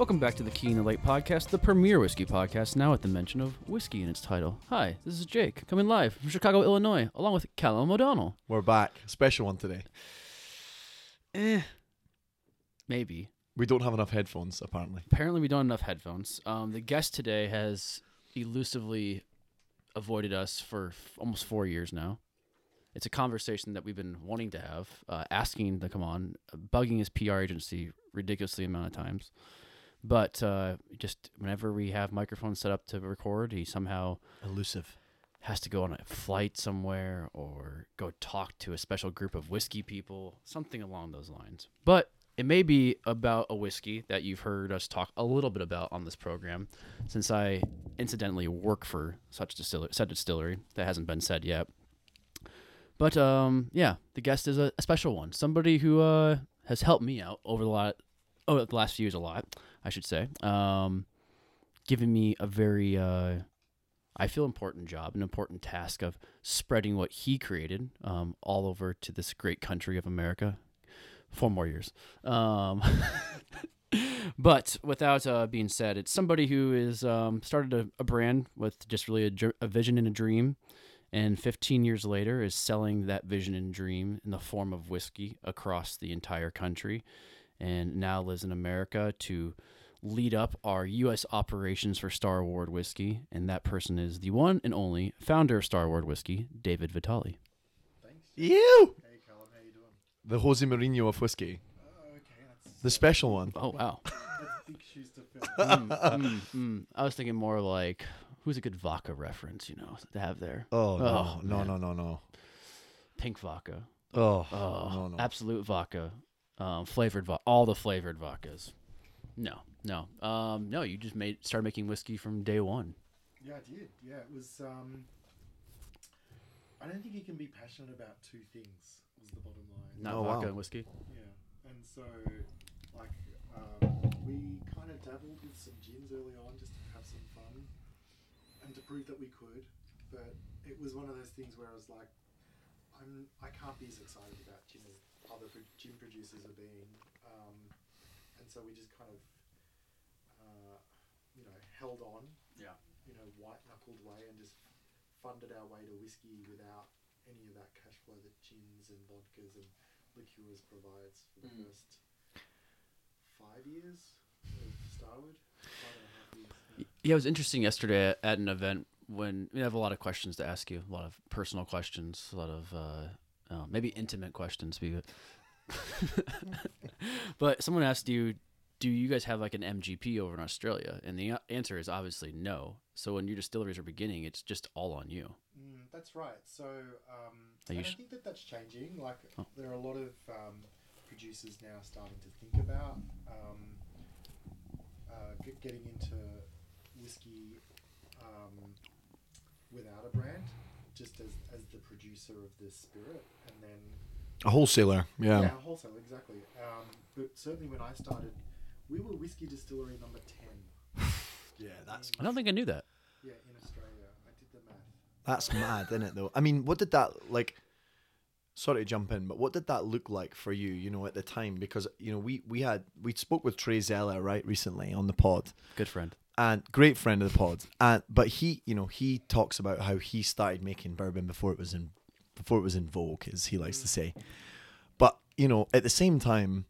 Welcome back to the Key in the Lake podcast, the premier whiskey podcast, now at the mention of whiskey in its title. Hi, this is Jake, coming live from Chicago, Illinois, along with Callum O'Donnell. We're back. Special one today. Eh, maybe. We don't have enough headphones, apparently. Apparently, we don't have enough headphones. Um, the guest today has elusively avoided us for f- almost four years now. It's a conversation that we've been wanting to have, uh, asking to come on, bugging his PR agency ridiculously amount of times. But uh, just whenever we have microphones set up to record, he somehow Elusive. has to go on a flight somewhere or go talk to a special group of whiskey people, something along those lines. But it may be about a whiskey that you've heard us talk a little bit about on this program, since I incidentally work for such distillery, said distillery that hasn't been said yet. But um, yeah, the guest is a, a special one, somebody who uh, has helped me out over the lot, oh, the last few years a lot, I should say. Um, giving me a very uh, I feel important job, an important task of spreading what he created um, all over to this great country of America. Four more years. Um, but without uh, being said, it's somebody who is um, started a, a brand with just really a, a vision and a dream, and 15 years later is selling that vision and dream in the form of whiskey across the entire country, and now lives in America to lead up our U.S. operations for Starward Whiskey, and that person is the one and only founder of Starward Whiskey, David Vitale. Thanks. Ew! Hey, Callum, how you doing? The Jose Mourinho of whiskey. Oh, okay, that's, The special one. Oh wow! that's big shoes to. Mm, mm, mm. I was thinking more like who's a good vodka reference, you know, to have there. Oh, no. Oh, no, man. no, no, no. Pink vodka, Oh, oh, no, no. absolute vodka, um, flavored vodka, all the flavored vodkas. No, no, um, no. You just made started making whiskey from day one. yeah, I did. Yeah, it was. Um, I don't think you can be passionate about two things. Was the bottom line. Not Oh, vodka wow. and whiskey. Yeah, and so like um, we kind of dabbled with some gins early on just to have some fun and to prove that we could. But it was one of those things where I was like, I'm I can't be as excited about gin as other pro- gin producers are being, um, and so we just kind of uh, you know held on, Yeah. you know white knuckled way and just funded our way to whiskey without any of that cash flow that gins and vodkas and liqueurs provides for the Mm. first five years of Starward. Five and a half years. yeah. It was interesting yesterday at, at an event when we have a lot of questions to ask you, a lot of personal questions, a lot of uh, uh, maybe intimate questions. Be but someone asked you, "Do you guys have like an MGP over in Australia?" And the answer is obviously no. So when your distilleries are beginning, it's just all on you. Mm, that's right. So um, Are you and I sh- think that that's changing. Like Oh. there are a lot of um, producers now starting to think about um, uh, getting into whiskey um, without a brand, just as, as the producer of the spirit, and then A wholesaler. Yeah. yeah, wholesale exactly. Um, but certainly when I started, we were whiskey distillery number ten. Yeah, that's I don't think I knew that. Yeah, in Australia, I did the math. that's mad, isn't it? Though. I mean, what did that like? Sorry to jump in, but what did that look like for you? You know, at the time, because you know we we had we spoke with Trey Zoeller right recently on the pod, Good friend. And great friend of the pod. And but he, you know, he talks about how he started making bourbon before it was in before it was in vogue, as he likes to mm. say. But you know, at the same time,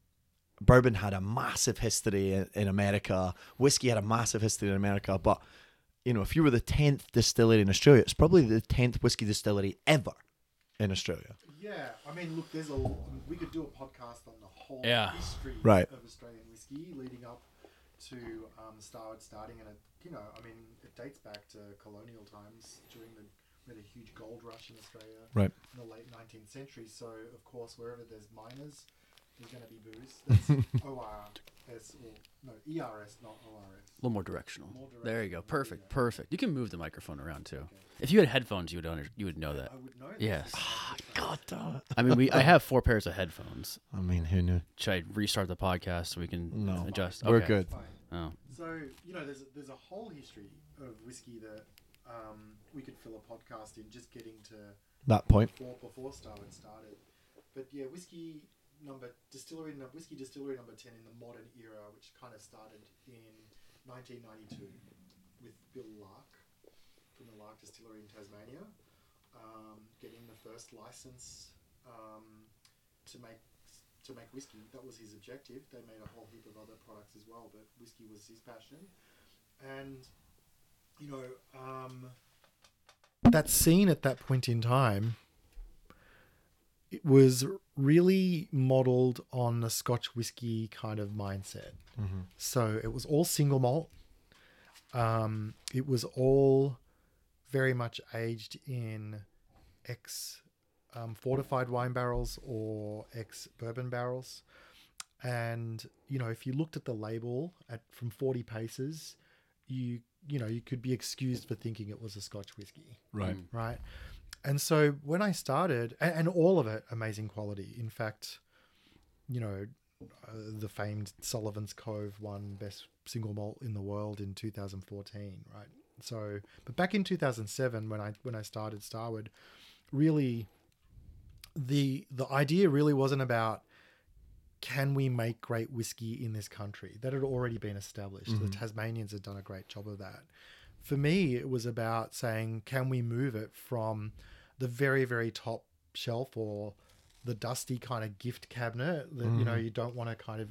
bourbon had a massive history in, in America. Whiskey had a massive history in America. But you know, if you were the tenth distillery in Australia, it's probably the tenth whiskey distillery ever in Australia. Yeah, I mean, look, there's a. I mean, we could do a podcast on the whole Yeah. history Right. of Australian whiskey leading up to um, Starward starting, and it, you know, I mean, it dates back to colonial times during the we had a huge gold rush in Australia Right. in the late 19th century. So, of course, wherever there's miners, there's going to be booze. That's ORS, or no, ERS, not ORS. A little more directional. More There you go. Perfect. yeah. Perfect. You can move the microphone around too. Okay. If you had headphones, you would under, you would know that. I would know. this. Yes. God damn it. I mean, we I have four pairs of headphones. I mean, who knew? Should I restart the podcast so we can No. adjust? We're Okay. good. Fine. Oh, So you know, there's a, there's a whole history of whiskey that um, we could fill a podcast in just getting to That point. before before Starward started. But yeah, whiskey number distillery whiskey distillery number ten in the modern era, which kind of started in 1992 with Bill Lark from the Lark Distillery in Tasmania, um, getting the first license um, to make to make whiskey. That was his objective. They made a whole heap of other products as well, but whiskey was his passion. And you know, um, that scene at that point in time it was really modeled on a Scotch whiskey kind of mindset. Mm-hmm. So it was all single malt. Um, it was all very much aged in ex um, fortified wine barrels or ex bourbon barrels. And you know, if you looked at the label at from forty paces, you you know you could be excused for thinking it was a Scotch whiskey Right. Right? And so when I started, and, and all of it amazing quality. In fact, you know, uh, the famed Sullivan's Cove won best single malt in the world in 2014, right? So, but back in 2007, when I when I started Starward, really, the the idea really wasn't about can we make great whiskey in this country that had already been established. The Mhm. Tasmanians had done a great job of that for me, it was about saying, can we move it from the very, very top shelf or the dusty kind of gift cabinet that you know you don't want to kind of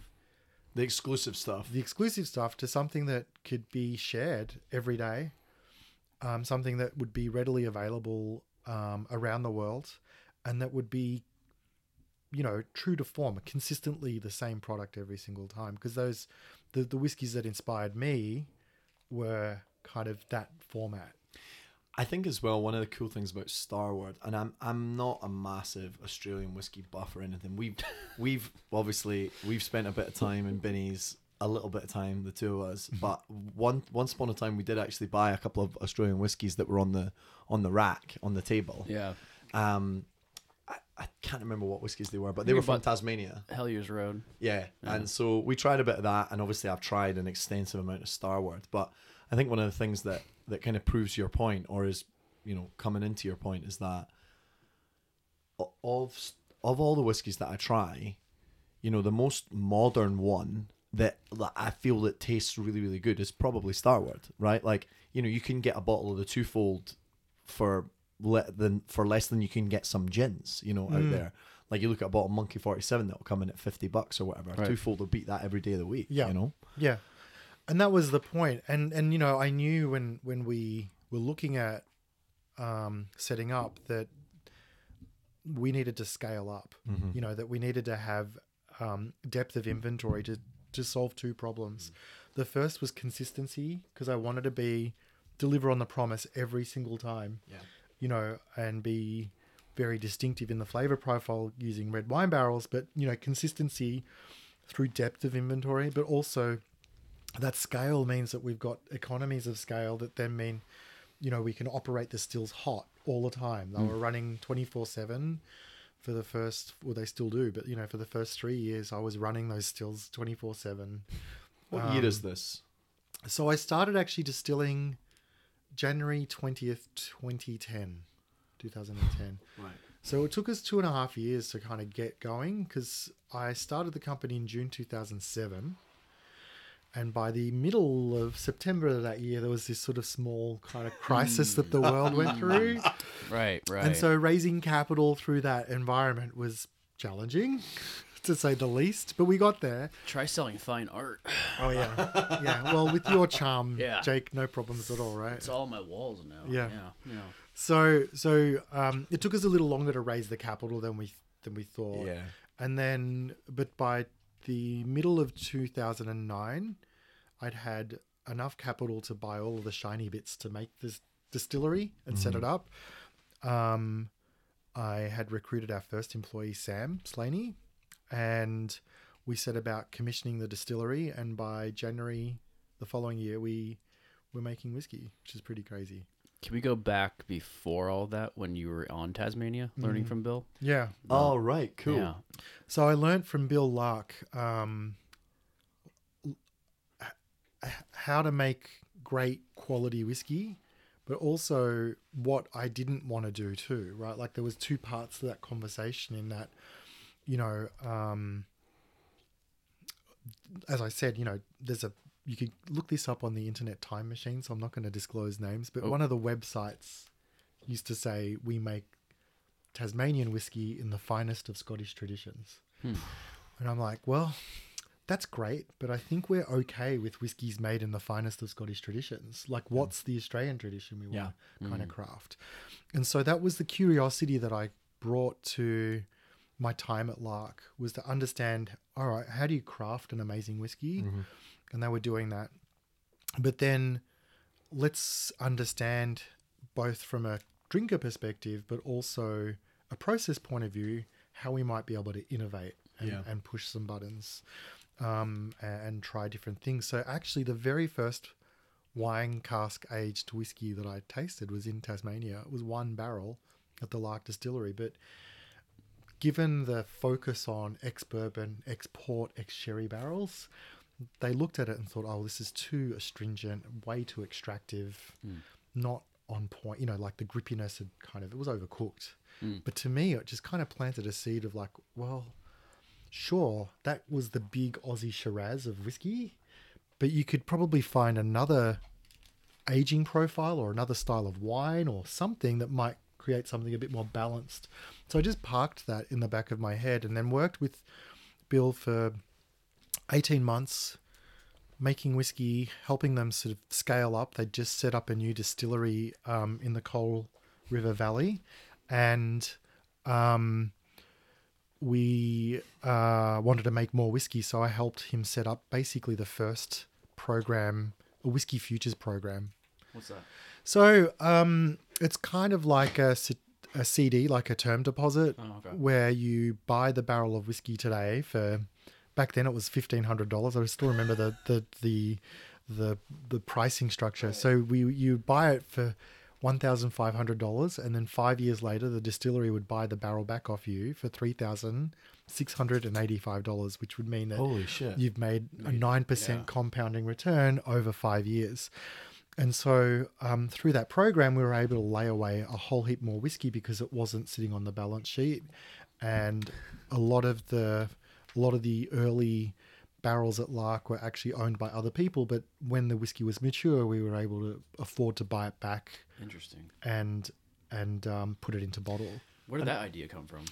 The exclusive stuff. the exclusive stuff to something that could be shared every day, um, something that would be readily available um, around the world, and that would be, you know, true to form, consistently the same product every single time. Because those, the the whiskies that inspired me, were kind of that format. I think as well one of the cool things about Starward, and I'm I'm not a massive Australian whiskey buff or anything. We've we've obviously we've spent a bit of time in Binny's, a little bit of time, the two of us. But one once upon a time we did actually buy a couple of Australian whiskies that were on the on the rack on the table. Yeah. Um, I, I can't remember what whiskies they were, but they were from about- Tasmania. Hellyers Road. Yeah. Yeah. And so we tried a bit of that, and obviously I've tried an extensive amount of Starward. But I think one of the things that that kind of proves your point, or is you know coming into your point, is that of of all the whiskies that I try, you know, the most modern one that, that I feel that tastes really really good is probably Starward, right? Like you know, you can get a bottle of the twofold for le- than for less than you can get some gins, you know, out Mm. there. Like you look at a bottle of Monkey Forty Seven that'll come in at fifty bucks or whatever. Right. Twofold will beat that every day of the week. Yeah. you know. Yeah, and that was the point. And and you know, I knew when when we were looking at um, setting up that we needed to scale up. Mhm. You know that we needed to have um, depth of inventory to to solve two problems. The first was consistency because I wanted to be deliver on the promise every single time. Yeah. You know, and be very distinctive in the flavor profile using red wine barrels, but you know, consistency through depth of inventory, but also that scale means that we've got economies of scale that then mean, you know, we can operate the stills hot all the time. They were running 24 7 for the first, well, they still do, but, you know, for the first three years, I was running those stills 24 7. What year is Um, this? So I started actually distilling January 20th, 2010. 2010. Right. So it took us two and a half years to kind of get going because I started the company in June 2007. And by the middle of September of that year, there was this sort of small kind of crisis that the world went through. Right, right. And so raising capital through that environment was challenging, to say the least. But we got there. try selling fine art. Oh, yeah. Yeah. Well, with your charm, Yeah. Jake, no problems at all, right? It's all on my walls now. Yeah. Yeah. Yeah. So, so um, it took us a little longer to raise the capital than we than we thought. Yeah. And then, but by the middle of 2009, I'd had enough capital to buy all of the shiny bits to make this distillery and set it up. Um, I had recruited our first employee, Sam Slaney, and we set about commissioning the distillery. And by January the following year, we were making whiskey, which is pretty crazy. Can we go back before all that when you were on Tasmania learning Mhm. from Bill? Yeah. Oh, right. Cool. Yeah. So I learned from Bill Lark um, h- h- how to make great quality whiskey, but also what I didn't want to do too. Right, like there was two parts to that conversation. In that, you know, um, as I said, you know, there's a you could look this up on the internet time machine, so I'm not going to disclose names, but Oh. one of the websites used to say we make Tasmanian whiskey in the finest of Scottish traditions. Hmm. And I'm like, well, that's great, but I think we're okay with whiskies made in the finest of Scottish traditions. Like, hmm. what's the Australian tradition we want to hmm. kind of craft? And so that was the curiosity that I brought to my time at Lark was to understand, all right, how do you craft an amazing whiskey? Mm-hmm. And they were doing that. But then let's understand both from a drinker perspective, but also a process point of view, how we might be able to innovate and, Yeah. and push some buttons um, a- and, try different things. So actually, the very first wine cask aged whiskey that I tasted was in Tasmania. It was one barrel at the Lark Distillery, but given the focus on ex bourbon, ex port, ex sherry barrels, they looked at it and thought, oh, this is too astringent, way too extractive, mm. not on point. You know, like the grippiness had kind of, it was overcooked. Mm. But to me, it just kind of planted a seed of like, well, sure, that was the big Aussie Shiraz of whiskey, but you could probably find another aging profile or another style of wine or something that might create something a bit more balanced. So I just parked that in the back of my head and then worked with Bill for 18 months making whiskey, helping them sort of scale up. They just set up a new distillery um, in the Coal River Valley and um, we uh, wanted to make more whiskey. So I helped him set up basically the first program, a whiskey futures program. What's that? So um, it's kind of like a, a CD, like a term deposit, Oh, okay. where you buy the barrel of whiskey today for. Back then, it was fifteen hundred dollars. I still remember the the the the, the pricing structure. So we you buy it for one thousand five hundred dollars, and then five years later, the distillery would buy the barrel back off you for three thousand six hundred and eighty five dollars, which would mean that Holy shit. you've made a nine percent compounding return over five years. And so um, through that program, we were able to lay away a whole heap more whiskey because it wasn't sitting on the balance sheet, and a lot of the a lot of the early barrels at Lark were actually owned by other people. But when the whiskey was mature, we were able to afford to buy it back Interesting. and and um, put it into bottle. Where did that idea come from?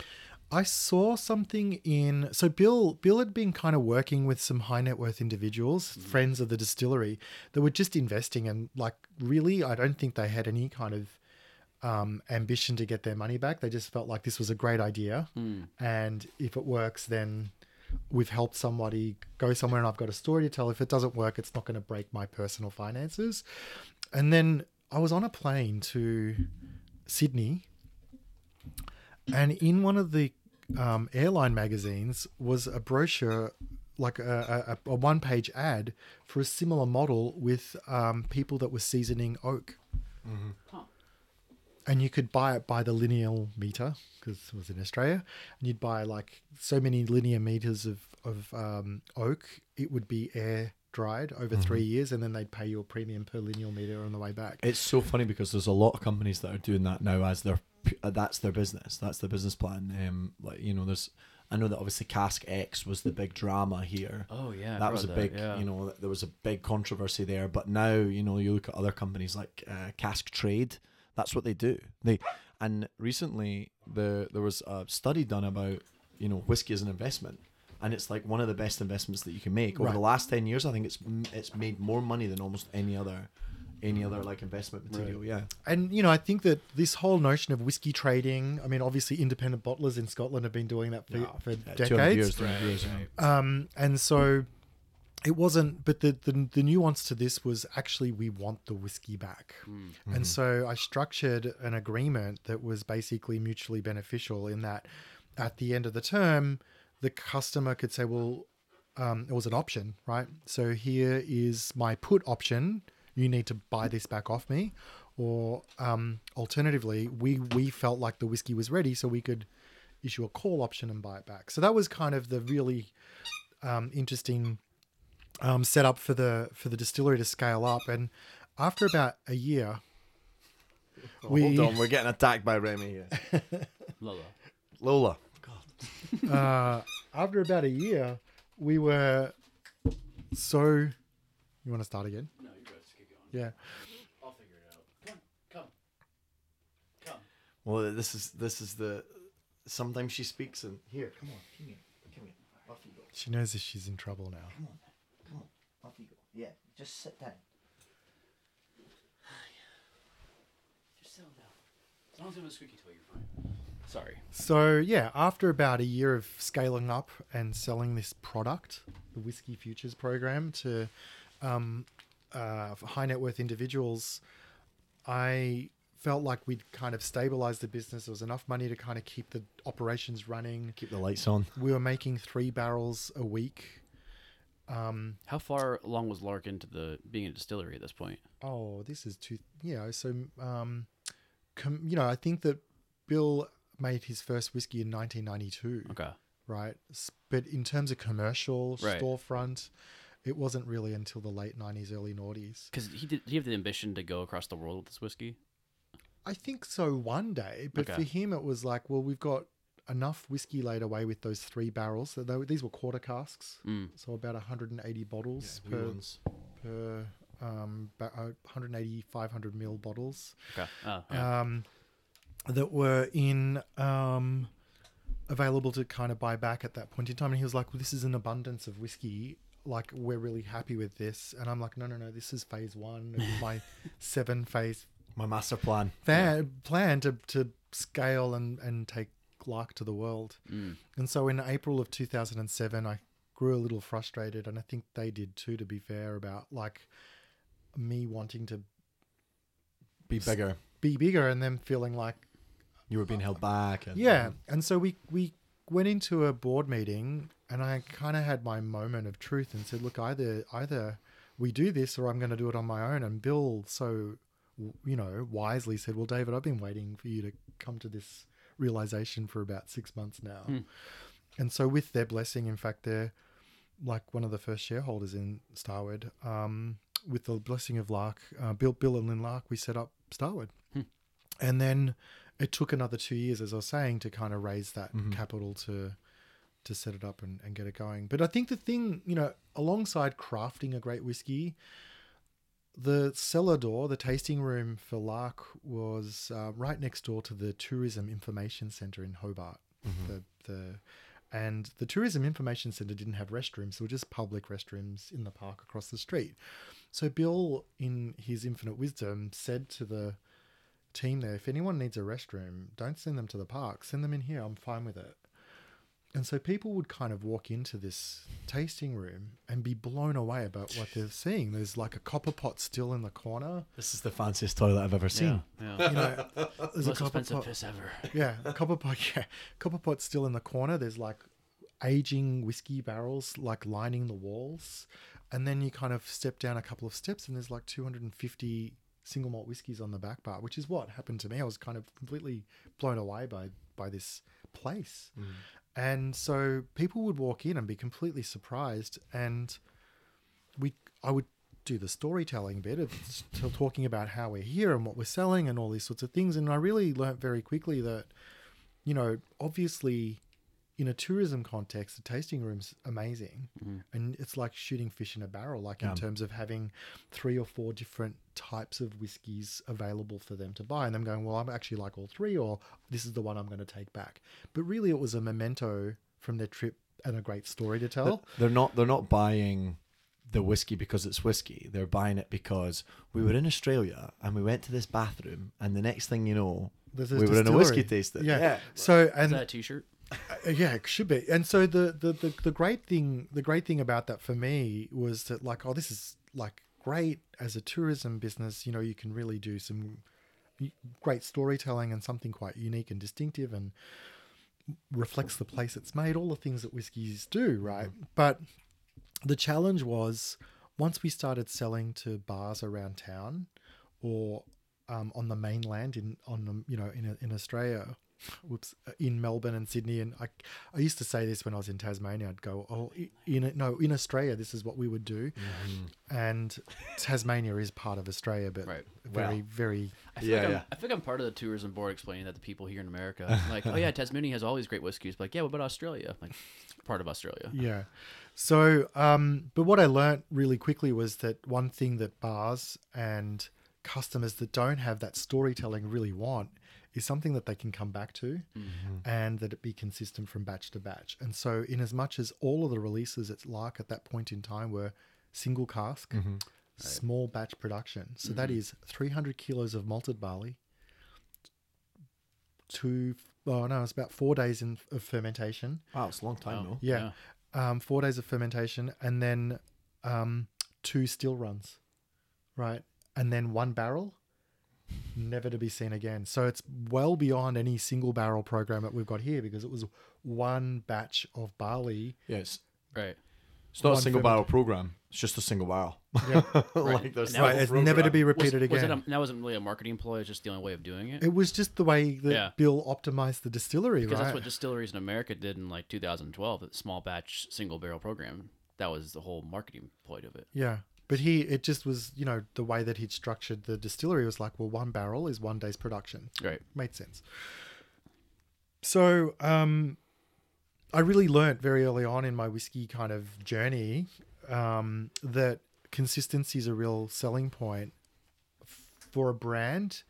I saw something in so Bill Bill had been kind of working with some high net worth individuals, friends of the distillery, that were just investing and like really I don't think they had any kind of um, ambition to get their money back. They just felt like this was a great idea, and if it works, then we've helped somebody go somewhere, and I've got a story to tell. If it doesn't work, it's not going to break my personal finances. And then I was on a plane to Sydney and in one of the um, airline magazines was a brochure like a, a, a one page ad for a similar model with um, people that were seasoning oak Huh. And you could buy it by the lineal meter because it was in australia and you'd buy like so many linear meters of, of um, oak it would be air dried over three years and then they'd pay you a premium per lineal meter on the way back It's so funny because there's a lot of companies that are doing that now as their uh, that's their business. That's their business plan. Um, like you know, there's I know that obviously Cask X was the big drama here. Oh yeah, that was a forgot big, yeah. you know, there was a big controversy there. But now, you know, you look at other companies like uh, Cask Trade. That's what they do. They and recently the there was a study done about you know whiskey as an investment, and it's like one of the best investments that you can make over Right. the last ten years. I think it's it's made more money than almost any other any other like investment material. Yeah. And you know, I think that this whole notion of whiskey trading. I mean, obviously, independent bottlers in Scotland have been doing that for, for Yeah, 200 decades. years, 200 years, yeah. Um, and so it wasn't. But the, the the nuance to this was actually we want the whiskey back. And so I structured an agreement that was basically mutually beneficial in that at the end of the term, the customer could say, well, um, it was an option, right? So here is my put option. You need to buy this back off me. Or um, alternatively, we, we felt like the whiskey was ready, so we could issue a call option and buy it back. So that was kind of the really um, interesting um, set up for the for the distillery to scale up. And after about a year, we Hold on, we're getting attacked by Remy here. Lola. Lola. God. uh, after about a year, we were so. You want to start again? No, you guys keep going. Yeah. I'll figure it out. Come on, come. Come. Well, this is this is the. Sometimes she speaks and here. Come on, come here, come here. Off you go. She knows that she's in trouble now. Come on, come on. Off you go. Yeah, just sit down. Just settle down. As long as I'm a squeaky toy, you're fine. Sorry. So yeah, after about a year of scaling up and selling this product, the Whiskey Futures program to um, uh, high net worth individuals, I felt like we'd kind of stabilized the business. There was enough money to kind of keep the operations running. Keep the lights on. We were making three barrels a week. Um, How far along was Lark into the being a distillery at this point? oh, this is too, you know, so, um, com- you know, I think that Bill made his first whiskey in 1992. Okay. right? S- But in terms of commercial Right. storefront, it wasn't really until the late '90s, early noughties. Because he did. He have the ambition to go across the world with this whiskey. I think so one day, but Okay. for him, it was like, well, we've got enough whiskey laid away with those three barrels. So they, these were quarter casks, Mm. so about 180 bottles Yeah, per ones. per um, ba- uh, 180 500 ml bottles. Okay. Oh, yeah. um, that were in um, available to kind of buy back at that point in time. And he was like, "Well, this is an abundance of whiskey. Like, we're really happy with this." And I'm like, "No, no, no. This is phase one of my seven phase My master plan. fa- plan to to scale and and take Lark to the world." Mm. And so in April of 2007, I grew a little frustrated, and I think they did too. To be fair, about like me wanting to Be bigger. be bigger and them feeling like You were being held back. And, Yeah, and so we we went into a board meeting, and I kind of had my moment of truth and said, "Look, either either we do this, or I'm going to do it on my own." And Bill, so you know, wisely said, "Well, David, I've been waiting for you to come to this realization for about six months now." Hmm. And so, with their blessing, in fact, they're like one of the first shareholders in Starward. Um, with the blessing of Lark, uh, Bill, Bill and Lynn Lark, we set up Starward, Hmm. and then it took another two years, as I was saying, to kind of raise that Mhm. capital to to set it up and, and get it going. But I think the thing, you know, alongside crafting a great whiskey, the cellar door, the tasting room for Lark, was uh, right next door to the Tourism Information Centre in Hobart. Mhm. The the and the Tourism Information Centre didn't have restrooms; they were just public restrooms in the park across the street. So Bill, in his infinite wisdom, said to the team there, if anyone needs a restroom, don't send them to the park. Send them in here. I'm fine with it. And so people would kind of walk into this tasting room and be blown away about what they're seeing. There's like a copper pot still in the corner. This is the fanciest toilet I've ever seen. Yeah. yeah. You know, there's a Most copper expensive pot. piss ever. Yeah, a copper pot. Yeah, copper pot still in the corner. There's like aging whiskey barrels like lining the walls, and then you kind of step down a couple of steps, and there's like 250 single malt whiskies on the back bar, which is what happened to me. I was kind of completely blown away by by this place, mm. And so people would walk in and be completely surprised, and we I would do the storytelling bit of talking about how we're here and what we're selling and all these sorts of things. And I really learnt very quickly that, you know, obviously in a tourism context, the tasting room's amazing. Mhm. And it's like shooting fish in a barrel, like Yeah. in terms of having three or four different types of whiskies available for them to buy. And them going, well, I'm actually like all three, or this is the one I'm going to take back. But really, it was a memento from their trip and a great story to tell. They're not. They're not buying the whiskey because it's whiskey. They're buying it because we were in Australia and we went to this bathroom, and the next thing you know, There's we were in a whiskey tasting. Yeah. So Is and that a T-shirt? Uh, yeah, it should be. And so the, the the the great thing the great thing about that for me was that like oh this is like great as a tourism business. You know you can really do some great storytelling and something quite unique and distinctive and reflects the place it's made. All the things that whiskies do, right? But the challenge was once we started selling to bars around town or um, on the mainland in on you know in in Australia, whoops, uh, in Melbourne and Sydney, and I, I used to say this when I was in Tasmania. I'd go, oh, i- in no, in Australia, this is what we would do, and Tasmania is part of Australia, but Right. very, Well. very, I feel, Yeah, like I'm, yeah. I feel like I'm part of the tourism board explaining that to people here in America. Like, oh yeah, Tasmania has all these great whiskeys. Like, yeah, what about Australia? Like, part of Australia. yeah. So, um, but what I learnt really quickly was that one thing that bars and customers that don't have that storytelling really want is something that they can come back to and that it be consistent from batch to batch. And so, in as much as all of the releases at Lark at that point in time were single cask, small batch production. So that is 300 kilos of malted barley, two, oh no, it's about four days in, of fermentation. Wow, it's a long time Wow. though. Yeah. Um, four days of fermentation and then um, two still runs, right? And then one barrel, never to be seen again. So it's well beyond any single barrel program that we've got here because it was one batch of barley. Yes, Right. it's not a single ferment- barrel program. It's just a single barrel. Yeah. like there's And no Right, it's never to be Was, repeated was it again. a, that wasn't really a marketing ploy. It's just the only way of doing it. it was just the way that Yeah. Bill optimized the distillery, because right? that's what distilleries in America did in like 2012, the small batch single barrel program. That was the whole marketing ploy of it. Yeah. But he, it just was, you know, the way that he'd structured the distillery was like, well, one barrel is one day's production. Right. Made sense. So, um, I really learnt very early on in my whiskey kind of journey um, that consistency is a real selling point for a brand.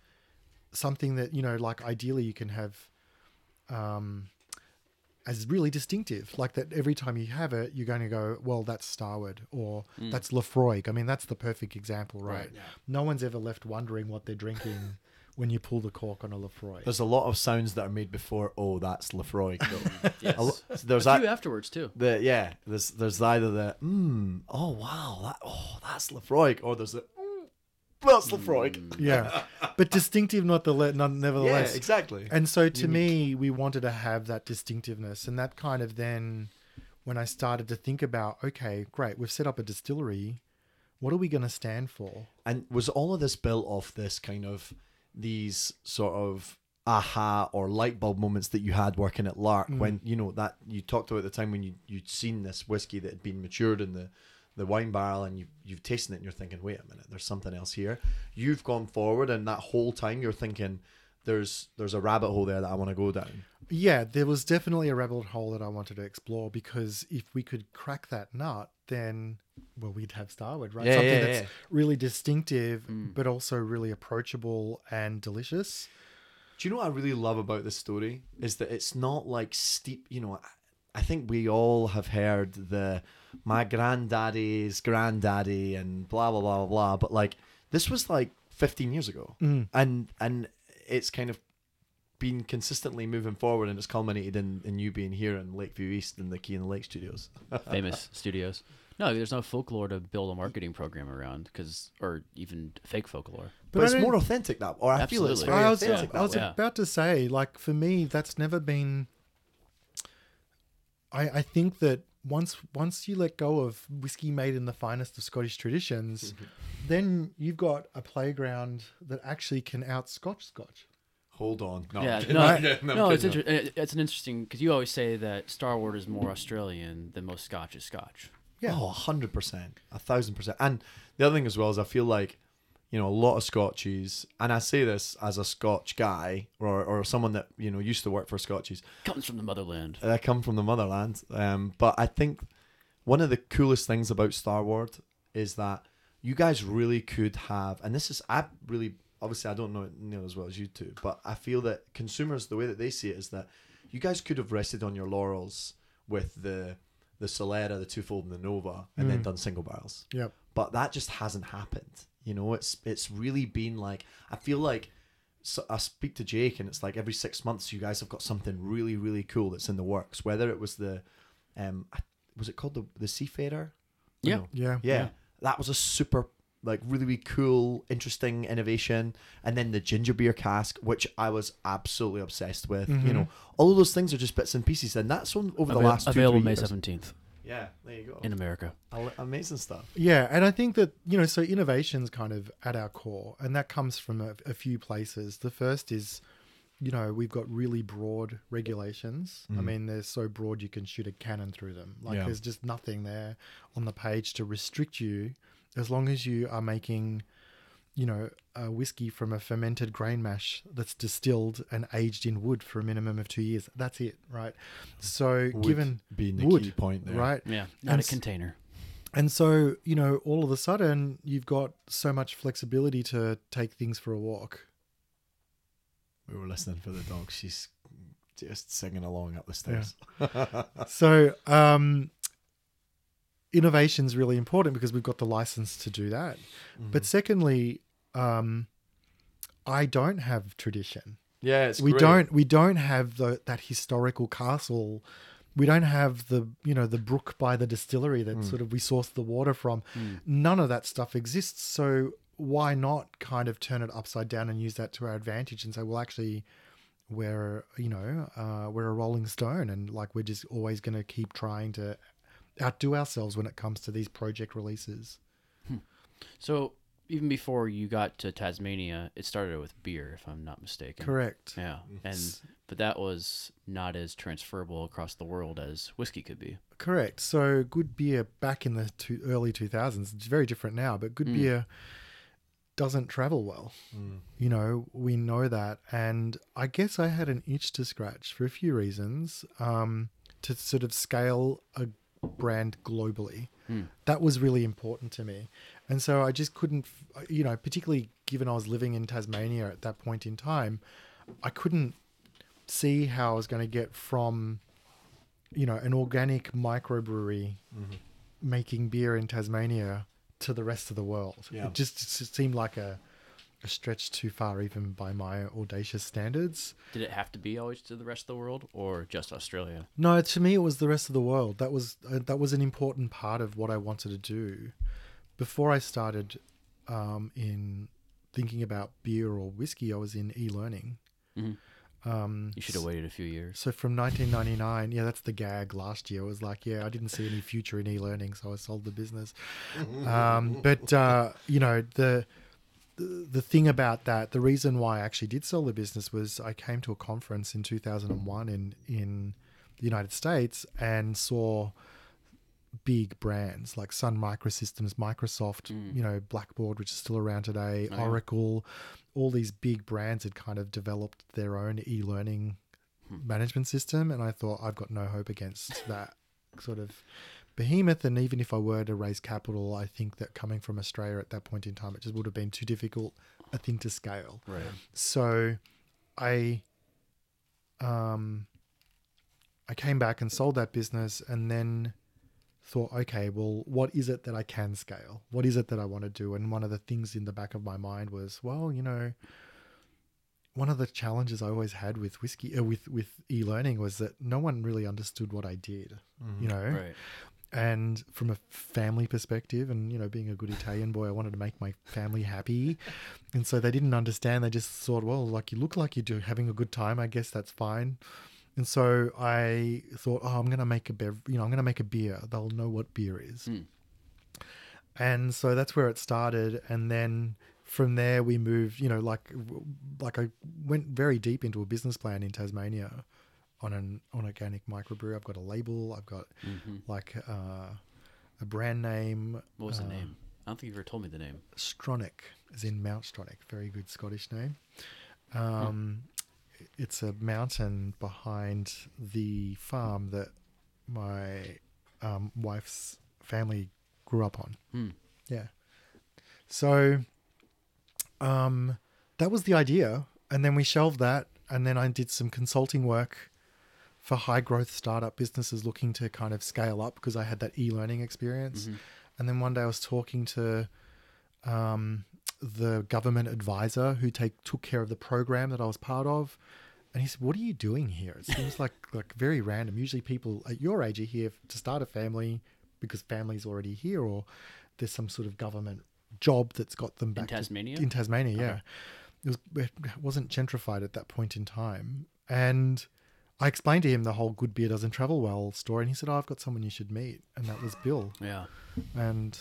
Something that, you know, like ideally you can have um, as really distinctive. Like that every time you have it, you're going to go, well, that's Starward or that's Laphroaig. I mean, that's the perfect example, right? Right, yeah. No one's ever left wondering what they're drinking when you pull the cork on a Laphroaig. There's a lot of sounds that are made before. Oh, that's Laphroaig. Yes. A lo- there's a that. few afterwards too. The yeah, there's there's either the mm, oh wow that oh that's Laphroaig or there's the mm, that's Laphroaig. yeah, but distinctive, not the le- Yeah, nevertheless. exactly. And so to me, we wanted to have that distinctiveness, and that kind of then, when I started to think about, okay, great, we've set up a distillery. What are we going to stand for? And was all of this built off this kind of these sort of aha or light bulb moments that you had working at Lark Mm. when you know that you talked about the time when you you'd seen this whiskey that had been matured in the the wine barrel and you you've tasted it and you're thinking wait a minute there's something else here you've gone forward and that whole time you're thinking there's there's a rabbit hole there that I want to go down Yeah, there was definitely a rabbit hole that I wanted to explore because if we could crack that nut, then well, we'd have Starward, right? Yeah, Something yeah, that's yeah. really distinctive, hmm. but also really approachable and delicious. Do you know what I really love about this story is that it's not like steep. You know, I think we all have heard the my granddaddy's granddaddy and blah blah blah blah blah. But like this was like 15 years ago, mm. and and it's kind of been consistently moving forward, and it's culminated in, in you being here in Lakeview East in the Key in the Lake Studios. Famous studios. No, there's no folklore to build a marketing program around, because or even fake folklore. But, I it's more authentic that, or I feel it's Absolutely. very I was, authentic. I was way. Yeah. about to say, like for me, that's never been. I I think that once once you let go of whiskey made in the finest of Scottish traditions, then you've got a playground that actually can out Scotch Scotch. Hold on, no, yeah, I'm kidding. no, I'm no, it's kidding. inter- it's an interesting because you always say that Starward's is more Australian than most Scotch is Scotch. Yeah. Oh, hundred percent, a thousand percent. And the other thing as well is I feel like, you know, a lot of Scotchies, and I say this as a Scotch guy or or someone that you know used to work for Scotchies. Comes from the motherland. I come from the motherland. Um, but I think one of the coolest things about Starward's is that you guys really could have, and this is I really obviously I don't know it near as well as you two, but I feel that consumers the way that they see it is that you guys could have rested on your laurels with the the Solera, the twofold, and the Nova, and then done single barrels Yep. but that just hasn't happened. You know, it's it's really been like I feel like so I speak to Jake, and it's like every six months you guys have got something really really cool that's in the works. Whether it was the, um, was it called the the Seafarer? Yeah. No. Yeah. yeah, Yeah. that was a super like really really cool, interesting innovation. And then the ginger beer cask, which I was absolutely obsessed with. You know, all of those things are just bits and pieces, and that's on over the last two available three May seventeenth Yeah, there you go. in America. Amazing stuff. Yeah, and I think that you know, so innovation's kind of at our core, and that comes from a, a few places. The first is you know, we've got really broad regulations. I Mhm. mean, they're so broad you can shoot a cannon through them. Like, Yeah. there's just nothing there on the page to restrict you as long as you are making, you know, a whiskey from a fermented grain mash that's distilled and aged in wood for a minimum of two years. That's it, right? So, Wood given being the wood, key point there. right? Yeah, not And a s- container. And so, you know, all of a sudden, you've got so much flexibility to take things for a walk. We were listening for the dog. She's just singing along up the stairs. So, um, is really important because we've got the license to do that. But secondly, um, I don't have tradition. yeah, we great. don't. We don't have the, that historical castle. We don't have the you know the brook by the distillery that sort of we source the water from. None of that stuff exists. So why not kind of turn it upside down and use that to our advantage and say, well, actually, we're you know uh, we're a rolling stone and like we're just always going to keep trying to outdo ourselves when it comes to these project releases. So even before you got to Tasmania, it started with beer, if I'm not mistaken. Correct. Yeah, and but that was not as transferable across the world as whiskey could be. Correct. So good beer back in the two, early 2000s, it's very different now, but good mm. beer doesn't travel well. Mm. You know, we know that. And I guess I had an itch to scratch for a few reasons um, to sort of scale a brand globally. Hmm. That was really important to me. And so I just couldn't, you know, particularly given I was living in Tasmania at that point in time, I couldn't see how I was going to get from you know, an organic microbrewery making beer in Tasmania to the rest of the world. Yeah. It just s- seemed like a, a stretch too far, even by my audacious standards. Did it have to be always to the rest of the world, or just Australia? No, to me, it was the rest of the world. That was uh, that was an important part of what I wanted to do. Before I started um, in thinking about beer or whiskey, I was in e-learning. Mhm. Um, You should have waited a few years. So from 1999, yeah, that's the gag last year. It was like, yeah, I didn't see any future in e-learning, so I sold the business. Um, but uh, you know, the, the the thing about that, the reason why I actually did sell the business was I came to a conference in 2001 in in the United States and saw big brands like Sun Microsystems, Microsoft, you know, Blackboard, which is still around today, Oh, yeah. Oracle, all these big brands had kind of developed their own e-learning management system, and I thought I've got no hope against that sort of behemoth. And even if I were to raise capital, I think that coming from Australia at that point in time, it just would have been too difficult a thing to scale. Right. So I um I came back and sold that business and then thought, okay, well, what is it that I can scale? What is it that I want to do? And one of the things in the back of my mind was, well, you know, one of the challenges I always had with whiskey, uh, with with e-learning, was that no one really understood what I did. You know, Right. and from a family perspective and you know being a good italian boy i wanted to make my family happy and so they didn't understand they just thought well like you look like you're do- having a good time i guess that's fine and so i thought oh i'm going to make a bev- you know i'm going to make a beer they'll know what beer is Hmm. and so that's where it started and then from there we moved you know like like i went very deep into a business plan in tasmania on an on organic microbrew i've got a label i've got hmm like uh, a brand name. What was the uh, name? I don't think you've ever told me the name. Stronach, as in Mount Stronach. Very good Scottish name. Um, It's a mountain behind the farm that my um, wife's family grew up on. Hmm. Yeah. So um, that was the idea. And then we shelved that. And then I did some consulting work for high growth startup businesses looking to kind of scale up because I had that e learning experience. And then one day I was talking to um, the government advisor who take took care of the program that I was part of. And he said, "What are you doing here? It seems like like very random. Usually, people at your age are here to start a family because family's already here, or there's some sort of government job that's got them back to- Tasmania? in Tasmania, yeah, it was it wasn't gentrified at that point in time, and I explained to him the whole "good beer doesn't travel well" story, and he said, "Oh, I've got someone you should meet," and that was Bill. Yeah. And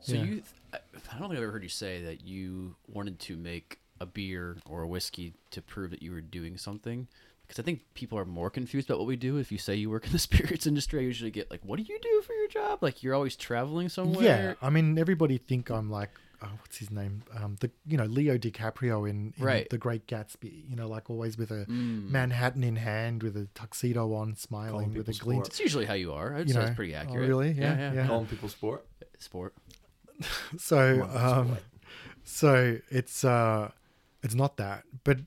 So Yeah. you, I I don't think I've ever heard you say that you wanted to make a beer or a whiskey to prove that you were doing something. Because I think people are more confused about what we do. If you say you work in the spirits industry, I usually get like, "What do you do for your job?" Like you're always traveling somewhere. Yeah, I mean, everybody think I'm like, oh, what's his name? Um, the you know Leo DiCaprio in, in Right. The Great Gatsby. You know, like always with a Mm. Manhattan in hand, with a tuxedo on, smiling with a people glint. It's usually how you are. I'd You say know, it's pretty oh, accurate. really? Yeah, yeah. Calling people sport. Sport. So, Come on, um, so it's uh, it's not that, but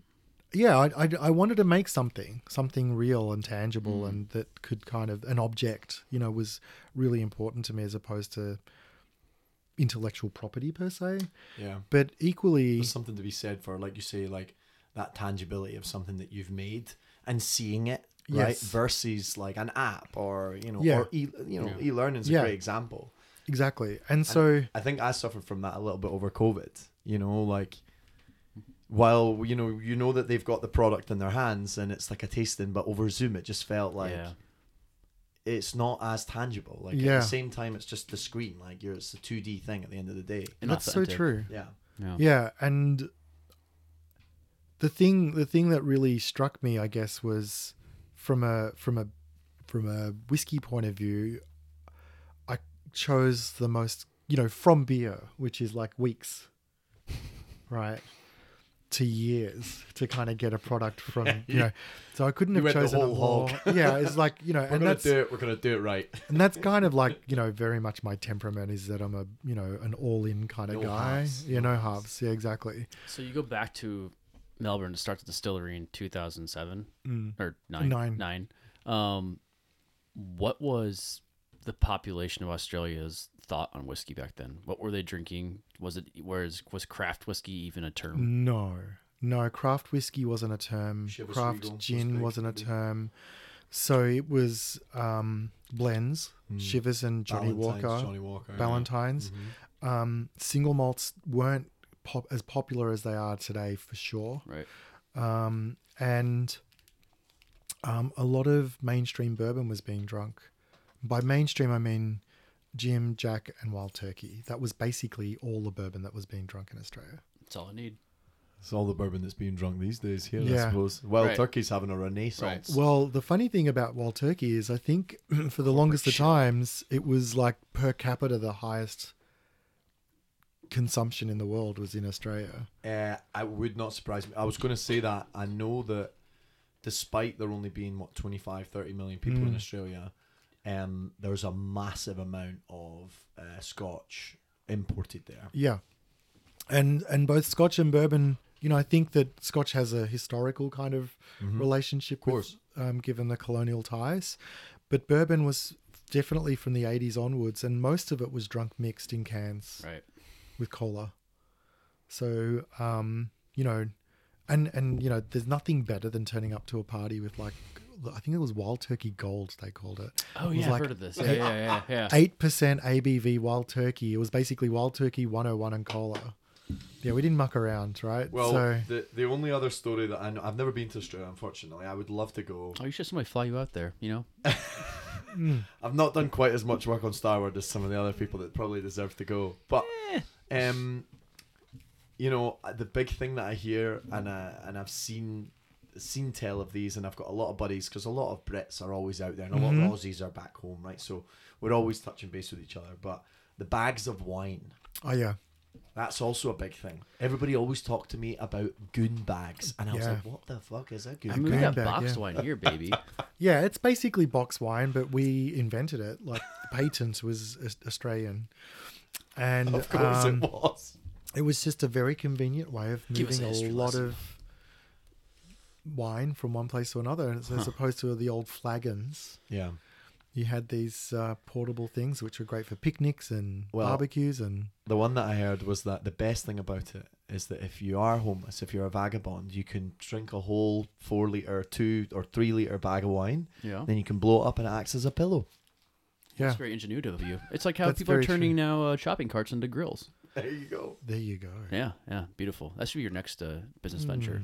yeah, I, I, I wanted to make something, something real and tangible, Mm. and that could kind of an object, you know, was really important to me as opposed to intellectual property per se. Yeah. But equally, There's something to be said for, like you say, like that tangibility of something that you've made and seeing it, right? Yes. Versus like an app or you know, Yeah. or e, you know, Yeah. e-learning is a Yeah. great example. exactly, and so I think I suffered from that a little bit over COVID. You know, like while you know you know that they've got the product in their hands and it's like a tasting, but over Zoom it just felt like yeah. it's not as tangible. Like at the same time, it's just the screen. Like you're it's a two D thing at the end of the day. And that's so true. Yeah. Yeah. Yeah, and the thing the thing that really struck me, I guess, was from a from a from a whiskey point of view, I chose the most you know from beer, which is like weeks, right, to years to kind of get a product from you know. So I couldn't You have went the chosen a whole more. hog. Yeah, it's like you know, We're and gonna that's do it. We're gonna do it right. and that's kind of like you know very much my temperament is that I'm a you know an all in kind of No guy. halves, Yeah, no no halves. halves. Yeah, exactly. So you go back to Melbourne to start the distillery in 2007 Mm. or nine. Nine. Nine. Um, what was the population of Australia's thought on whiskey back then? What were they drinking? Was it whereas was craft whiskey even a term? No, no, craft whiskey wasn't a term. Chivas craft Regal gin big, wasn't a term. So it was um, blends, Mm. Chivas and Johnny Ballantine's, Walker, Johnny Walker. yeah. Ballantine's. Mhm. Um, single malts weren't pop- as popular as they are today for sure. Right. Um, and um, a lot of mainstream bourbon was being drunk. By mainstream, I mean Jim, Jack, and Wild Turkey. That was basically all the bourbon that was being drunk in Australia. That's all I need. It's all the bourbon that's being drunk these days here, I suppose. Wild Right. Turkey's having a renaissance. Well, the funny thing about Wild Turkey is, I think for the longest of times, it was like per capita the highest consumption in the world was in Australia. Uh, I would not surprise me. I was going to say that. I know that despite there only being, what, 25, 30 million people in Mm. Australia, um, there's a massive amount of uh, Scotch imported there. Yeah, and and both Scotch and bourbon. You know, I think that Scotch has a historical kind of Mhm. relationship Of course. with, um, given the colonial ties, but bourbon was definitely from the 80s onwards, and most of it was drunk mixed in cans. Right. with cola. So, um, you know, and and you know, there's nothing better than turning up to a party with like, I think it was Wild Turkey Gold they called it. Oh It was yeah, I've like heard of this. Yeah, yeah, yeah, yeah. Eight percent ABV Wild Turkey. It was basically Wild Turkey 101 and cola. Yeah, we didn't muck around, right? Well, so the the only other story that I know, I've never been to Australia, unfortunately. I would love to go. Oh, you should somebody fly you out there. You know. mm, I've not done quite as much work on Starward as some of the other people that probably deserve to go. But um, you know, uh, the big thing that I hear and I, and I've seen seen tell of these, and I've got a lot of buddies because a lot of Brits are always out there, and a lot Mhm. of Aussies are back home, right? So we're always touching base with each other. But the bags of wine. oh yeah, That's also a big thing. Everybody always talked to me about goon bags, and I was Yeah. like, "What the fuck is a goon I bag?" mean, we got bag, boxed yeah. wine here, baby. yeah. It's basically box wine, but we invented it. Like the patent was Australian, and Of course um, it was. It was just a very convenient way of moving a a, lot lesson. of wine from one place to another. And as opposed to the old flagons, Yeah. you had these uh, portable things which were great for picnics and Well- barbecues. And The one that I heard was that the best thing about it is that if you are homeless, if you're a vagabond, you can drink a whole four liter, two or three liter bag of wine, Yeah. then you can blow it up and it acts as a pillow. yeah, That's very ingenuitive of you. It's like how That's people are very true. turning now uh, shopping carts into grills. There you go. there you go. Yeah, yeah, beautiful. That should be your next uh, business venture.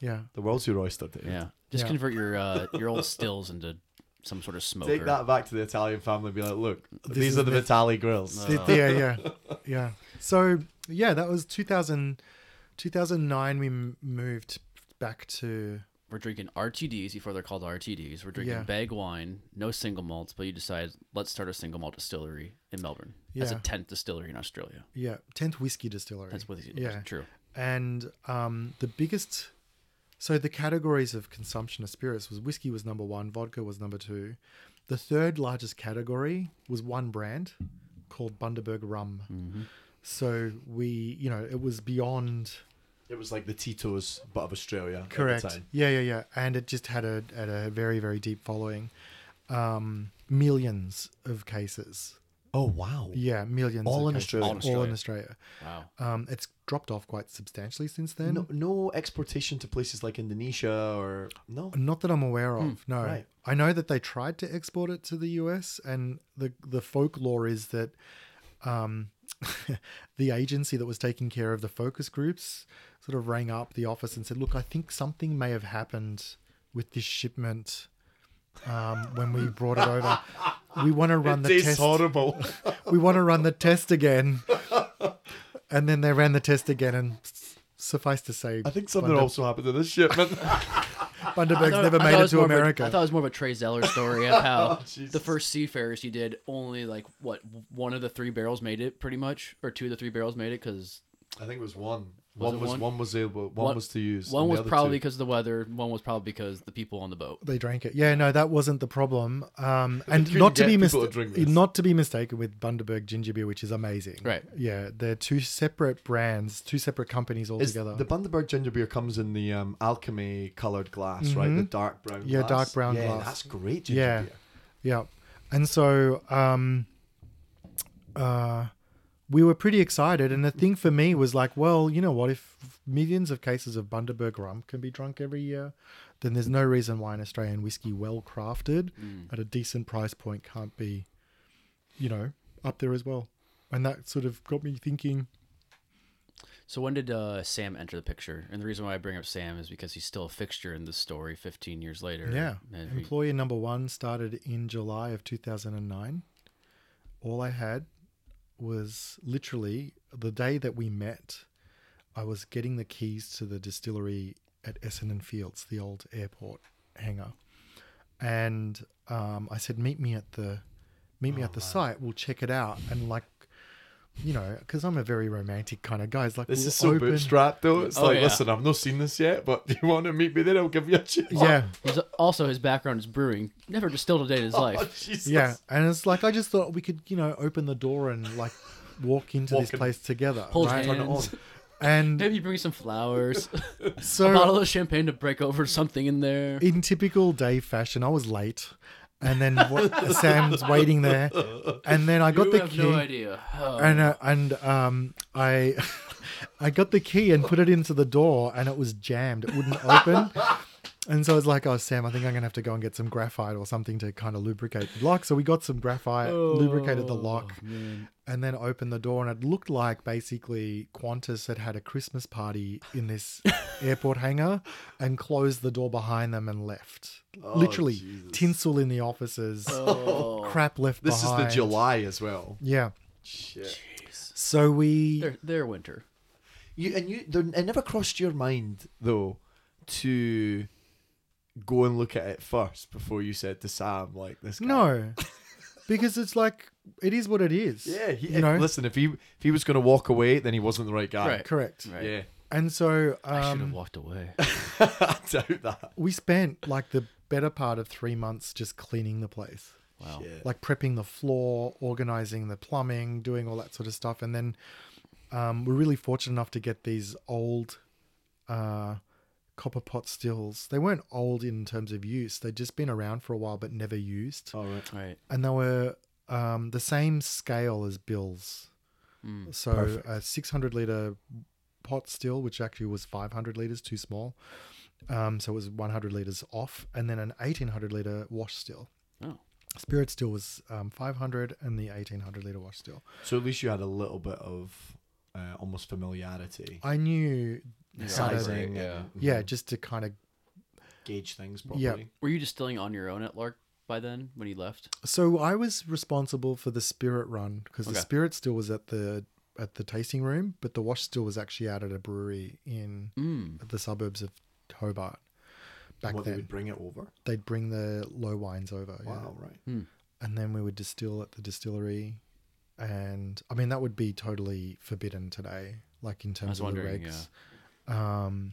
Yeah. The world's your oyster, Dave. Yeah, just Yeah. convert your uh, your old stills into some sort of smoker. Take that back to the Italian family and be like, look, This these is are the the- Vitale grills. No. Th- yeah, yeah, yeah. So yeah, that was 2000, 2009 we m- moved back to We're drinking RTDs before they're called RTDs. We're drinking Yeah. bag wine, no single malts, but you decide let's start a single malt distillery in Melbourne. As a Yeah. tenth distillery in Australia. yeah 10th whiskey distillery. That's what it Yeah. True. and um, the biggest so the categories of consumption of spirits was whiskey was number one vodka was number two the third largest category was one brand called bundaberg rum Mm-hmm. so we you know it was beyond It was like the Tito's, but of Australia. correct At the time. yeah yeah yeah and it just had a had a very very deep following um millions of cases Oh wow. yeah millions All in cases. Australia? All in all in Australia. australia Wow. um it's dropped off quite substantially since then No, no exportation to places like Indonesia or no. Not that I'm aware of. no, right. I know that they tried to export it to the US, and the the folklore is that um, the agency that was taking care of the focus groups sort of rang up the office and said, "Look, I think something may have happened with this shipment." Um, when we brought it over, we want to run the test. horrible. We want to run the test again, and then they ran the test again, and suffice to say, I think something Bundaberg- also happened to this shipment. Bundaberg's I thought- never I made thought it was to more of a- America. I thought it was more of a Trey Zoeller story of how Jesus. the first seafarers he did only like what one of the three barrels made it pretty much, or two of the three barrels made it because I think it was one. Was one was one? one was able. One, One- was to use. one was probably two- because of the weather, one was probably because the people on the boat. they drank it. Yeah, no, that wasn't the problem. Um, and couldn't to be people mis- to not to be mistaken with Bundaberg ginger beer, which is amazing. Right. Yeah, they're two separate brands, two separate companies Is altogether. the Bundaberg ginger beer comes in the um, alchemy colored glass, right? The dark brown. Mm-hmm. Yeah, glass. dark brown yeah, glass. That's great ginger Yeah. beer. Yeah. And so um uh we were pretty excited and the thing for me was like, well, you know what, if millions of cases of Bundaberg rum can be drunk every year, then there's no reason why an Australian whiskey well crafted at a decent price point can't be, you know, up there as well. And that sort of got me thinking, So when did uh, Sam enter the picture? And the reason why I bring up Sam is because he's still a fixture in this story 15 years later. yeah, employee number one started in July of 2009. All I had was literally the day that we met. I was getting the keys to the distillery at Essendon Fields, the old airport hangar, and um, I said, "Meet me at the, meet me at the site. We'll check it out." And like, you know, because I'm a very romantic kind of guy. It's like This is so open- bootstrapped though. It's Oh, like, yeah. listen, I've not seen this yet, but do you want to meet me there? I'll give you a chance. Yeah, he's also his background is brewing. Never distilled a day in his Oh, life. Jesus. Yeah, and it's like I just thought we could, you know, open the door and like walk into this in- place together, Hold right? hands. And Maybe bring some flowers, so, a bottle of champagne to break over something in there. in typical Dave fashion, I was late, and then what, Sam's waiting there, and then I got you the have key, no idea. Oh. and uh, and um, I, I got the key and put it into the door, and it was jammed; it wouldn't open. And so I was like, "Oh, Sam, I think I'm gonna have to go and get some graphite or something to kind of lubricate the lock." So we got some graphite, lubricated the oh, lock, Oh, man. and then opened the door and it looked like basically Qantas had had a Christmas party in this airport hangar and closed the door behind them and left. Oh, Literally Jesus. tinsel in the offices, Oh, crap left This behind. is the July as well. Yeah. Shit. jeez. So we They're, they're winter. You and you. It never crossed your mind though to go and look at it first before you said to Sam like this. Guy. no. because it's like it is what it is. Yeah. He, you know. Listen, if he if he was going to walk away, then he wasn't the right guy. Right. Correct. Right. Yeah. And so I should have um, walked away. I doubt that. we spent like the better part of 3 months just cleaning the place. Wow. Shit. like prepping the floor, organizing the plumbing, doing all that sort of stuff. And then um, we're really fortunate enough to get these old uh, copper pot stills. They weren't old in terms of use; they'd just been around for a while but never used. All right. Right. And they were um, the same scale as Bill's. Mm. So Perfect. a 600 liter pot still, which actually was 500 liters, too small. Um, so it was 100 liters off, and then an 1800 liter wash still. Oh. Spirit still was um, 500 and the 1800 liter wash still. So at least you had a little bit of uh, almost familiarity. I knew Yeah. Sizing, yeah. and yeah, just to kind of. gauge things Yeah. Were you distilling on your own at Lark by then when you left? So I was responsible for the spirit run because Okay. the spirit still was at the at the tasting room, but the wash still was actually out at a brewery in Mm. the suburbs of Hobart. Back what they'd bring it over. they'd bring the low wines over. yeah. Wow, right. and then we would distill at the distillery and i mean that would be totally forbidden today like in I terms was of the wondering, regs um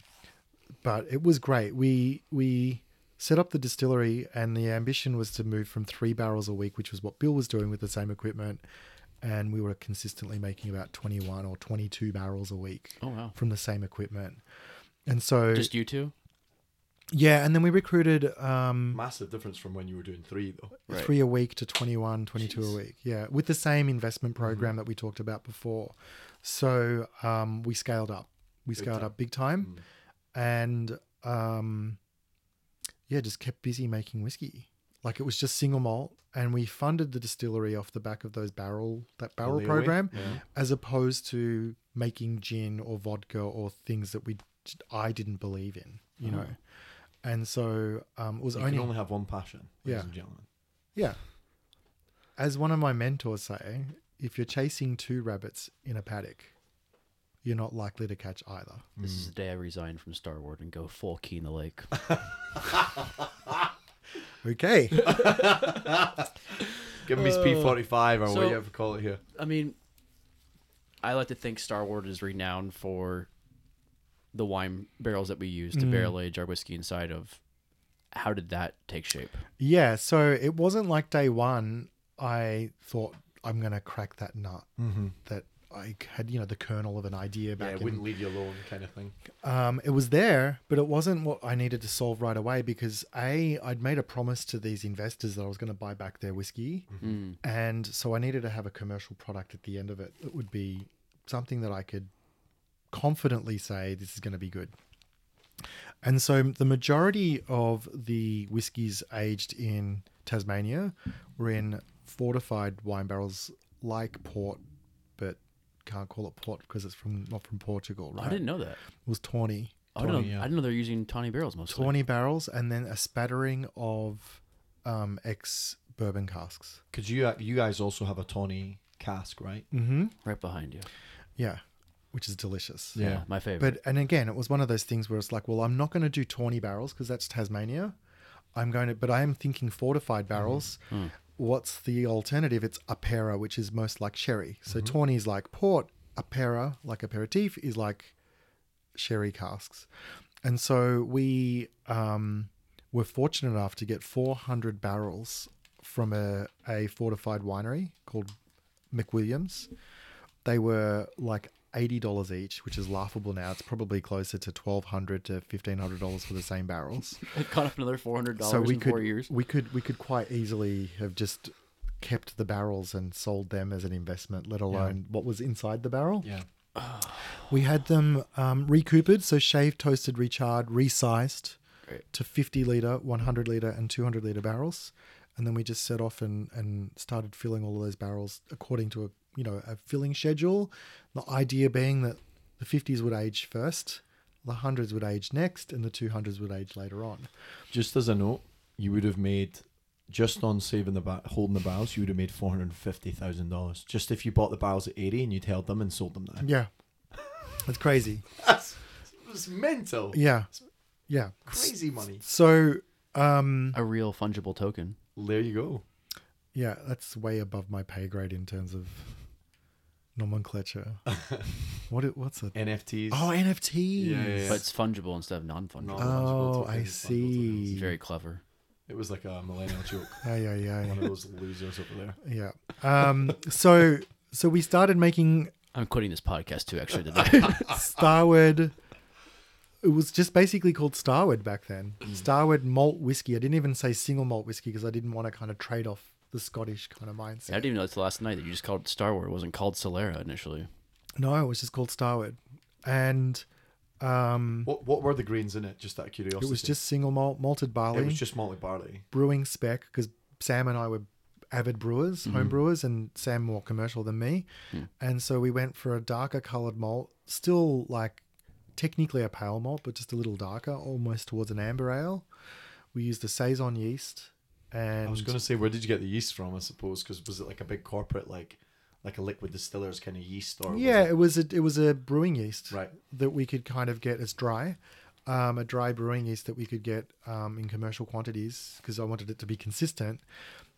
but it was great we we set up the distillery and the ambition was to move from three barrels a week which was what bill was doing with the same equipment and we were consistently making about 21 or 22 barrels a week Oh wow. from the same equipment and so Just you two? yeah and then we recruited um Massive difference from when you were doing three, though. Right. three a week to 21 22 Jeez. a week yeah with the same investment Mm-hmm. program that we talked about before so um, we scaled up we Big scaled time. up big time Mm. and um, yeah just kept busy making whiskey like it was just single malt and we funded the distillery off the back of those barrel that barrel layaway? program Yeah. as opposed to making gin or vodka or things that we I didn't believe in you know and so um, it was You only can only have one passion, ladies Yeah. and gentlemen. yeah. As one of my mentors say, if you're chasing two rabbits in a paddock, you're not likely to catch either. This Mm. is the day I resign from Starward and go full key in the lake. Okay. Give me his P45 or so- whatever you call it here. I mean, I like to think Starward is renowned for the wine barrels that we use to Mm. barrel age our whiskey inside of. How did that take shape? yeah. So it wasn't like day one, I thought I'm going to crack that nut Mm-hmm. that I had, you know, the kernel of an idea Yeah, it wouldn't leave you alone, kind of thing. um, it was there, but it wasn't what I needed to solve right away because a I'd made a promise to these investors that I was going to buy back their whiskey, Mm. and so I needed to have a commercial product at the end of it. It would be something that I could confidently say this is going to be good. And so the majority of the whiskies aged in Tasmania were in fortified wine barrels like port, but can't call it port because it's from not from Portugal, right? I didn't know that. It was tawny. I don't know. Tawny, yeah. I didn't know they're using tawny barrels mostly. Tawny barrels and then a spattering of um, ex bourbon casks. Because you you guys also have a tawny cask, right? Mm-hmm. right behind you. Yeah, which is delicious. Yeah. my favorite. But and again, it was one of those things where it's like, well, I'm not going to do tawny barrels because that's Tasmania. I'm going to, but I am thinking fortified barrels. Mm. What's the alternative? It's apera, which is most like sherry. So Mm-hmm. tawny is like port. Apera, like aperitif, is like sherry casks. And so we um, were fortunate enough to get 400 barrels from a, a fortified winery called McWilliams. They were like eighty dollars each, which is laughable now. It's probably closer to twelve hundred to fifteen hundred dollars for the same barrels. They've gone up another four hundred dollars So we in could four years. we could we could quite easily have just kept the barrels and sold them as an investment, let alone what was inside the barrel. Yeah. We had them um, recoopered, so shaved, toasted, recharred, resized Right. to 50 litre, 100 litre, and 200 litre barrels. And then we just set off and, and started filling all of those barrels according to a you know a filling schedule. The idea being that the 50s would age first, the hundreds would age next, and the 200s would age later on. Just as a note, you would have made just on saving the ba- holding the barrels, you would have made four hundred fifty thousand dollars. Just if you bought the barrels at eighty and you'd held them and sold them now. Yeah, that's crazy. That's it's mental. Yeah, yeah, Crazy money. So um, A real fungible token. There you go. yeah, that's way above my pay grade in terms of nomenclature. what it, what's it? NFTs. Oh, NFTs. Yeah, yeah, yeah. But it's fungible instead of non-fungible. No. Oh, I tokens, fungible see. It's very clever. It was like a millennial joke. Yeah, yeah, yeah, One of those losers over there. yeah. Um, so so we started making I'm quitting this podcast too. Actually, today. Starward. It was just basically called Starward back then. Mm. Starward malt whiskey. I didn't even say single malt whiskey because I didn't want to kind of trade off the Scottish kind of mindset. I didn't even know it's last night that you just called it Starward. It wasn't called Solera initially. No, it was just called Starward, and um, What what were the grains in it? Just out of curiosity. it was just single malt malted barley. It was just malted barley. brewing spec because Sam and I were avid brewers, home Mhm. brewers, and Sam more commercial than me. Mm. And so we went for a darker colored malt, still like technically a pale malt, but just a little darker, almost towards an amber ale. We used a saison yeast, and I was going to say, where did you get the yeast from? I suppose because was it like a big corporate like like a liquid distiller's kind of yeast, or was yeah, it- it was a it was a brewing yeast Right. that we could kind of get as dry, um, a dry brewing yeast that we could get um, in commercial quantities because I wanted it to be consistent.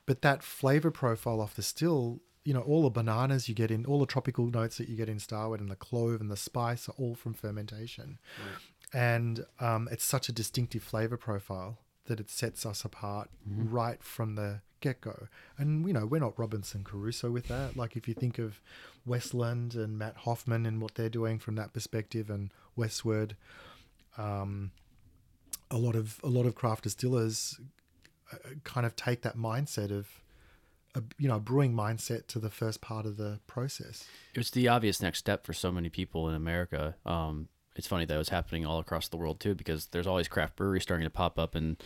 But that flavor profile off the still, you know, all the bananas you get in, all the tropical notes that you get in Starward, and the clove and the spice are all from fermentation, and um, it's such a distinctive flavor profile that it sets us apart right from the get go. And you know, we're not Robinson Crusoe with that. Like if you think of Westland and Matt Hofmann and what they're doing from that perspective, and Westward, um, a lot of a lot of craft distillers uh, kind of take that mindset of. A, you know, brewing mindset to the first part of the process. It's the obvious next step for so many people in America. Um, it's funny that it was happening all across the world too, because there's always craft breweries starting to pop up in,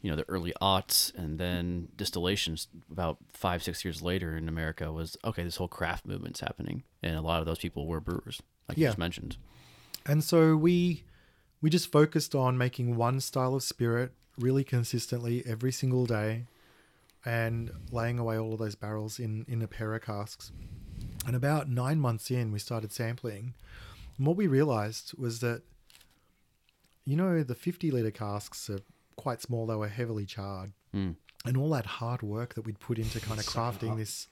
you know, the early aughts, and then distillations about five, six years later in America was okay. This whole craft movement's happening, and a lot of those people were brewers, like you just mentioned. And so we we just focused on making one style of spirit really consistently every single day and laying away all of those barrels in in a pair of casks. And about 9 months in we started sampling. And what we realized was that you know the 50 liter casks are quite small they were heavily charred. Mm. And all that hard work that we'd put into kind of crafting this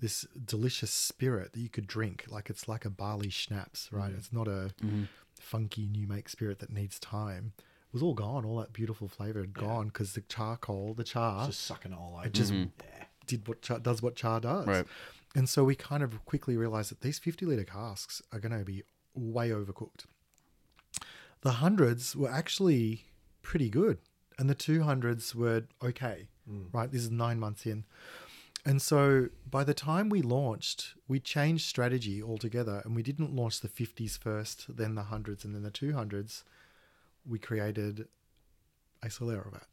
this delicious spirit that you could drink like it's like a barley schnapps right hmm. it's not a mm-hmm. funky new make spirit that needs time it was all gone all that beautiful flavor had gone because the charcoal the char just sucking it all out. it just mm-hmm. yeah. did what char does what char does Right. and so we kind of quickly realized that these 50 liter casks are going to be way overcooked. The hundreds were actually pretty good and the 200s were okay right? This is nine months in. And so by the time we launched, we changed strategy altogether and we didn't launch the 50s first, then the 100s, and then the 200s. We created a Solera vat,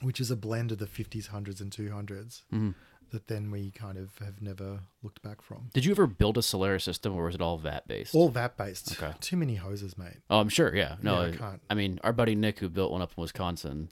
which is a blend of the 50s, 100s, and 200s Mhm. That then we kind of have never looked back from. Did you ever build a Solera system, or was it all vat based? All vat based. Okay. Too many hoses, mate. Oh, I'm sure. Yeah. No, Yeah, I I, can't. I mean, our buddy Nick, who built one up in Wisconsin,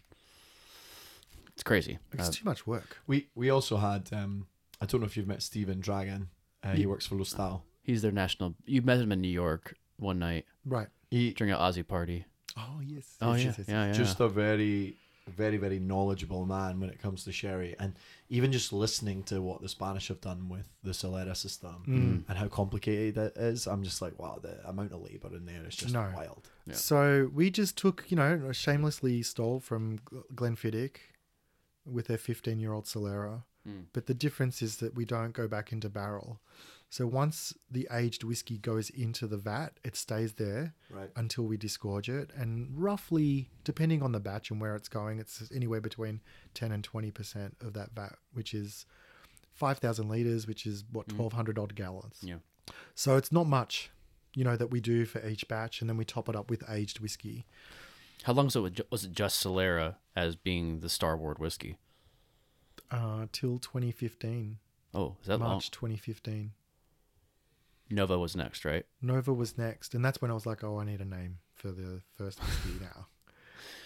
it's crazy. It's Uh, too much work. We we also had um I don't know if you've met Stephen Dragon. Uh, he works for Lustau. he's their national. You met him in New York one night Right. He during an Aussie party. Oh, yes. Oh yes, yeah, yes, yes, yeah, yeah. just a very very very knowledgeable man when it comes to sherry and even just listening to what the Spanish have done with the Solera system Mm. and how complicated it is I'm just like wow the amount of labor in there is just No. wild Yeah. So we just took, you know, shamelessly stole from Glenfiddich with their 15 year old Solera. Mm. But the difference is that we don't go back into barrel. So once the aged whiskey goes into the vat, it stays there right until we disgorge it. And roughly, depending on the batch and where it's going, it's anywhere between 10 and 20% of that vat, which is 5,000 liters, which is what, 1,200 odd gallons. Yeah. So it's not much, you know, that we do for each batch. And then we top it up with aged whiskey. How long was it? Was it just Solera as being the Starward whiskey? Uh, till 2015, Oh, is that long? March 2015. Nova was next, right? Nova was next, and that's when I was like, "Oh, I need a name for the first whiskey now."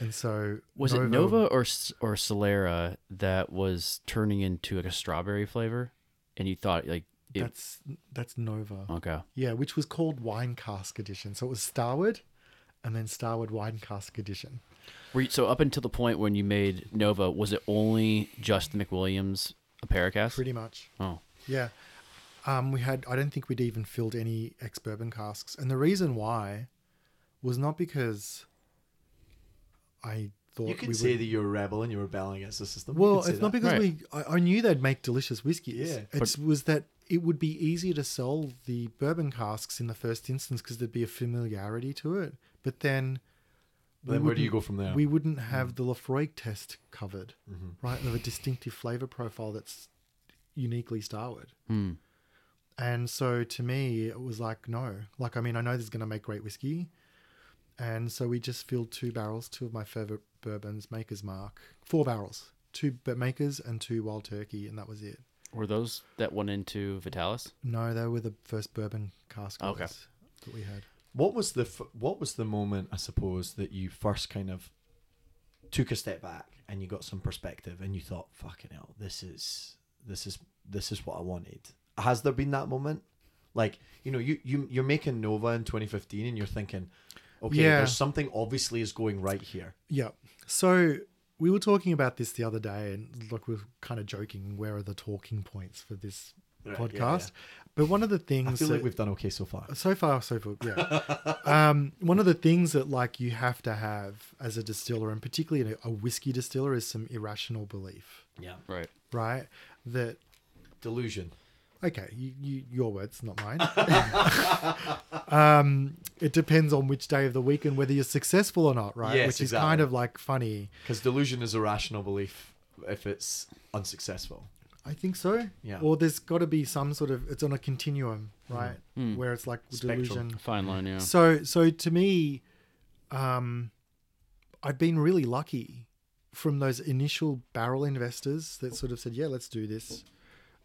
And so Was it Nova or or Solera that was turning into like a strawberry flavor, and you thought like it, That's that's Nova. okay, Yeah, which was called Wine Cask Edition. So it was Starward, and then Starward Wine Cask Edition. Were you, so up until the point when you made Nova, was it only just McWilliams apera cask? Pretty much. Oh, Yeah. Um, we had. I don't think we'd even filled any ex bourbon casks, and the reason why was not because I thought you could we say would, that you're a rebel and you're rebelling against the system Well, it's not that. because Right. we. I, I knew they'd make delicious whiskeys. Yeah. it was that it would be easier to sell the bourbon casks in the first instance because there'd be a familiarity to it. But then, But then where do you go from there We wouldn't have the Laphroaig test covered, Mm-hmm. right? Of a distinctive flavor profile that's uniquely Starward. hmm. And so to me, it was like, no. Like, I mean, I know this is going to make great whiskey. And so we just filled two barrels, two of my favorite bourbons, Maker's Mark, four barrels, two Makers and two Wild Turkey, and that was it. were those that went into Vitalis? No, they were the first bourbon cask Okay. that we had. What was the f- what was the moment I suppose that you first kind of took a step back and you got some perspective and you thought, "Fucking hell, this is this is this is what I wanted," has there been that moment? Like, you know, you, you you're making Nova in 2015 and you're thinking, okay, Yeah. there's something obviously is going right here. Yeah. So we were talking about this the other day, and look, we are kind of joking. Where are the talking points for this Right, yeah, podcast? But one of the things I feel that, like we've done okay so far. so far, so far, yeah. um, one of the things that like you have to have as a distiller, and particularly a, a whiskey distiller, is some irrational belief, Yeah. Right. right? That Delusion. Okay, you, you, your words, not mine. um, it depends on which day of the week and whether you're successful or not, right? Yes, Which is exactly. kind of like funny. Because delusion is a rational belief if it's unsuccessful. I think so. Yeah. Or there's got to be some sort of it's on a continuum, right? Mm. Where it's like Spectrum. delusion. Fine line, yeah. So so to me, um, I've been really lucky from those initial barrel investors that sort of said, yeah, let's do this,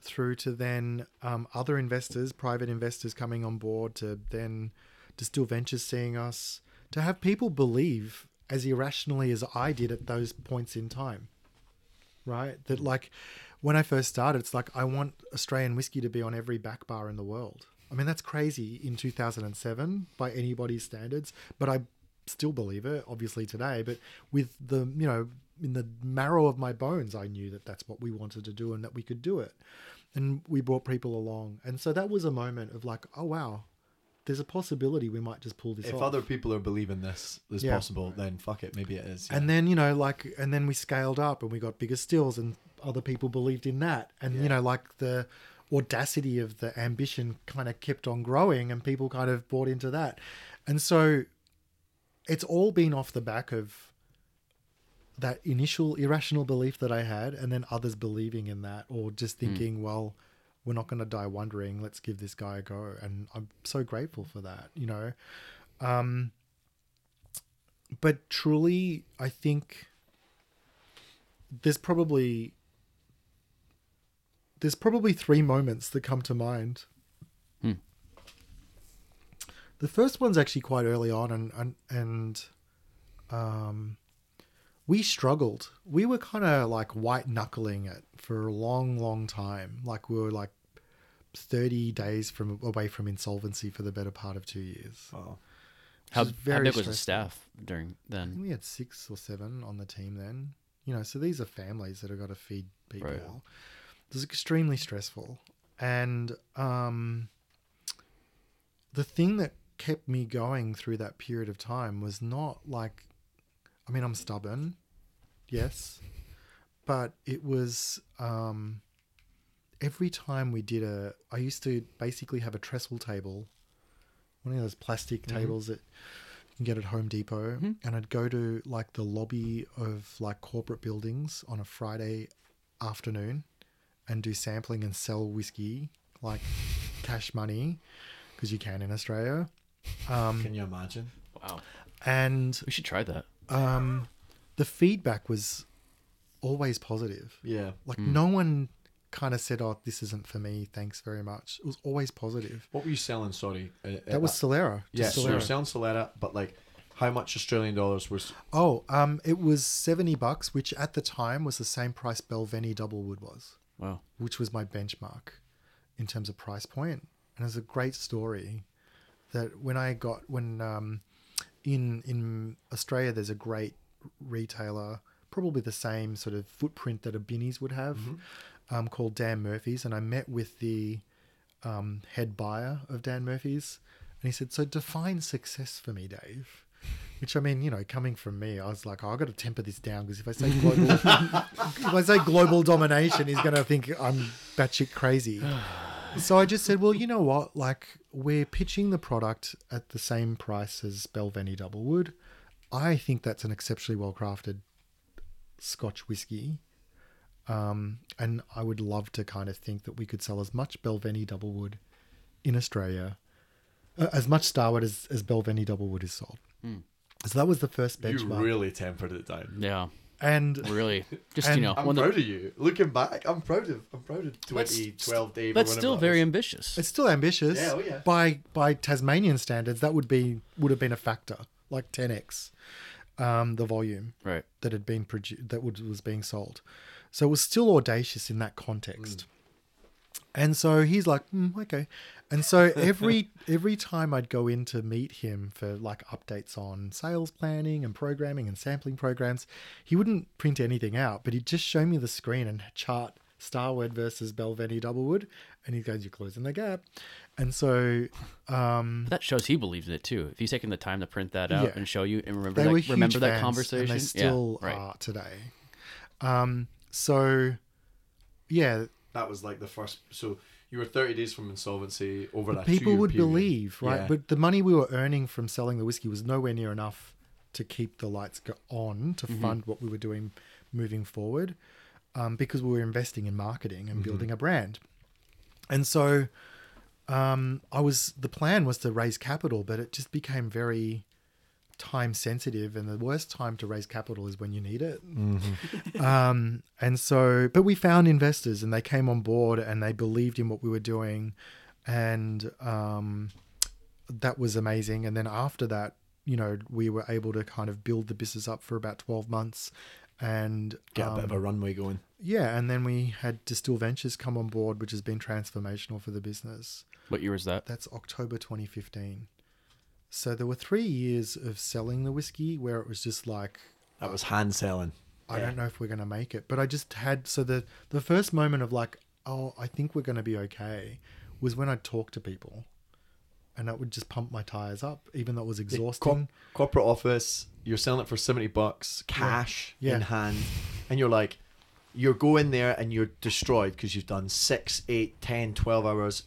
through to then um, other investors, private investors coming on board, to then Distill Ventures seeing us, to have people believe as irrationally as I did at those points in time. Right? That like when I first started, it's like I want Australian whiskey to be on every back bar in the world. I mean, that's crazy in 2007 by anybody's standards, but I still believe it, obviously today. But with the, you know, in the marrow of my bones, I knew that that's what we wanted to do and that we could do it. And we brought people along. And so that was a moment of like, oh, wow, there's a possibility we might just pull this If off. other people are believing this is Yeah. possible, then fuck it, maybe it is. yeah. And then, you know, like, and then we scaled up and we got bigger stills and other people believed in that. And, you know, like the audacity of the ambition kind of kept on growing and people kind of bought into that. And so it's all been off the back of that initial irrational belief that I had and then others believing in that or just thinking, well, we're not going to die wondering. Let's give this guy a go. And I'm so grateful for that, you know. Um, but truly, I think there's probably there's probably three moments that come to mind. Hmm. The first one's actually quite early on, and and, and um, we struggled. We were kind of like white knuckling it for a long, long time. Like we were like thirty days from away from insolvency for the better part of two years. Wow. How, is how very how big was the staff during I think then? we had six or seven on the team then. You know, so these are families that have got to feed people. Right. It was extremely stressful. And um, the thing that kept me going through that period of time was not like, I mean, I'm stubborn, yes, but it was um, every time we did a, I used to basically have a trestle table, one of those plastic tables that you can get at Home Depot, and I'd go to like the lobby of like corporate buildings on a Friday afternoon and do sampling and sell whiskey like cash money because you can in Australia. Um, Can you imagine? Wow. and We should try that. Um, the feedback was always positive. Yeah. Like no one kind of said, "Oh, this isn't for me. Thanks very much." It was always positive. What were you selling? Sorry. Uh, That was Solera. yeah. just So you're Solera. selling Solera, but like, how much Australian dollars was? Oh, um, it was seventy bucks, which at the time was the same price Balvenie Double Wood was, Wow. which was my benchmark in terms of price point. And it's a great story that when I got when um, in in Australia, there's a great retailer, probably the same sort of footprint that a Binny's would have, um, called Dan Murphy's, and I met with the um, head buyer of Dan Murphy's, and he said, "So define success for me, Dave." Which I mean, you know, coming from me, I was like, oh, I've got to temper this down because if I say global, if I say global domination, he's going to think I'm batshit crazy. So I just said, well, you know what? Like, we're pitching the product at the same price as Balvenie Double Wood. I think that's an exceptionally well crafted Scotch whiskey. Um, and I would love to kind of think that we could sell as much Balvenie Double Wood in Australia, uh, as much Starward as, as Balvenie Doublewood is sold. So that was the first benchmark. You benchmark. really tempered it down. Yeah. And Really. Just, And you know, I'm one proud of the, of you. Looking back, I'm proud of. I'm proud of That's- 2012 Dave. that's still very ambitious. it's still ambitious. Yeah, oh yeah. By by Tasmanian standards, that would be would have been a factor, like 10x, um, the volume Right. that had been produced that would, was being sold. So it was still audacious in that context. And so he's like, mm, okay. And so every every time I'd go in to meet him for like updates on sales planning and programming and sampling programs, he wouldn't print anything out, but he'd just show me the screen and chart Starward versus Balvenie Doublewood, and he goes, "You're closing the gap." And so um, that shows he believes in it too. If he's taking the time to print that out Yeah. and show you and remember that, remember that conversation, they still yeah, right. are today. Um, so yeah, That was like the first. So you were 30 days from insolvency over that. people would period. believe, right? Yeah. But the money we were earning from selling the whiskey was nowhere near enough to keep the lights on to Mm-hmm. fund what we were doing moving forward, um, because we were investing in marketing Mm-hmm. and building a brand. And so, um, I was the plan was to raise capital, but it just became very time sensitive, and the worst time to raise capital is when you need it. um, and so, but we found investors, and they came on board, and they believed in what we were doing, and um, that was amazing. And then after that, you know, we were able to kind of build the business up for about twelve months, and Get a bit of um, a runway going. yeah, and then we had Distill Ventures come on board, which has been transformational for the business. What year was that? That's October 2015. So there were three years of selling the whiskey where it was just like, That was hand selling. I Yeah. don't know if we're going to make it. But I just had, so the, the first moment of like, oh, I think we're going to be okay was when I'd talk to people. And that would just pump my tires up, even though it was exhausting. Corp- corporate office, you're selling it for 70 bucks, cash Yeah. in hand, and you're like, you're going there and you're destroyed because you've done six, eight, 10, 12 hours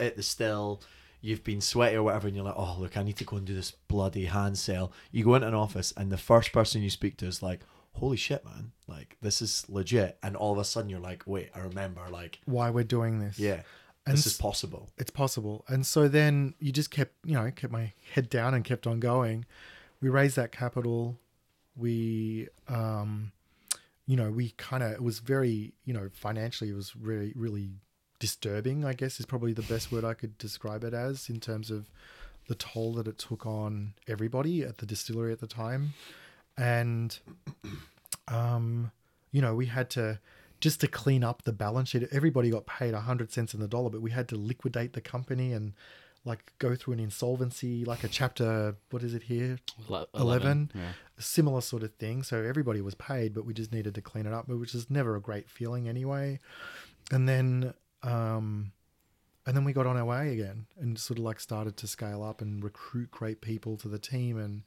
at the still. You've been sweaty or whatever, and you're like, oh, look, I need to go and do this bloody hand sale. You go into an office, and the first person you speak to is like, holy shit, man. Like, this is legit. And all of a sudden, you're like, wait, I remember, like, Why we're doing this. yeah, And this is possible. it's possible. And so then you just kept, you know, kept my head down and kept on going. We raised that capital. We, um, you know, we kind of, it was very, you know, financially, it was really, really disturbing, I guess is probably the best word I could describe it as in terms of the toll that it took on everybody at the distillery at the time. And, um, you know, we had to, just to clean up the balance sheet. Everybody got paid a hundred cents in the dollar, but we had to liquidate the company and like go through an insolvency, like a chapter. What is it here? Ele- 11. Yeah. Similar sort of thing. So everybody was paid, but we just needed to clean it up, which is never a great feeling anyway. And then, um, and then we got on our way again and sort of like started to scale up and recruit great people to the team and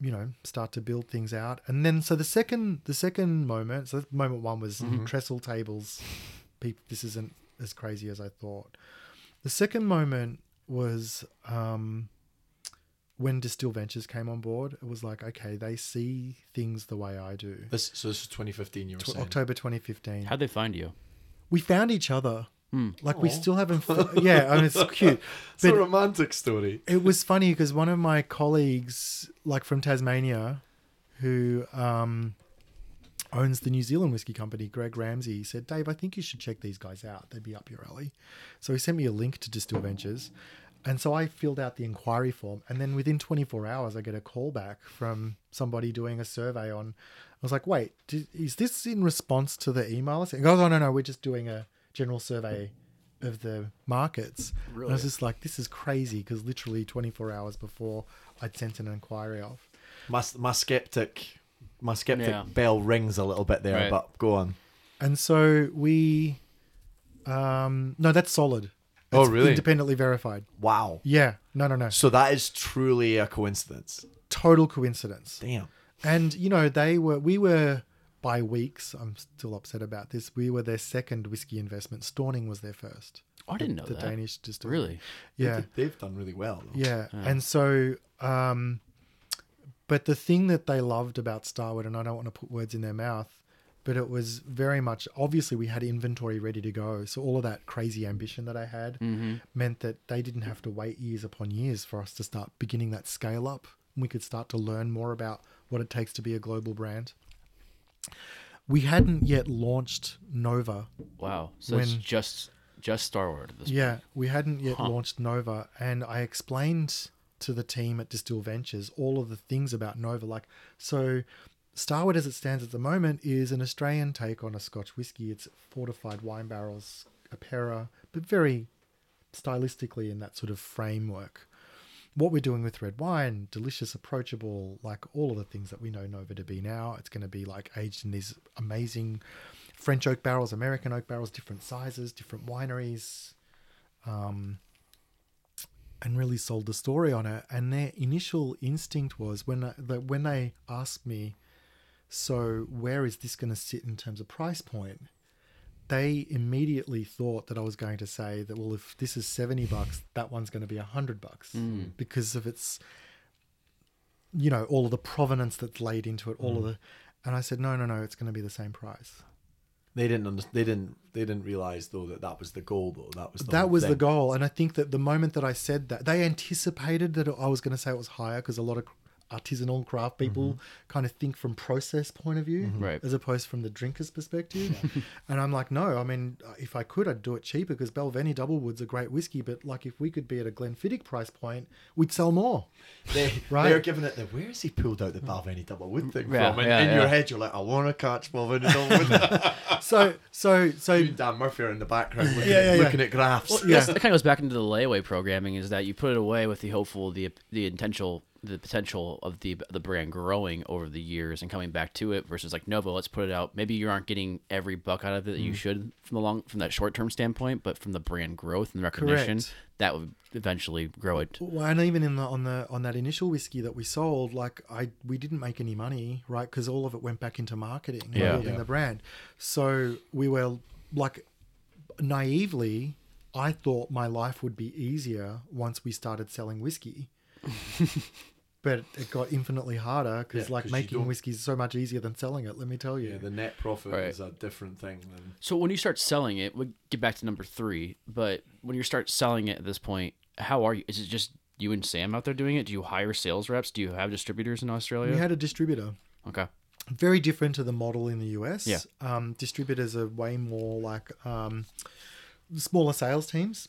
you know start to build things out. And then so the second the second moment so moment one was trestle tables. People this isn't as crazy as i thought. The second moment was um when distill ventures came on board. It was like okay they see things the way i do. This So this is 2015, you were Tw- saying. october 2015 How'd they find you? We found each other Hmm. like we Aw. still haven't fo- yeah i mean it's cute It's a but- romantic story. it was funny because one of my colleagues, like from Tasmania, who um, owns the New Zealand whiskey company, Greg Ramsay, said, Dave, I think you should check these guys out. They'd be up your alley. So he sent me a link to Distill Ventures. And so I filled out the inquiry form. And then within 24 hours, I get a call back from somebody doing a survey on. I was like, wait, did, is this in response to the email? He goes, oh, no, no, we're just doing a general survey of the markets. And I was just like, this is crazy because literally 24 hours before I'd sent an inquiry off. My my skeptic, my skeptic Yeah. bell rings a little bit there, Right. but go on. And so we, um, no, that's solid. Oh, It's really? Independently verified. Wow. Yeah, no, no, no. So that is truly a coincidence. Total coincidence. Damn. And you know, they were, we were by weeks. I'm still upset about this. We were their second whiskey investment. Stauning was their first. Oh, I didn't know the that. Danish distillery. Really? Yeah. They- They've done really well. Though. Yeah. And so, um, but the thing that they loved about Starward, and I don't want to put words in their mouth, but it was very much obviously we had inventory ready to go. So all of that crazy ambition that I had meant that they didn't have to wait years upon years for us to start beginning that scale up. We could start to learn more about what it takes to be a global brand. We hadn't yet launched Nova Wow. So it's just just Starward at this yeah, we hadn't yet Huh. launched Nova, and I explained to the team at Distill Ventures all of the things about Nova. Like, so Starward, as it stands at the moment, is an Australian take on a Scotch whiskey. It's fortified wine barrels apera, but very stylistically in that sort of framework. What we're doing with red wine, delicious, approachable, like all of the things that we know Nova to be now. It's going to be like aged in these amazing French oak barrels, American oak barrels, different sizes, different wineries, um, and really sold the story on it. And their initial instinct was when I, that when they asked me, so where is this going to sit in terms of price point? They immediately thought that I was going to say that well, if this is seventy bucks, that one's going to be a hundred bucks hmm. because of its, you know, all of the provenance that's laid into it, all of hmm. the. And I said, no, no, no, it's going to be the same price. They didn't. Under, they didn't. They didn't realize though that that was the goal. Though that was the that was the goal and i think that the moment that i said that they anticipated that i was going to say it was higher because a lot of artisanal craft people mm-hmm. kind of think from process point of view mm-hmm. Right. as opposed from the drinker's perspective and i'm like no i mean uh, if i could i'd do it cheaper because Balvenie doublewood's a great whiskey but like if we could be at a glenfiddich price point we'd sell more They, Right. They're giving it the where's he pulled out the Balvenie double wood thing Yeah, from? And yeah, in your head, you're like, I want to catch Balvenie double wood. so so so you and Dan Murphy are in the background looking, Yeah, at, yeah, yeah. looking at graphs. yeah That kind of goes back into the layaway programming is that you put it away with the hopeful, the the intentional, the potential of the the brand growing over the years and coming back to it versus like Novo. Let's put it out. Maybe you aren't getting every buck out of it that you mm. should from the long from that short term standpoint, but from the brand growth and recognition, Correct. that would eventually grow it. Well, and even in the on the on that initial whiskey that we sold, like I we didn't make any money, right? Because all of it went back into marketing, and Yeah. building Yeah. the brand. So we were like naively, I thought my life would be easier once we started selling whiskey. but it got infinitely harder because Yeah, like 'cause you making whiskey is so much easier than selling it. Let me tell you. Yeah, the net profit Right. is a different thing than So when you start selling it, we'll get back to number three. But when you start selling it at this point, how are you? Is it just you and Sam out there doing it? Do you hire sales reps? Do you have distributors in Australia? we had a distributor. okay. very different to the model in the US. Yeah. Um, distributors are way more like um, smaller sales teams.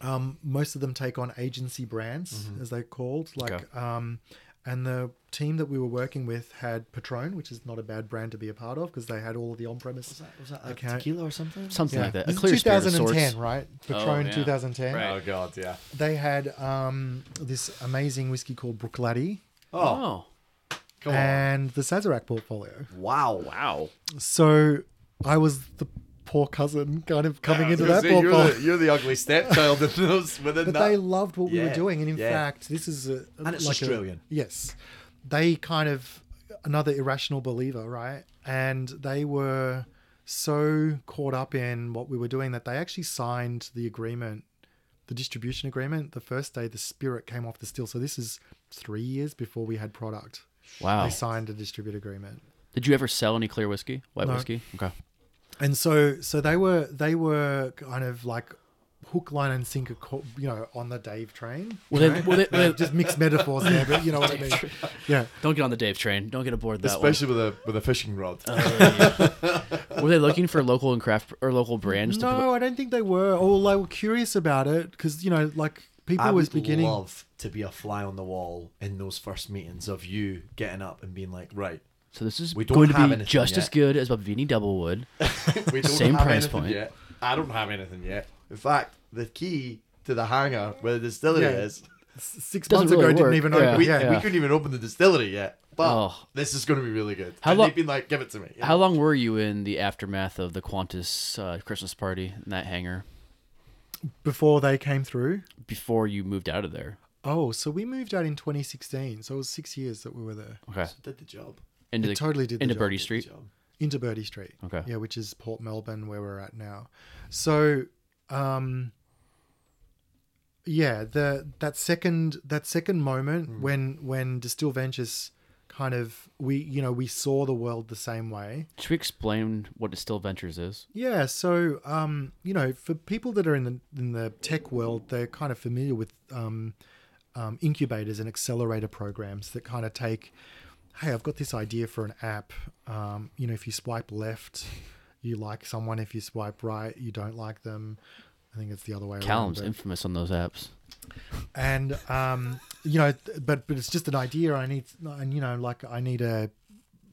Um, most of them take on agency brands, as they're called. Like, Okay. um, and the team that we were working with had Patron, which is not a bad brand to be a part of because they had all of the on-premise. was that was that a a tequila or something? Something like that. A This is clear spirit of 2010, right? Patron yeah. 2010. Right. Oh god, yeah. They had um, this amazing whiskey called Bruichladdich Oh, Oh, come on. and the Sazerac portfolio. Wow. wow. So I was the poor cousin kind of coming I was into that say, you're, the, you're the ugly stepchild in those within But that. they loved what we were doing, and in yeah. fact, this is a And it's like a- Australian. yes, they kind of another irrational believer, right? And they were so caught up in what we were doing that they actually signed the agreement, the distribution agreement, the first day the spirit came off the still. So this is three years before we had product. Wow. They signed a distribute agreement. Did you ever sell any clear whiskey? White No. whiskey? Okay. And so so they were they were kind of like hook line and sinker co- you know on the dave train Well, you they- know? well, they- Uh, just mixed metaphors there but you know what i mean yeah Don't get on the Dave train. Don't get aboard that Especially with a with a fishing rod. one. Were they looking for local and craft or local brands? To no i don't think they were or they were curious about it because you know like people I was would beginning love to be a fly on the wall in those first meetings of you getting up and being like, right, so this is We don't going to be anything just as good as Balvenie Doublewood. we don't Same have price anything point. yet. I don't have anything yet. In fact, the key to the hangar where the distillery Yeah. is, six Doesn't months really ago work. didn't even Yeah. we, yeah, we couldn't even open the distillery yet. But Oh. this is going to be really good. How and lo- they've been like, give it to me. you How long were you in the aftermath of the Qantas uh, Christmas party in that hangar before they came through before you moved out of there? oh so we moved out in 2016 so it was six years that we were there Okay. Did the job. Into it the totally did into job. Bertie Did Street. into Bertie Street. Okay. Yeah, which is Port Melbourne where we're at now. So, um, yeah, the that second that second moment Hmm. when when Distill Ventures kind of we you know we saw the world the same way. Should we explain what Distill Ventures is? Yeah, so um, you know, for people that are in the in the tech world, they're kind of familiar with um, um, incubators and accelerator programs that kind of take, hey, I've got this idea for an app. Um, you know, if you swipe left, you like someone. If you swipe right, you don't like them. I think it's the other way Callum's around. Callum's infamous on those apps. and um, you know, but but it's just an idea. I need, and you know, like I need a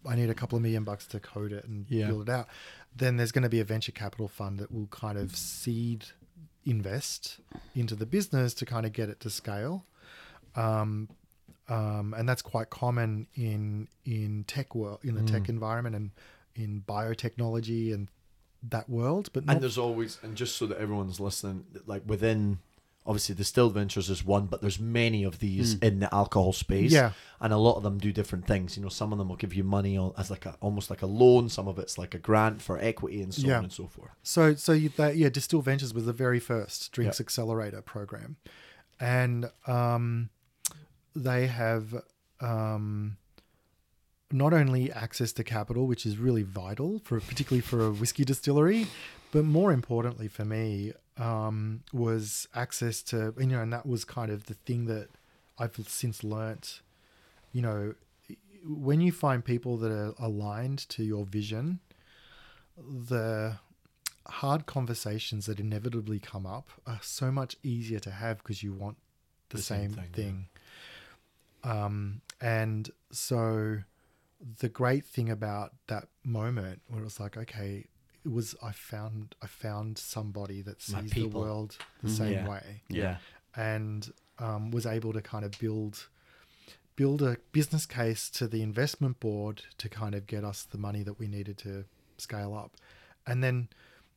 I need a couple of million bucks to code it and Yeah. build it out. Then there's going to be a venture capital fund that will kind of seed invest into the business to kind of get it to scale. Um, um, and that's quite common in in tech world, in the Mm. tech environment, and in biotechnology and that world. But not And there's always, and just so that everyone's listening, like within, obviously, Distill Ventures is one, but there's many of these in the alcohol space. Yeah. And a lot of them do different things. You know, some of them will give you money as like a almost like a loan. Some of it's like a grant for equity and so Yeah. on and so forth. So, so you, that, yeah, Distill Ventures was the very first drinks accelerator program, and um, they have um, not only access to capital, which is really vital for particularly for a whiskey distillery, but more importantly for me um, was access to you know, and that was kind of the thing that I've since learnt. You know, when you find people that are aligned to your vision, the hard conversations that inevitably come up are so much easier to have because you want the, The same same, thing, thing. Um, and so the great thing about that moment where it was like, okay, it was I found I found somebody that sees the world the Mhm. same Yeah. way Yeah. and um, was able to kind of build build a business case to the investment board to kind of get us the money that we needed to scale up. And then,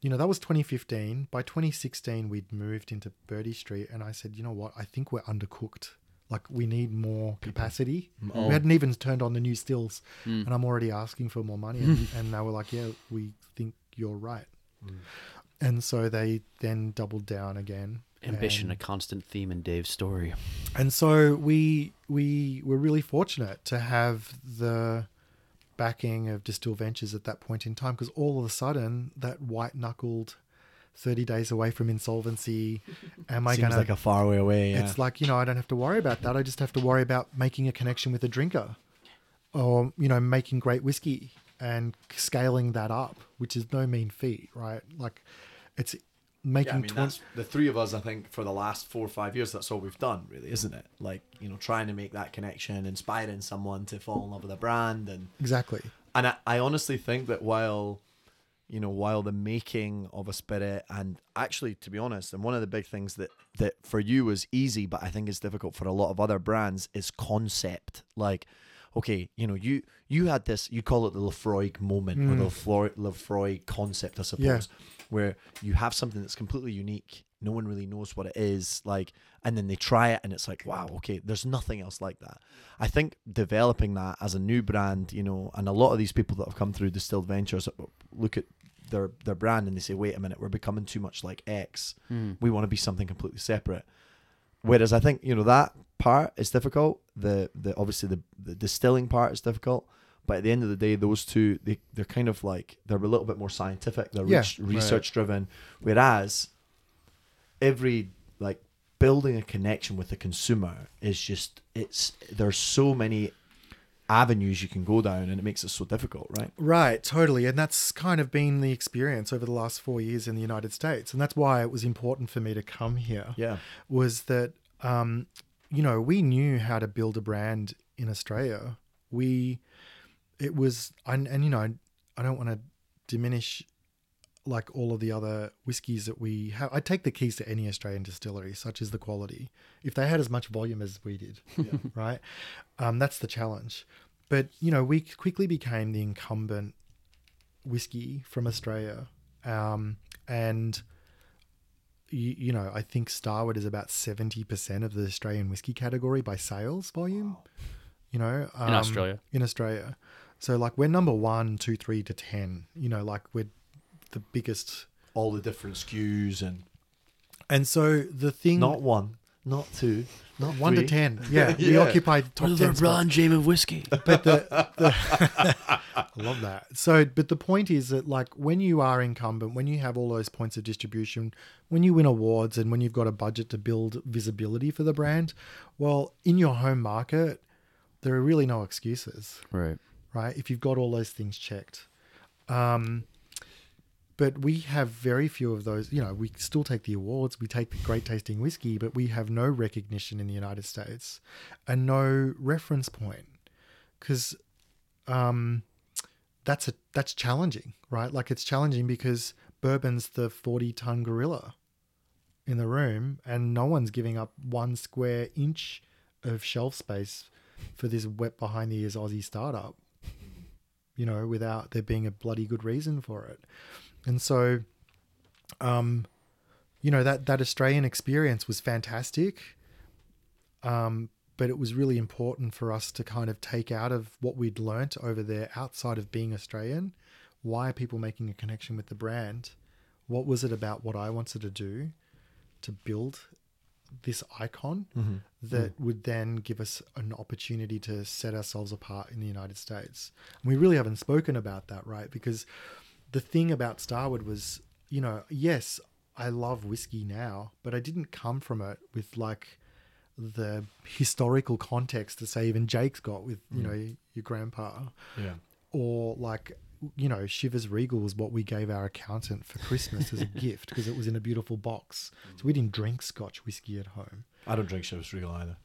you know, that was 2015. By 2016, we'd moved into Bertie Street, and I said, you know what? I think we're undercooked. Like we need more capacity. Oh. We hadn't even turned on the new stills, Mm. and I'm already asking for more money. And, and they were like, yeah, we think you're right. Mm. And so they then doubled down again. Ambition, and- a constant theme in Dave's story. and so we we were really fortunate to have the backing of Distill Ventures at that point in time because all of a sudden that white knuckled 30 days away from insolvency am I Seems going to like a far way away. Yeah. it's like you know I don't have to worry about that I just have to worry about making a connection with a drinker or you know making great whiskey and scaling that up which is no mean feat right like it's making yeah, I mean, 20 that's the three of us. I think for the last four or five years, that's all we've done, really, isn't it? Like you know, trying to make that connection, inspiring someone to fall in love with a brand, and exactly and I, I honestly think that while you know while the making of a spirit. And actually to be honest and one of the big things that that for you was easy but i think is difficult for a lot of other brands is concept. Like okay you know you you had this you call it the Laphroaig moment or the mm. Laphroaig, Laphroaig concept i suppose Yeah. where you have something that's completely unique. No one really knows what it is like and then they try it and it's like wow okay there's nothing else like that. I think developing that as a new brand you know and a lot of these people that have come through Distill Ventures uh, look at their their brand and they say wait a minute we're becoming too much like x. Mm. we want to be something completely separate. Whereas i think you know that part is difficult. The the obviously the, the distilling part is difficult. But at the end of the day those two they, they're kind of like they're a little bit more scientific. They're Yeah. res- research driven. Whereas every like building a connection with the consumer is just it's there's so many avenues you can go down and it makes it so difficult right Right, totally. And that's kind of been the experience over the last four years in the United States. And that's why it was important for me to come here. yeah Was that, um, you know, we knew how to build a brand in Australia. We, it was, and, and you know, I don't want to diminish like all of the other whiskies that we have. I take the keys to any Australian distillery, such as the quality. If they had as much volume as we did, right? Um, that's the challenge. But you know, we quickly became the incumbent whiskey from Australia, um, and you, you know, I think Starward is about seventy percent of the Australian whiskey category by sales volume. You know, um, Australia. In Australia, so like we're number one, two, three to ten. You know, like we're the biggest. all the different SKUs and And so the thing, not one not two not one to ten, yeah, we Yeah. occupy top ten spots. James of whiskey. but the, the I love that. So, but the point is that like when you are incumbent, when you have all those points of distribution, when you win awards, and when you've got a budget to build visibility for the brand, well, in your home market, there are really no excuses, right. right? If you've got all those things checked. Um, but we have very few of those. You know, we still take the awards, we take the great tasting whiskey, but we have no recognition in the United States and no reference point. Because um, that's a that's challenging, right? Like it's challenging because bourbon's the 40 ton gorilla in the room and no one's giving up one square inch of shelf space for this wet behind the ears Aussie startup, you know, without there being a bloody good reason for it. And so, um, you know, that, that Australian experience was fantastic. Um, but it was really important for us to kind of take out of what we'd learnt over there outside of being Australian. Why are people making a connection with the brand? What was it about what I wanted to do to build this icon that would then give us an opportunity to set ourselves apart in the United States? And we really haven't spoken about that, right? Because the thing about Starward was, you know, yes, I love whiskey now, but I didn't come from it with like the historical context to say even Jake's got with you mm. know your grandpa, Yeah. or like you know Chivas Regal was what we gave our accountant for Christmas as a gift because it was in a beautiful box. So we didn't drink Scotch whiskey at home. I don't drink Chivas Regal either.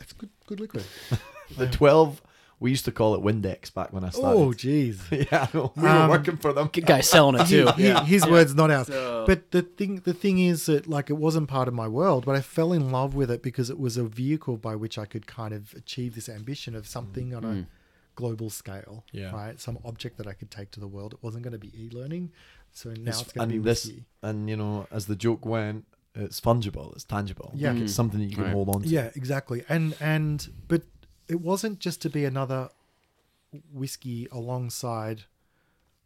It's good, good liquid. The 12, we used to call it Windex back when I started. Oh, jeez. yeah, I know. we Um, were working for them. Good guy selling it He- too. he- his words, not ours. So- But the thing, the thing is that like it wasn't part of my world, but I fell in love with it because it was a vehicle by which I could kind of achieve this ambition of something on a global scale. Yeah. Right. Some object that I could take to the world. It wasn't going to be e-learning, so now It's- it's, going to be and this, whiskey. and you know, as the joke went, it's fungible, it's tangible. Yeah. Like, it's something that you can Right. hold on to. Yeah, exactly. And and but it wasn't just to be another whiskey alongside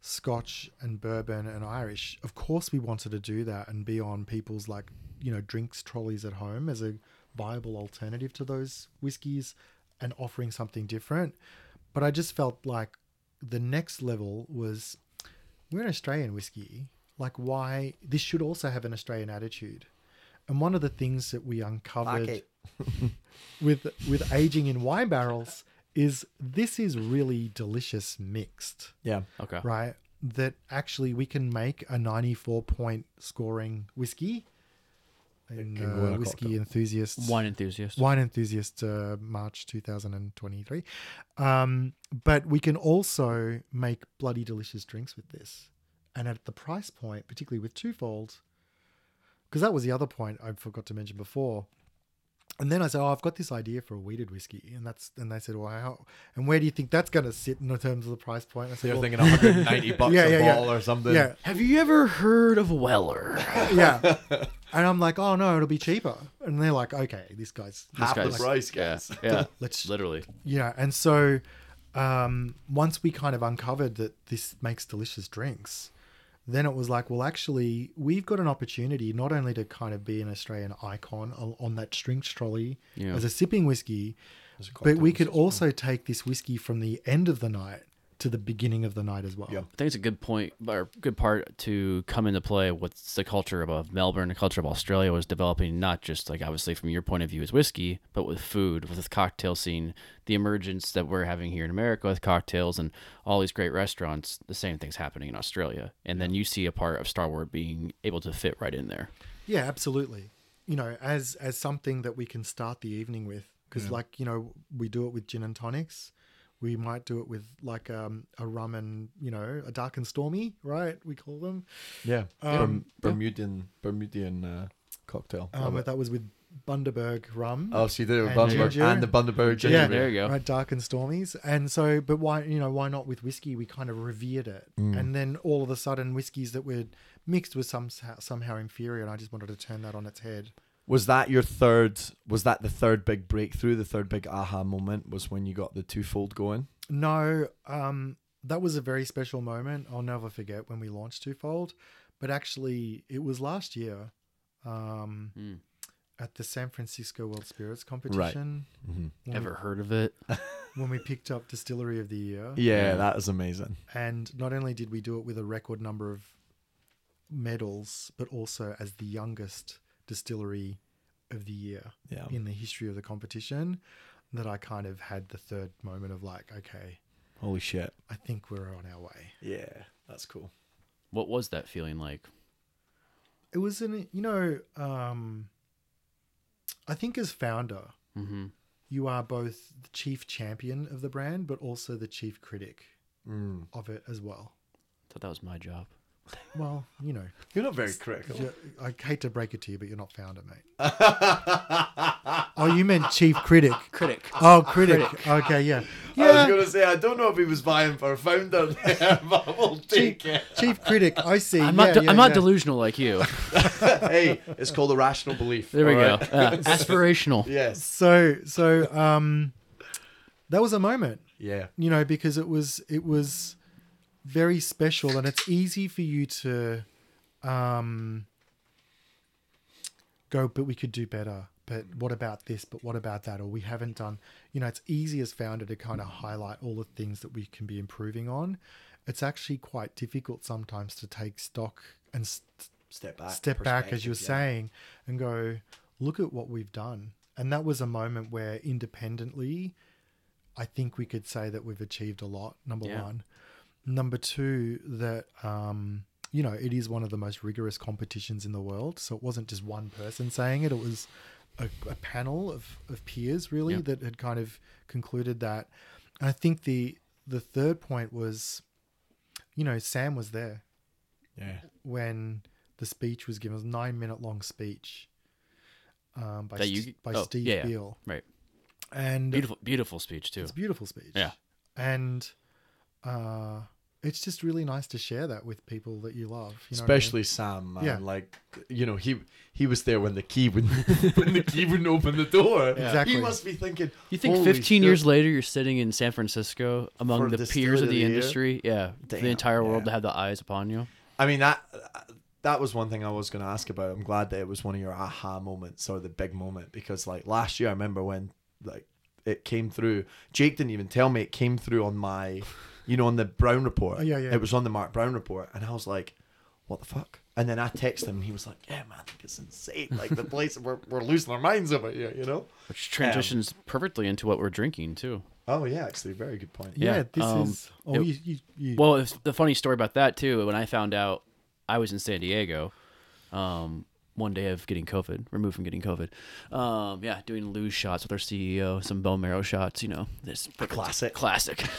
Scotch and bourbon and Irish. Of course, we wanted to do that and be on people's like you know drinks trolleys at home as a viable alternative to those whiskeys and offering something different. But I just felt like the next level was we're an Australian whiskey. Like, why this should also have an Australian attitude. And one of the things that we uncovered. with with aging in wine barrels is this is really delicious mixed, Yeah. Okay. right? That actually we can make a 94 point scoring whiskey. In, can go in uh, whiskey enthusiasts Wine enthusiast. Wine Enthusiast, uh, March 2023. Um, but we can also make bloody delicious drinks with this. And at the price point, particularly with Twofold, because that was the other point I forgot to mention before. And then I said, "Oh, I've got this idea for a wheated whiskey," and that's and they said, "Well, how, and where do you think that's going to sit in terms of the price point?" I said, You're well, thinking 190 bucks Yeah, a yeah, yeah. bottle or something. "Yeah, Have you ever heard of Weller? yeah," and I'm like, "Oh no, it'll be cheaper," and they're like, "Okay, this guy's Half the guy's- price, Yeah. guys. Yeah. let's Literally. Yeah, and so um, once we kind of uncovered that this makes delicious drinks, then it was like, well, actually, we've got an opportunity not only to kind of be an Australian icon on, that drinks trolley Yeah. as a sipping whiskey, but we could also take this whiskey from the end of the night to the beginning of the night as well. Yeah. I think it's a good point or good part to come into play. What's the culture of Melbourne, the culture of Australia was developing, not just like obviously from your point of view as whiskey, but with food, with the cocktail scene, the emergence that we're having here in America with cocktails and all these great restaurants. The same thing's happening in Australia, and then you see a part of Starward being able to fit right in there. Yeah, absolutely. You know, as as something that we can start the evening with, because like you know we do it with gin and tonics. We might do it with like um, a rum and you know a dark and stormy, right? We call them. Yeah. Um, Berm- Bermudian Bermudian uh, cocktail. Um, but that was with Bundaberg rum. Oh, so you did it with and Bundaberg ginger. and the Bundaberg ginger. yeah. There you go. Right, dark and stormies, and so, but why, you know, why not with whiskey? We kind of revered it, Mm. and then all of a sudden, whiskeys that were mixed was some somehow inferior, and I just wanted to turn that on its head. Was that your third? Was that the third big breakthrough? The third big aha moment was when you got the twofold going. No, um, that was a very special moment. I'll never forget when we launched Twofold, but actually, it was last year. Um, Mm. At the San Francisco World Spirits competition, Mm-hmm. when, Ever heard of it? when we picked up Distillery of the Year, Yeah, that was amazing. And not only did we do it with a record number of medals, but also as the youngest distillery of the year Yeah. in the history of the competition, that I kind of had the third moment of like, okay, Holy shit. I think we're on our way. Yeah, that's cool. What was that feeling like? It was an, you know, um, I think as founder, Mm-hmm. you are both the chief champion of the brand, but also the chief critic. Mm. of it as well. Thought that was my job. Well, you know, You're not very critical. I hate to break it to you, but you're not founder, mate. Oh, you meant chief critic. Critic. Oh, critic. Okay, yeah. I was gonna say I don't know if he was vying for founder there, but we'll take chief, it. chief critic. I see. I'm yeah, not. de- yeah, I'm not yeah. delusional like you. hey, it's called a rational belief. There we all go. right? Uh, aspirational. Yes. So, so, um, that was a moment. Yeah. you know because it was it was very special and it's easy for you to um go but we could do better but what about this but what about that or we haven't done you know it's easy as founder to kind of highlight all the things that we can be improving on it's actually quite difficult sometimes to take stock and st- Step back. step back as you were yeah. saying and go look at what we've done and that was a moment where independently i think we could say that we've achieved a lot number Yeah. one number two that um you know it is one of the most rigorous competitions in the world so it wasn't just one person saying it it was a, a panel of, of peers really Yeah. that had kind of concluded that and i think the the third point was you know sam was there Yeah. when the speech was given. It was a nine minute long speech um, by you- by oh, Steve yeah. Beale, Right. and Beautiful. Beautiful speech too. it's a beautiful speech. Yeah. and uh, it's just really nice to share that with people that you love. You know what I mean? Especially Sam, man. Yeah. Like, you know, he he was there when the key wouldn't when the key wouldn't open the door. Exactly. He must be thinking. You think "Holy 15 shit." years later, you're sitting in San Francisco among For the peers of of the, the Year? industry? Yeah, Damn, the entire world yeah. to have the eyes upon you. I mean that that was one thing I was going to ask about. I'm glad that it was one of your aha moments or the big moment because like last year I remember when like it came through. Jake didn't even tell me it came through on my, you know, on the Brown report. Oh, yeah, yeah. It was on the Mark Brown report, and I was like, "What the fuck?" And then I texted him, and he was like, "Yeah, man, I think it's insane. Like the place, we're we're losing our minds over here, you know." Which transitions perfectly into what we're drinking too. Oh yeah, actually, very good point. yeah, yeah, this um, is. Oh, it- you, you, you, Well, it's the funny story about that too. When I found out I was in San Diego, um, one day of getting COVID, removed from getting COVID. Um, yeah, doing loose shots with our CEO, some bone marrow shots. You know, this classic. classic.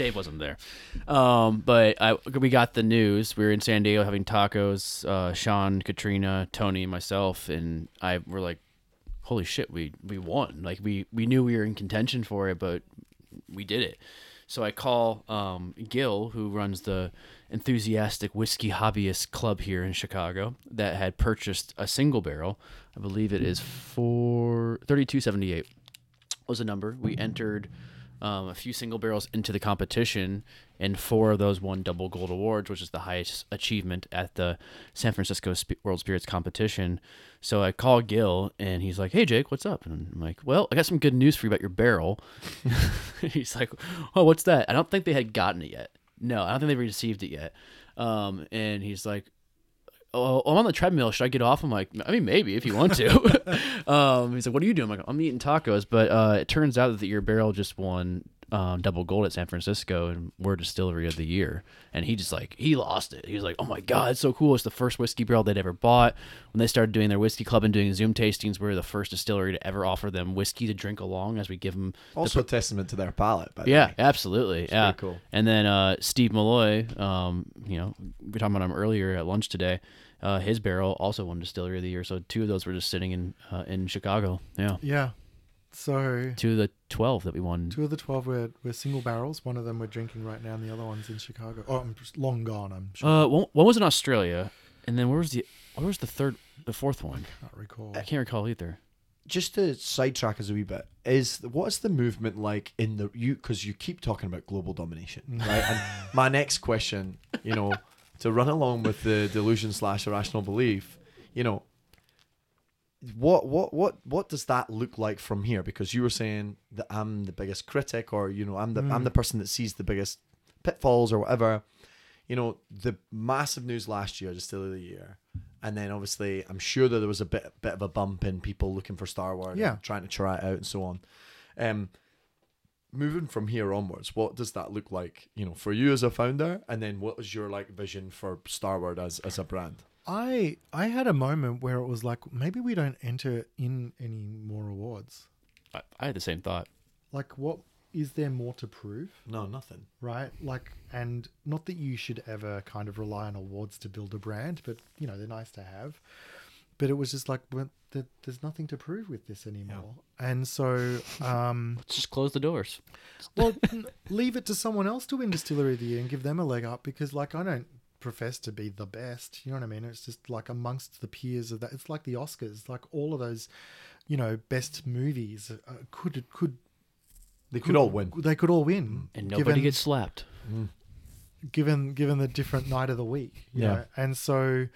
Dave wasn't there, um, but I we got the news. We were in San Diego having tacos. Uh, Sean, Katrina, Tony, myself, and I were like, "Holy shit, we we won!" Like we we knew we were in contention for it, but we did it. So I call um, Gil, who runs the enthusiastic whiskey hobbyist club here in Chicago, that had purchased a single barrel. I believe it is for thirty-two seventy-eight was the number. We entered um, a few single barrels into the competition, and four of those won double gold awards, which is the highest achievement at the San Francisco Sp- World Spirits competition. So I call Gil, and he's like, "Hey Jake, what's up?" And I'm like, "Well, I got some good news for you about your barrel." he's like, "Oh, what's that?" I don't think they had gotten it yet. No, I don't think they received it yet. Um, and he's like, oh, I'm on the treadmill. Should I get off? I'm like, I mean, maybe if you want to. um, he's like, what are you doing? I'm like, I'm eating tacos. But uh, it turns out that your barrel just won um, double gold at San Francisco and we're distillery of the year. And he just like, he lost it. He was like, oh my God, it's so cool. It's the first whiskey barrel they'd ever bought. When they started doing their whiskey club and doing Zoom tastings, we were the first distillery to ever offer them whiskey to drink along as we give them Also a testament to their palate. By the yeah, way. absolutely. yeah, cool. And then uh, Steve Malloy, um, you know, we were talking about him earlier at lunch today. Uh, his barrel also won Distillery of the Year. So two of those were just sitting in uh, in Chicago. Yeah, yeah. So two of the twelve that we won. two of the twelve were, were single barrels. One of them we're drinking right now, and the other one's in Chicago. Oh, I'm just long gone. I'm sure. Uh, one, one was in Australia, and then where was the where was the third, the fourth one? I can't recall. I can't recall either. just to sidetrack us a wee bit is what's the movement like in the you because you keep talking about global domination right and my next question you know to run along with the delusion slash irrational belief you know what what what what does that look like from here? Because you were saying that i'm the biggest critic or you know i'm the i'm Mm. the person that sees the biggest pitfalls or whatever. You know the massive news last year distiller of the year and then obviously i'm sure that there was a bit bit of a bump in people looking for Starward Yeah. trying to try it out and so on. Um moving from here onwards what does that look like you know for you as a founder? And then what was your like vision for Starward as as a brand I I had a moment where it was like maybe we don't enter in any more awards. I, I had the same thought. Like what is there more to prove? No, nothing. right? Like, and not that you should ever kind of rely on awards to build a brand, but you know they're nice to have. But it was just like, well, th- there's nothing to prove with this anymore, and so, um, Let's just close the doors. well, leave it to someone else to win Distillery of the Year and give them a leg up because, like, I don't profess to be the best. You know what I mean? It's just like amongst the peers of that. It's like the Oscars, like all of those, you know, best movies uh, could could They could all win. They could all win, And nobody given- gets slapped. given given the different night of the week. You Yeah. Know? And so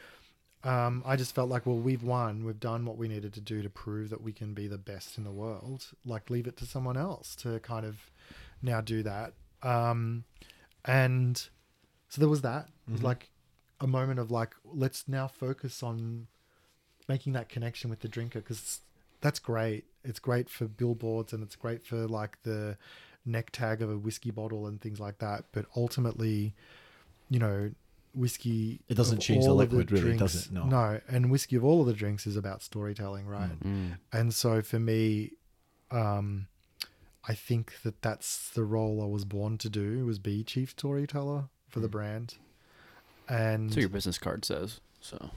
um, I just felt like, well, we've won. We've done what we needed to do to prove that we can be the best in the world. Like, leave it to someone else to kind of now do that. Um, and so there was that. It was like a moment of like, let's now focus on making that connection with the drinker because that's great. It's great for billboards and it's great for like the neck tag of a whiskey bottle and things like that. But ultimately, you know, whiskey It doesn't change the all of liquid, really, does drinks- it? No. No, and whiskey of all of the drinks is about storytelling, right? Mm. And so for me, um, I think that that's the role I was born to do was be chief storyteller for the brand. And So your business card says so.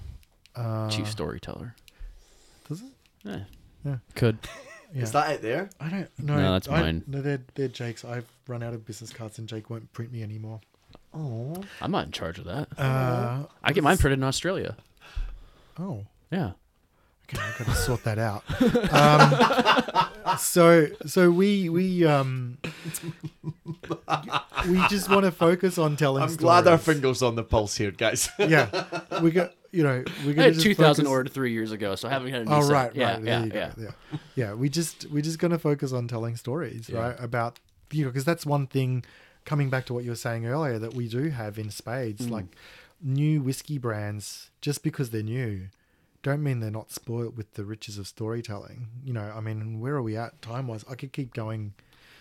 uh, Chief storyteller. does it? Eh. Yeah. Could. Yeah. Is that it there? I don't know. No, that's I- mine. No, they're, they're Jake's. I've run out of business cards and Jake won't print me anymore. Oh. I'm not in charge of that. Uh, I get mine printed in Australia. oh, Yeah. okay, I've got to sort that out. Um, so, so we we um we just want to focus on telling. Stories. I'm glad our fingers on the pulse here, guys. Yeah, we got you know we're I gonna had just 2,000 focus- ordered three years ago, so I haven't had a new Oh set. right, yeah, right. Yeah, there you yeah. Yeah, yeah. We just we're just gonna focus on telling stories, Yeah. right? About you know because that's one thing. Coming back to what you were saying earlier, that we do have in spades, Mm. like new whiskey brands, just because they're new, don't mean they're not spoilt with the riches of storytelling. You know, I mean, where are we at time wise? I could keep going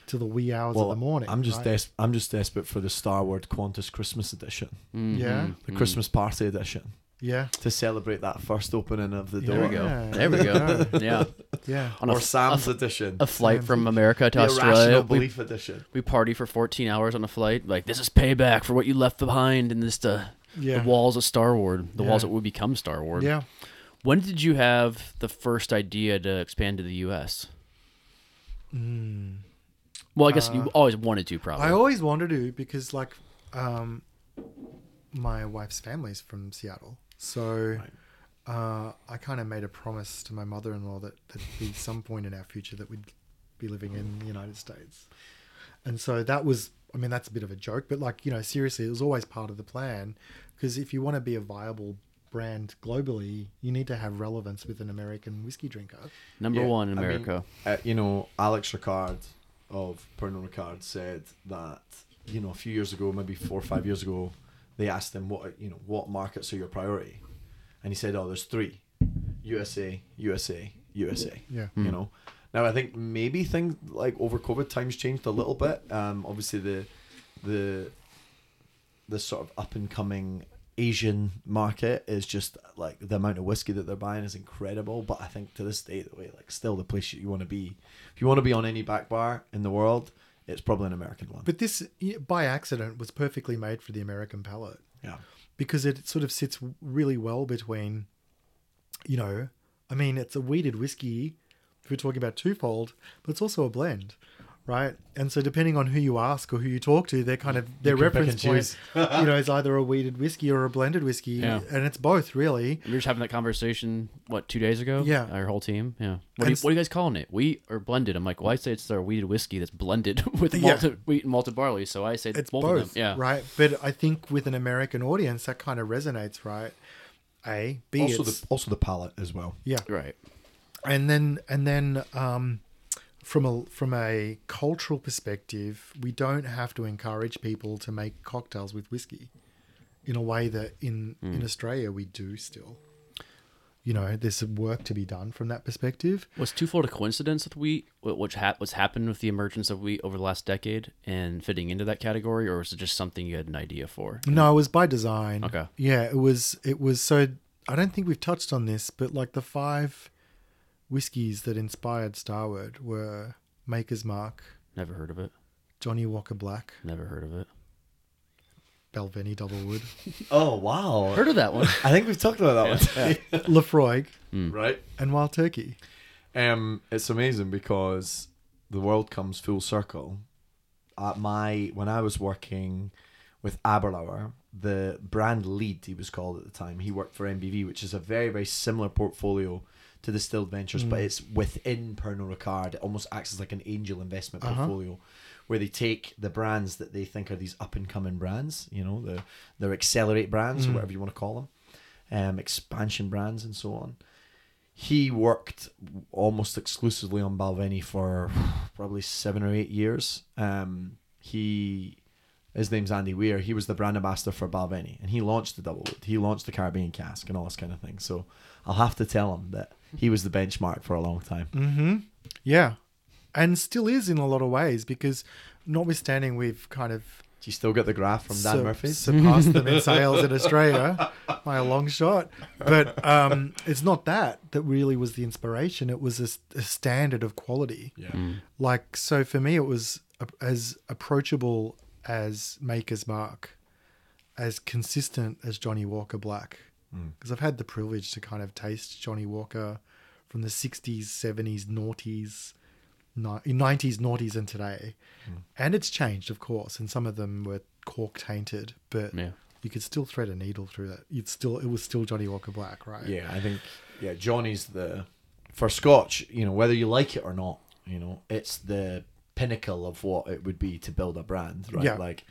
to the wee hours of the morning. I'm just right? des- I'm just desperate for the Starward Qantas Christmas edition, Mhm, Yeah. the mhm. Christmas party edition, yeah, to celebrate that first opening of the Yeah. door. There we go. Yeah, There we go. go. yeah. yeah. On a, Or f- Sam's a, edition, a flight Sam's from. America to the Australia. irrational We, belief edition. we party for 14 hours on a flight. Like, this is payback for what you left behind in this, uh, Yeah. the walls of Starward, the walls that would become Starward. Yeah. When did you have the first idea to expand to the U.S.? Mm. Well, I guess Uh, you always wanted to, probably. I always wanted to because, like, um, my wife's family's from Seattle, so Right. uh, I kind of made a promise to my mother-in-law that there'd be some point in our future that we'd be living in the United States, and so that was. I mean, that's a bit of a joke, but like you know, seriously, it was always part of the plan because if you want to be a viable brand globally, you need to have relevance with an American whiskey drinker. Number Yeah, one in I mean, America. uh, you know, Alex Ricard of Pernod Ricard said that you know a few years ago, maybe four or five years ago, they asked him what you know what markets are your priority, and he said, "Oh, there's three: USA, USA, USA." Yeah. You know, now I think maybe things like over COVID times changed a little bit. Um, obviously the the the sort of up and coming Asian market is just like the amount of whiskey that they're buying is incredible. But I think to this day, the way like still the place you want to be. If you want to be on any back bar in the world, it's probably an American one. But this, by accident, was perfectly made for the American palate. yeah, because it sort of sits really well between, you know, I mean, it's a wheated whiskey if we're talking about twofold, but it's also a blend, right? And so depending on who you ask or who you talk to, they're kind of their can reference point, choose. you know, is either a wheated whiskey or a blended whiskey, Yeah. and it's both really. We were just having that conversation, what, two days ago? Yeah. Our whole team? Yeah. What, do you, what are you guys calling it? Wheat or blended? I'm like, well, I say it's our wheated whiskey that's blended with Yeah. malted wheat and malted barley. So I say It's both, both, of them. Yeah. right? But I think with an American audience, that kind of resonates, right? A, B, also it's, the also the palate as well. yeah, Right. and then and then um, from a from a cultural perspective, we don't have to encourage people to make cocktails with whiskey in a way that in hmm. in Australia we do still. You know, there's some work to be done from that perspective. Was twofold a coincidence with wheat, which ha- what's happened with the emergence of wheat over the last decade and fitting into that category, or was it just something you had an idea for? No, it was by design. Okay. Yeah, it was. It was so. I don't think we've touched on this, but like the five whiskies that inspired Starward were Maker's Mark, Never heard of it. Johnnie Walker Black, Never heard of it. Balvenie Double Wood, Oh wow! Heard of that one? I think we've talked about that one. Laphroaig, right? and Wild Turkey. Um, it's amazing because the world comes full circle. At my when I was working with Aberlour, the brand lead he was called at the time, he worked for MBV, which is a very very similar portfolio to Distill Ventures, but it's within Pernod Ricard. It almost acts as like an angel investment Uh-huh. portfolio. Where they take the brands that they think are these up and coming brands, you know, the their accelerate brands or whatever you want to call them, um, expansion brands and so on he worked almost exclusively on Balvenie for probably seven or eight years. Um, he, his name's Andy Weir. He was the brand ambassador for Balvenie, and he launched the double wood. He launched the Caribbean cask and all this kind of thing. So I'll have to tell him that he was the benchmark for a long time. Mm-hmm. Yeah, and still is in a lot of ways because, notwithstanding, we've kind of Do you still get the graph from Dan sur- Murphy? surpassed them in sales in Australia by a long shot. But um, it's not that that really was the inspiration. It was a, s- a standard of quality. Yeah. Like so, for me, it was a, as approachable as Maker's Mark, as consistent as Johnnie Walker Black. Hmm. Because I've had the privilege to kind of taste Johnnie Walker from the '60s, '70s, noughties, ni- 90s, noughties, and today. Hmm. And it's changed, of course, and some of them were cork tainted, but Yeah. you could still thread a needle through that. You'd still, it was still Johnnie Walker Black, right? Yeah, I think yeah, Johnny's the for Scotch. You know, whether you like it or not, you know, it's the pinnacle of what it would be to build a brand, right? Yeah. Like,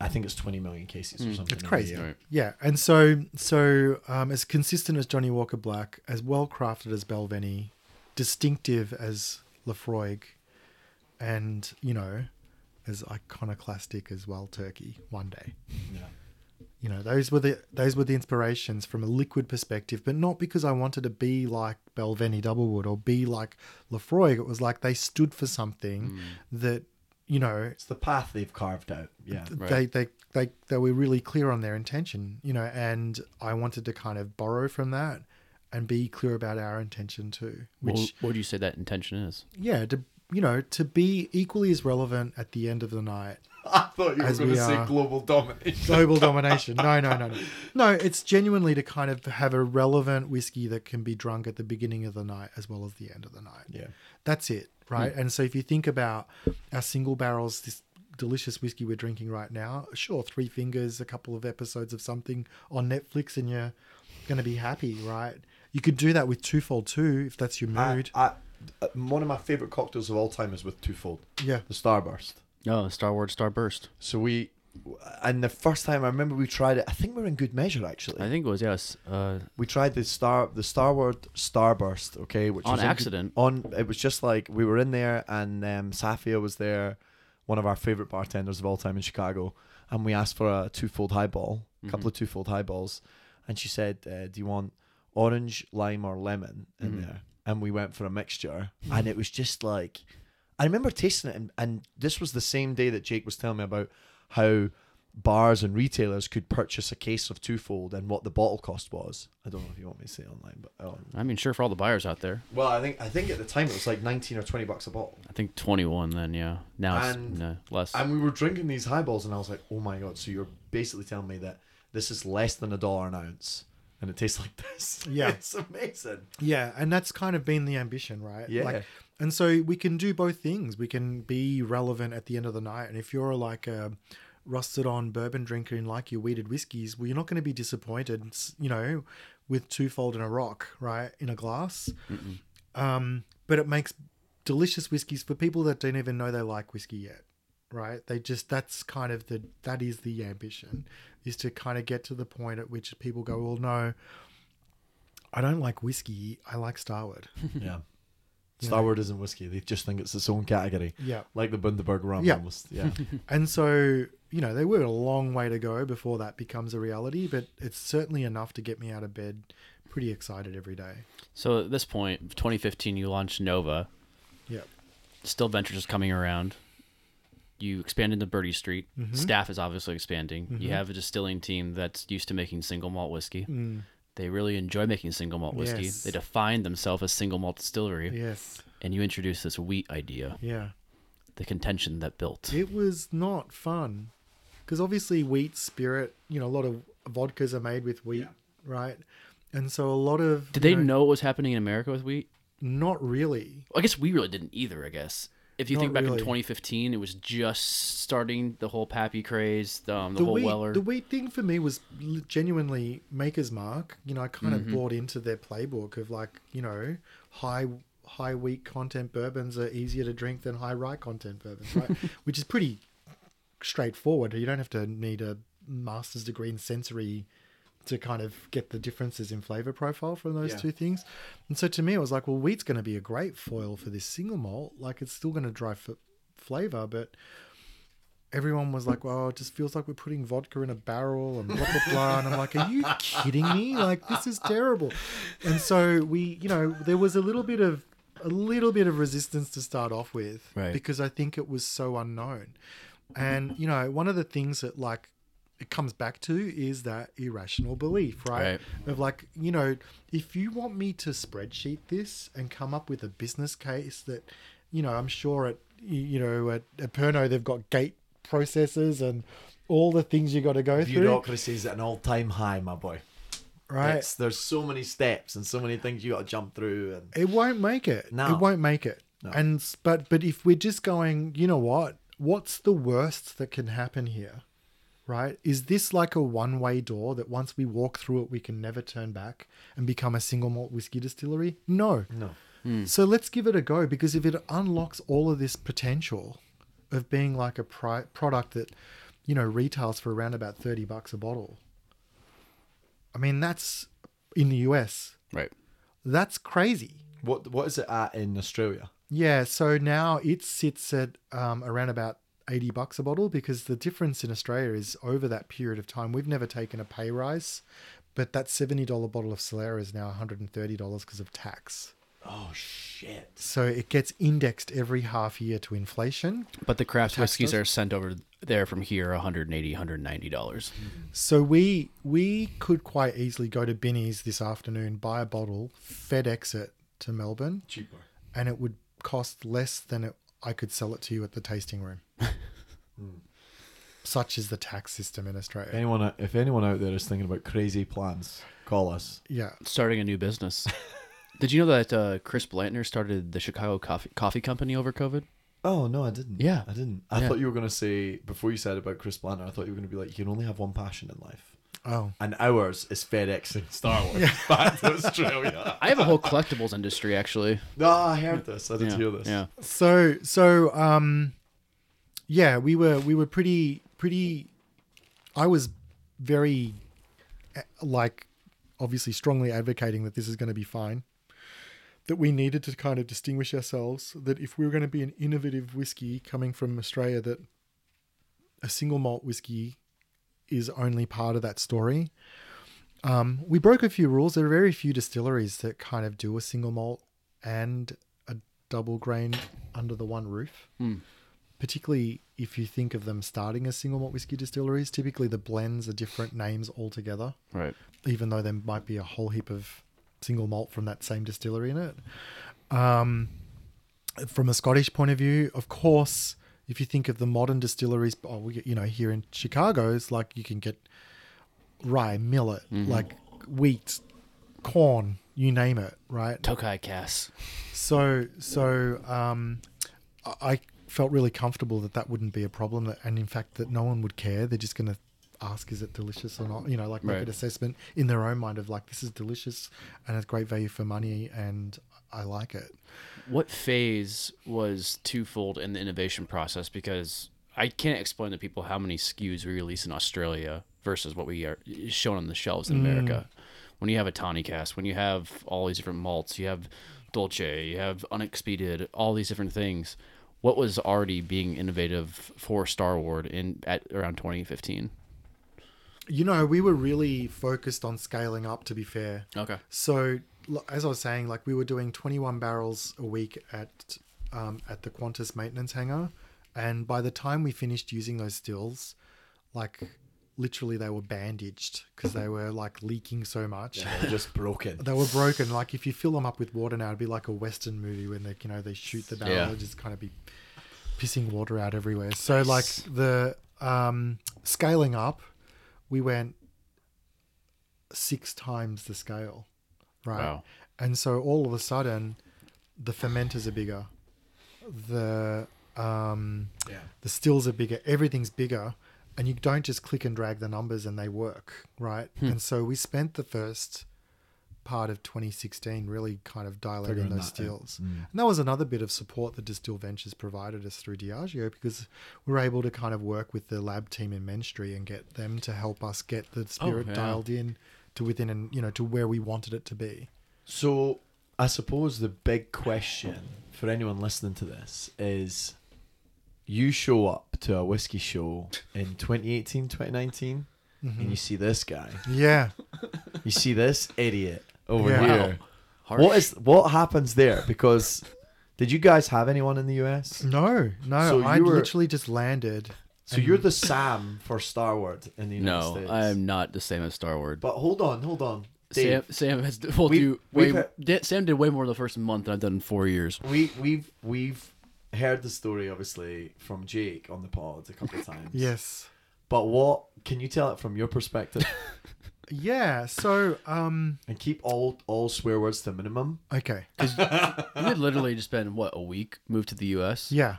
I think it's twenty million cases or something. It's crazy. Right. Yeah, and so so um, as consistent as Johnnie Walker Black, as well crafted as Balvenie, distinctive as Laphroaig, and you know, as iconoclastic as Wild Turkey. One day, Yeah. You know, those were the those were the inspirations from a liquid perspective, but not because I wanted to be like Balvenie Doublewood or be like Laphroaig. It was like they stood for something mm. that you know It's the path they've carved out. Yeah. Right. they, they they they were really clear on their intention, you know, and I wanted to kind of borrow from that and be clear about our intention too. Which What, what would you say that intention is? yeah, to you know, to be equally as relevant at the end of the night. I thought you As were going we to say are- global domination. Global domination. No, no, no, no. No, it's genuinely to kind of have a relevant whiskey that can be drunk at the beginning of the night as well as the end of the night. Yeah. That's it, right? And so if you think about our single barrels, this delicious whiskey we're drinking right now, sure, three fingers, a couple of episodes of something on Netflix, and you're going to be happy, right? You could do that with twofold too, if that's your I, mood. I, uh, one of my favorite cocktails of all time is with twofold, yeah. the Starburst. Oh, Starward Starburst. So we, and the first time I remember we tried it, I think we were in good measure actually. I think it was yes. Uh, we tried the star the Starward Starburst, okay, which On was accident. on it was just like we were in there and um, Safia was there, one of our favorite bartenders of all time in Chicago, and we asked for a twofold highball, a couple of twofold highballs, and she said, uh, "Do you want orange, lime, or lemon in Mhm. there?" And we went for a mixture, and it was just like, I remember tasting it, and, and this was the same day that Jake was telling me about how bars and retailers could purchase a case of twofold and what the bottle cost was. I don't know if you want me to say it online, but um, I mean, sure for all the buyers out there. well, I think I think at the time it was like nineteen or twenty bucks a bottle, I think 21 then, yeah. Now it's And- no, less. and we were drinking these highballs, and I was like, oh my god! So you're basically telling me that this is less than a dollar an ounce, and it tastes like this? Yeah. it's amazing. Yeah, and that's kind of been the ambition, right? Yeah. Like, and so we can do both things. We can be relevant at the end of the night, and if you're like a rusted on bourbon drinker and like your wheated whiskeys, well, you're not going to be disappointed, you know, with twofold and a rock, right, in a glass. Um, but it makes delicious whiskeys for people that don't even know they like whiskey yet, right? They just that's kind of the that is the ambition is to kind of get to the point at which people go, well, no, I don't like whiskey. I like Starward. Yeah. You Starward isn't whiskey. They just think it's its own category, yeah. like the Bundaberg rum. Yeah. Almost. Yeah. And so, you know, they were a long way to go before that becomes a reality, but it's certainly enough to get me out of bed pretty excited every day. so at this point, 2015, you launched Nova. Yeah. Still Ventures is coming around. You expand into Bertie Street. Mhm. Staff is obviously expanding. You Mhm. have a distilling team that's used to making single malt whiskey. Mm, They really enjoy making single malt whiskey. Yes. They define themselves as single malt distillery, yes. and you introduce this wheat idea. Yeah. the contention that built. It was not fun because obviously wheat spirit, you know, a lot of vodkas are made with wheat, right? And so a lot of Did you they know what was happening in America with wheat? Not really. I guess we really didn't either. I guess if you Not think back really. in 2015, it was just starting the whole Pappy craze, the, um, the, the whole wheat, Weller. the wheat thing for me was genuinely maker's mark. You know, I kind Mm-hmm. of bought into their playbook of like, you know, high high wheat content bourbons are easier to drink than high rye content bourbons, right? Which is pretty straightforward. You don't have to need a master's degree in sensory to kind of get the differences in flavor profile from those Yeah. two things. And so to me, it was like, well, wheat's going to be a great foil for this single malt. Like, it's still going to drive f- flavor, but everyone was like, well, it just feels like we're putting vodka in a barrel and blah, blah, blah. And I'm like, are you kidding me? Like, this is terrible. And so we, you know, there was a little bit of, a little bit of resistance to start off with Right. because I think it was so unknown. And, you know, one of the things that like it comes back to is that irrational belief, right? Right. Of like, you know, if you want me to spreadsheet this and come up with a business case that, you know, I'm sure at, you know, at, at Pernod they've got gate processes and all the things you got to go through, Bureaucracy's at an all-time high, my boy. right? It's- there's so many steps and so many things you got to jump through, and It won't make it. No. It won't make it. No. And but but if we're just going, you know what? What's the worst that can happen here? Right? Is this like a one-way door that once we walk through it we can never turn back and become a single malt whiskey distillery? No. no, So let's give it a go because if it unlocks all of this potential of being like a pri- product that you know retails for around about 30 bucks a bottle. I mean that's in the US. right. That's crazy. what what is it at in Australia? Yeah, so now it sits at um, around about 80 bucks a bottle because the difference in Australia is over that period of time. We've never taken a pay rise, but that $70 bottle of Solera is now $130 because of tax. Oh shit! So it gets indexed every half year to inflation. But the craft Tax whiskeys does? are sent over there from here 180 190 dollars. So we we could quite easily go to Binny's this afternoon, buy a bottle, FedEx it to Melbourne, Cheaper. and it would cost less than it, I could sell it to you at the tasting room. Such is the tax system in Australia. Anyone, if anyone out there is thinking about crazy plans, call us. Yeah. Starting a new business. Did you know that uh, Chris Blantner started the Chicago Coffee Coffee Company over COVID? Oh no, I didn't. Yeah. I didn't. I Yeah. thought you were gonna say before you said about Chris Blanter. I thought you were gonna be like, you can only have one passion in life, Oh. and ours is FedEx and Star Wars back to Australia. I have a whole collectibles industry actually. no, I heard this. I didn't yeah. hear this. Yeah. So so um yeah, we were we were pretty pretty I was very eh, like obviously strongly advocating that this is going to be fine. That we needed to kind of distinguish ourselves that if we were going to be an innovative whiskey coming from Australia that a single malt whiskey is only part of that story. Um, we broke a few rules. There are very few distilleries that kind of do a single malt and a double grain under the one roof. Hmm. Particularly if you think of them starting as single malt whiskey distilleries, typically the blends are different names altogether, Right. even though there might be a whole heap of single malt from that same distillery in it. Um, from a Scottish point of view, of course, if you think of the modern distilleries, oh, you know, here in Chicago, it's like you can get rye, millet, like wheat, corn, you name it, right? Tokai Cass. So, so um, I- I felt really comfortable that that wouldn't be a problem, that, and in fact that no one would care. They're just going to ask, "Is it delicious or not?" You know, like make Right. an assessment in their own mind of like, "This is delicious and it's great value for money, and I like it." What phase was twofold in the innovation process? Because I can't explain to people how many SKUs we release in Australia versus what we are shown on the shelves in mm. America. When you have a tawny cast, when you have all these different malts, you have Dolce, you have unexpeded, all these different things. What was already being innovative for Star Starward in at around 2015? You know, we were really focused on scaling up. To be fair, Okay. So, as I was saying, like we were doing 21 barrels a week at um, at the Qantas maintenance hangar, and by the time we finished using those stills, like literally they were bandaged because they were like leaking so much. They're just broken. They were broken. Like if you fill them up with water now, it'd be like a western movie when they, you know, they shoot the barrel, Yeah. it'd just kind of be pissing water out everywhere. So like the um, scaling up, we went six times the scale, right? Wow. And so all of a sudden, the fermenters are bigger, the um, Yeah. the stills are bigger, everything's bigger, and you don't just click and drag the numbers and they work, right? And so we spent the first part of 2016 really kind of dilating Figuring those stills. Mm. And that was another bit of support that Distill Ventures provided us through Diageo because we were able to kind of work with the lab team in Menstrie and get them to help us get the spirit yeah. dialed in to within and you know to where we wanted it to be. So I suppose the big question for anyone listening to this is you show up to a whiskey show in 2018, 2019, and you mm-hmm. see this guy. Yeah. You see this idiot over Yeah. here. Harsh. What is what happens there? Because did you guys have anyone in the US? No, no. So I were- literally just landed. So you're the Sam for Starward in the United No, States. I am not the same as Starward. But hold on, hold on. Sam, Dave, Sam has will We- do way. had- did- Sam did way more in the first month than I've done in four years. we we've we've heard the story obviously from Jake on the pod a couple of times. Yes. But what can you tell it from your perspective? Yeah. So um. and keep all all swear words to a minimum. Okay. You had literally just been what a week moved to the U.S. Yeah.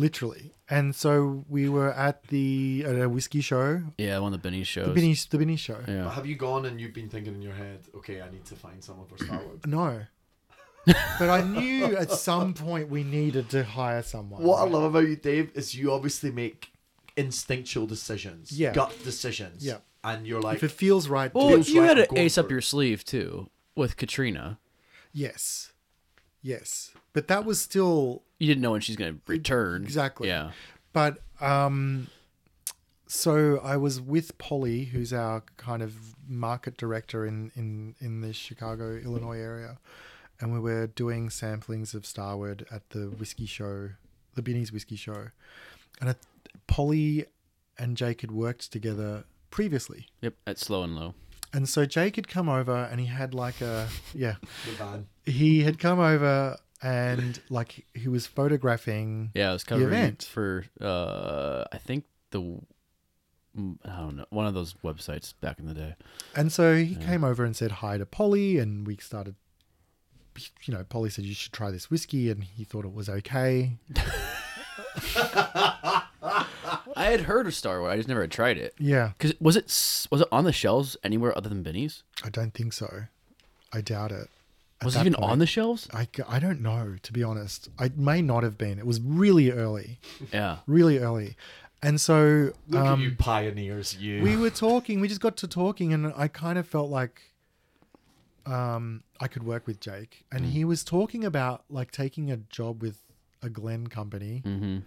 Literally. And so we were at the at a whiskey show, Yeah, one of the Binny shows. the Binny the Binny show. But Yeah. have you gone and you've been thinking in your head, okay, I need to find someone for Starward? No. but I knew at some point we needed to hire someone. what I love about you, Dave, is you obviously make instinctual decisions, Yeah. gut decisions. Yeah. And you're like, if it feels right. Well, feels you right, had I'm an going ace up it. your sleeve too with Katrina. yes, yes, but that was still You didn't know when she's going to return. Exactly. Yeah. But um, so I was with Polly, who's our kind of market director in in in the Chicago, Illinois area, and we were doing samplings of Starward at the whiskey show, the Binny's whiskey show, and it, Polly and Jake had worked together previously. Yep. At slow and low. And so Jake had come over and he had like a yeah, he had come over and like he was photographing Yeah, I was covering the event. for uh I think the mm, I don't know one of those websites back in the day. And so he came over and said hi to Polly, and we started. You know, Polly said you should try this whiskey, and he thought it was okay. I had heard of Starward. I just never had tried it. Yeah, Cause was it was it on the shelves anywhere other than Binny's? I don't think so. I doubt it. At Was it even point. on the shelves? I, I don't know, to be honest. I may not have been. It was really early, Yeah. really early. And so Look at you um, pioneers, you. we were talking, we just got to talking, and I kind of felt like um, I could work with Jake. And he was talking about like taking a job with a Glen company. Mm-hmm.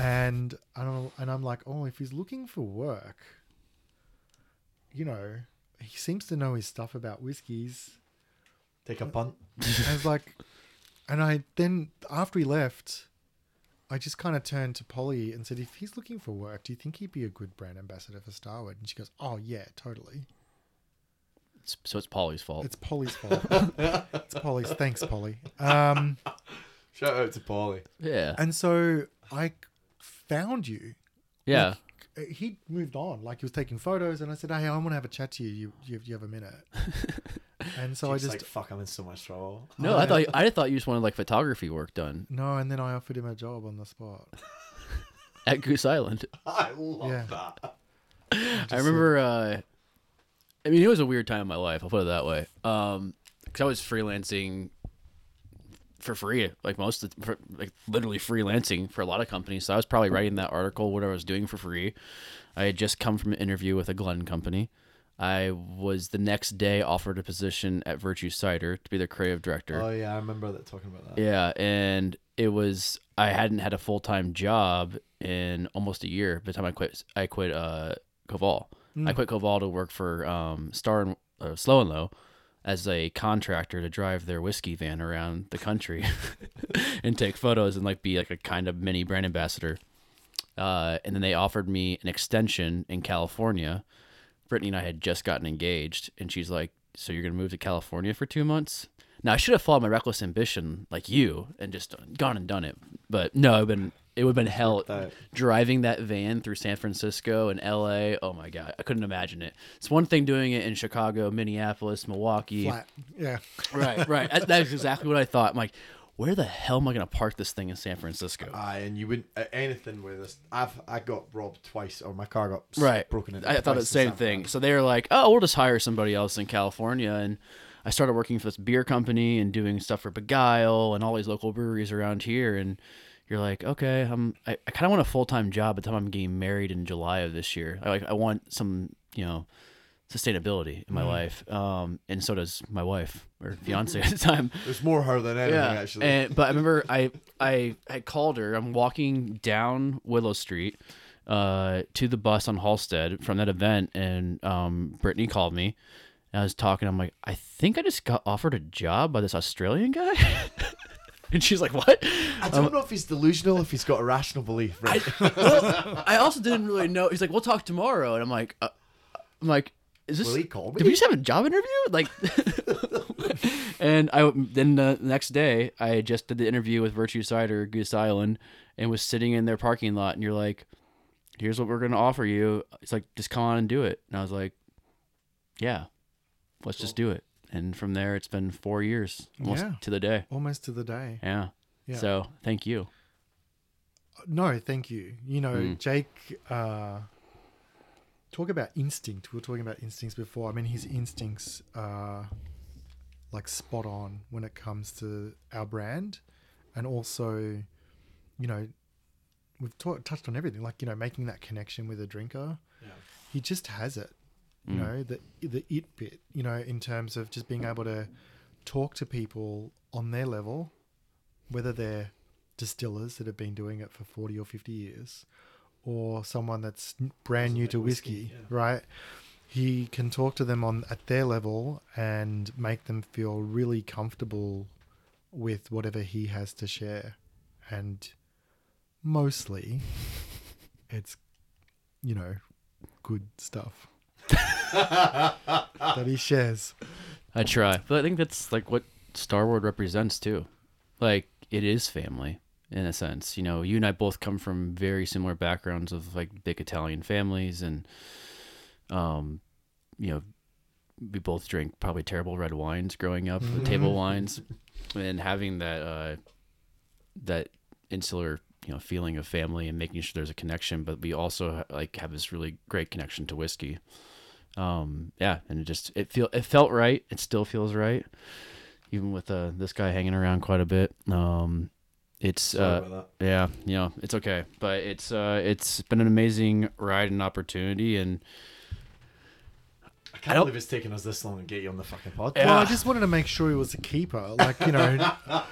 and I don't, and I'm like, oh, if he's looking for work, you know, he seems to know his stuff about whiskeys. Take a punt. I was like, and I then after he left, I just kind of turned to Polly and said, if he's looking for work, do you think he'd be a good brand ambassador for Starward? And she goes, oh yeah, totally. So it's Polly's fault. It's Polly's fault. it's Polly's. Thanks, Polly. Um, Shout out to Polly. yeah. and so I found you Yeah. Like, he moved on. Like he was taking photos, and I said, "Hey, I want to have a chat to you. You, you, you have a minute?" and so Jake's I just like, fuck, I'm in so much trouble. No, I thought I thought you just wanted like photography work done no, and then I offered him a job on the spot. at Goose Island. I love Yeah. that. I remember. Uh, I mean, it was a weird time in my life. I'll put it that way. Um, because I was freelancing for free, like most, of, for, like literally freelancing for a lot of companies. So I was probably writing that article, what I was doing for free. I had just come from an interview with a Glen company. I was the next day offered a position at Virtue Cider to be their creative director. Oh yeah, I remember that talking about that. Yeah, and it was I hadn't had a full time job in almost a year. By the time I quit, I quit uh, Koval. I quit Koval to work for um, Star and uh, Slow and Low as a contractor to drive their whiskey van around the country and take photos and like be like a kind of mini brand ambassador. Uh, and then they offered me an extension in California. Brittany and I had just gotten engaged, and she's like, "So you're gonna move to California for two months?" Now I should have followed my reckless ambition like you and just gone and done it. But no, it been it would have been hell out. driving that van through San Francisco and LA. Oh my god, I couldn't imagine it. It's one thing doing it in Chicago, Minneapolis, Milwaukee. Flat. Yeah. Right, right. That- That's exactly what I thought. I'm like, where the hell am I going to park this thing in San Francisco? Aye, and you wouldn't uh, anything with this. I've I got robbed twice, or my car got right broken into. I thought the same thing. So they were like, "Oh, we'll just hire somebody else in California." And I started working for this beer company and doing stuff for Begyle and all these local breweries around here. And you're like, "Okay, I'm. I, I kind of want a full time job by the time I'm getting married in July of this year. I like. I want some, you know." Sustainability in my life um and so does my wife or fiance at the time There's more her than anything actually. and, but I remember I I I called her. I'm walking down Willow Street uh, to the bus on Halsted from that event, and um, Brittany called me. And I was talking. I'm like, I think I just got offered a job by this Australian guy. and she's like, What? I don't know if he's delusional, if he's got a rational belief. Right? well, I also didn't really know. He's like, We'll talk tomorrow, and I'm like, uh, I'm like, Is this? Will he call me? Did we just have a job interview? Like, and I then the next day I just did the interview with Virtue Cider Goose Island and was sitting in their parking lot, and you're like, "Here's what we're gonna offer you." It's like, just come on and do it. And I was like, "Yeah, let's just do it." And from there, it's been four years, almost Yeah. to the day. Almost to the day. Yeah. Yeah. So thank you. No, thank you. You know, Mm. Jake, uh, talk about instinct. We were talking about instincts before. I mean, his instincts are like spot on when it comes to our brand. And also, you know, we've ta- touched on everything, like, you know, making that connection with a drinker. Yeah. He just has it, you Mm. know, the, the it bit, you know, in terms of just being able to talk to people on their level, whether they're distillers that have been doing it for 40 or 50 years or someone that's n- brand new to whiskey, right? He can talk to them on at their level and make them feel really comfortable with whatever he has to share. And mostly it's you know good stuff that he shares. I try, but I think that's like what Starward represents too. Like it is family in a sense. You know, you and I both come from very similar backgrounds of like big Italian families, and um, you know, we both drink probably terrible red wines growing up, table wines, and having that uh, that insular you know feeling of family and making sure there's a connection, but we also like have this really great connection to whiskey. Um yeah and it just it feel it felt right. It still feels right even with uh this guy hanging around quite a bit. Um it's Sorry uh about yeah you know it's okay but it's uh it's been an amazing ride and opportunity and. I can't don't- believe it's taken us this long to get you on the fucking pod. Yeah. well i just wanted to make sure he was a keeper like you know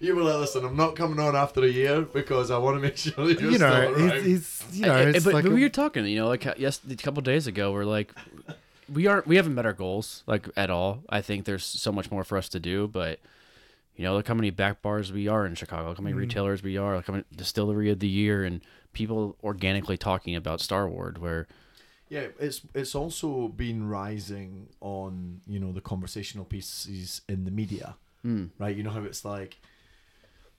You were like, listen, I'm not coming on after a year because I want to make sure that you're you know still around. he's, he's you know I- I- it's but, like but a- we were talking you know like uh, yes a couple days ago we're like we aren't we haven't met our goals like at all i think there's so much more for us to do but you know look how many back bars we are in chicago look how Mm. many retailers we are look how many distillery of the year and people organically talking about Starward where Yeah, it's it's also been rising on you know the conversational pieces in the media, Hmm. right? You know how it's like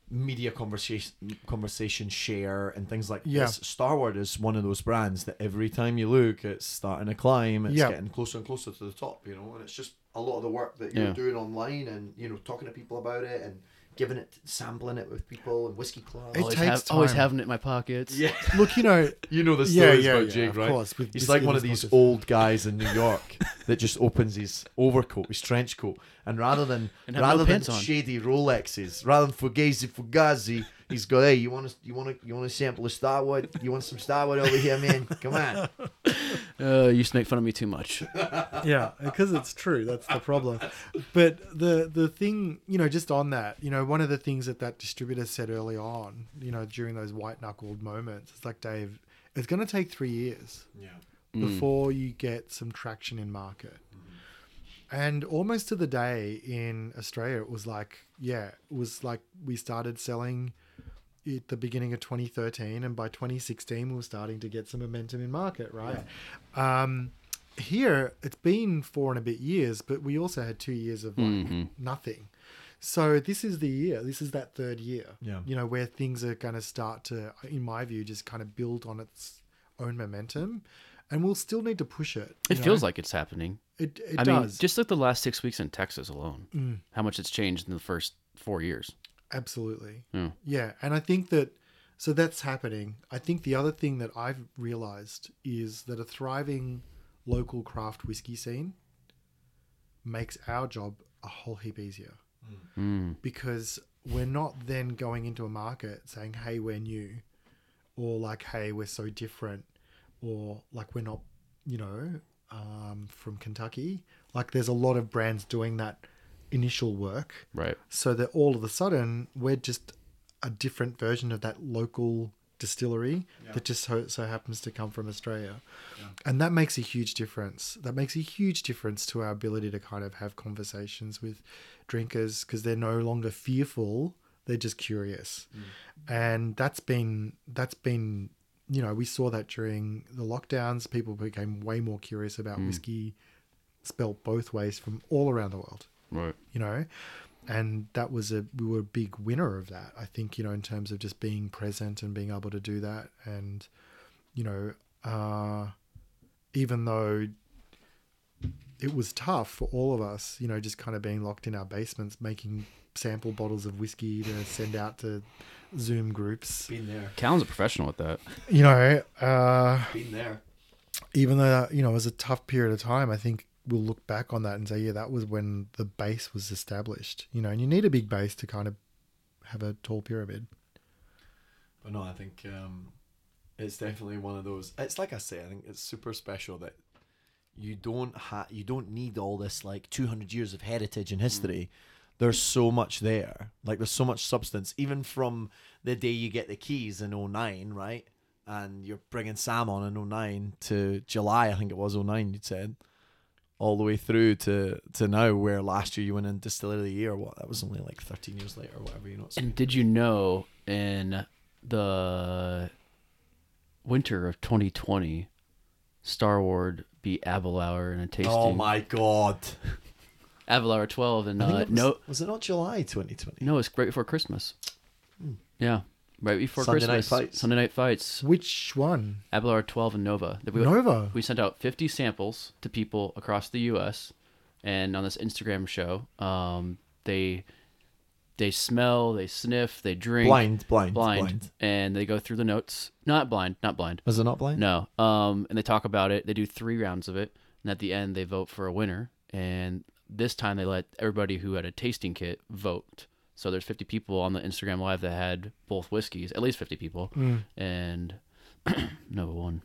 media conversation conversation share and things like Yeah. this. Starward is one of those brands that every time you look, it's starting to climb. It's Yeah. getting closer and closer to the top. You know, and it's just a lot of the work that you're Yeah. doing online and you know talking to people about it and giving it, sampling it with people and whiskey clubs. It always, takes have, always having it in my pockets yeah, look you know you know the Yeah, stories yeah, about yeah, Jake, of right? course, with He's like one of these sponsors. old guys in New York that just opens his overcoat, his trench coat, and rather than And have no rather than on. shady Rolexes, rather than Fugazi Fugazi, he's got hey, you want to you want to you want to sample of Starward? You want some Starward over here, man? Come on. uh, you used to make fun of me too much yeah because it's true that's the problem but the the thing you know just on that you know one of the things that that distributor said early on you know during those white knuckled moments it's like dave it's going to take three years Yeah. before you get some traction in market and almost to the day in australia it was like yeah it was like we started selling at the beginning of 2013 and by 2016 we were starting to get some momentum in market right um, here it's been four and a bit years, but we also had two years of like Mhm. nothing. So this is the year. This is that third year. Yeah. You know where things are going to start to, in my view, just kind of build on its own momentum, and we'll still need to push it. It feels know? like it's happening. it. It I mean, does just like the last six weeks in Texas alone, Mm. how much it's changed in the first four years. Absolutely. Yeah. Yeah, and I think that so that's happening. I think the other thing that I've realized is that a thriving local craft whiskey scene makes our job a whole heap easier Mm. because we're not then going into a market saying, "Hey, we're new," or like, "Hey, we're so different," or like we're not, you know, um, from Kentucky. Like, there's a lot of brands doing that initial work Right. so that all of a sudden we're just a different version of that local distillery that just so, so happens to come from Australia. And that makes a huge difference. That makes a huge difference to our ability to kind of have conversations with drinkers because they're no longer fearful, they're just curious. Mm. And that's been that's been you know, we saw that during the lockdowns, people became way more curious about mm. whiskey spelt both ways from all around the world Right. you know and that was a we were a big winner of that i think you know in terms of just being present and being able to do that and you know uh even though it was tough for all of us you know just kind of being locked in our basements making sample bottles of whiskey to send out to zoom groups Been there. Callum's a professional at that. you know uh Been there. even though that, you know it was a tough period of time i think we'll look back on that and say yeah that was when the base was established you know and you need a big base to kind of have a tall pyramid But no, I think um, it's definitely one of those. It's like I say, I think it's super special that you don't ha- you don't need all this like 200 years of heritage and history. There's so much there. Like there's so much substance, even from the day you get the keys in 09, right? And you're bringing Sam on in 09 to July, I think it was 09. You'd said all the way through to to now, where last year you went in distillery of the year. What that was only like 13 years later, or whatever. You know. And did you know in the winter of 2020, Starward beat Aberlour in a tasting? oh my god. Aberlour 12 and uh, was, no, was it not July 2020? no, it's right before Christmas. Yeah, right before Sunday Night Christmas. Fights. Sunday night fights. which one Aberlour 12 and Nova. That we, nova we sent out 50 samples to people across the U.S. and on this Instagram show, um, they they smell, they sniff, they drink, Blind, blind, blind, blind. and they go through the notes. Not blind, not blind. Was it not blind? No. Um, and they talk about it. They do three rounds of it, and at the end they vote for a winner. And this time they let everybody who had a tasting kit vote. So there's 50 people on the Instagram live that had both whiskeys, at least 50 people, and Nova won.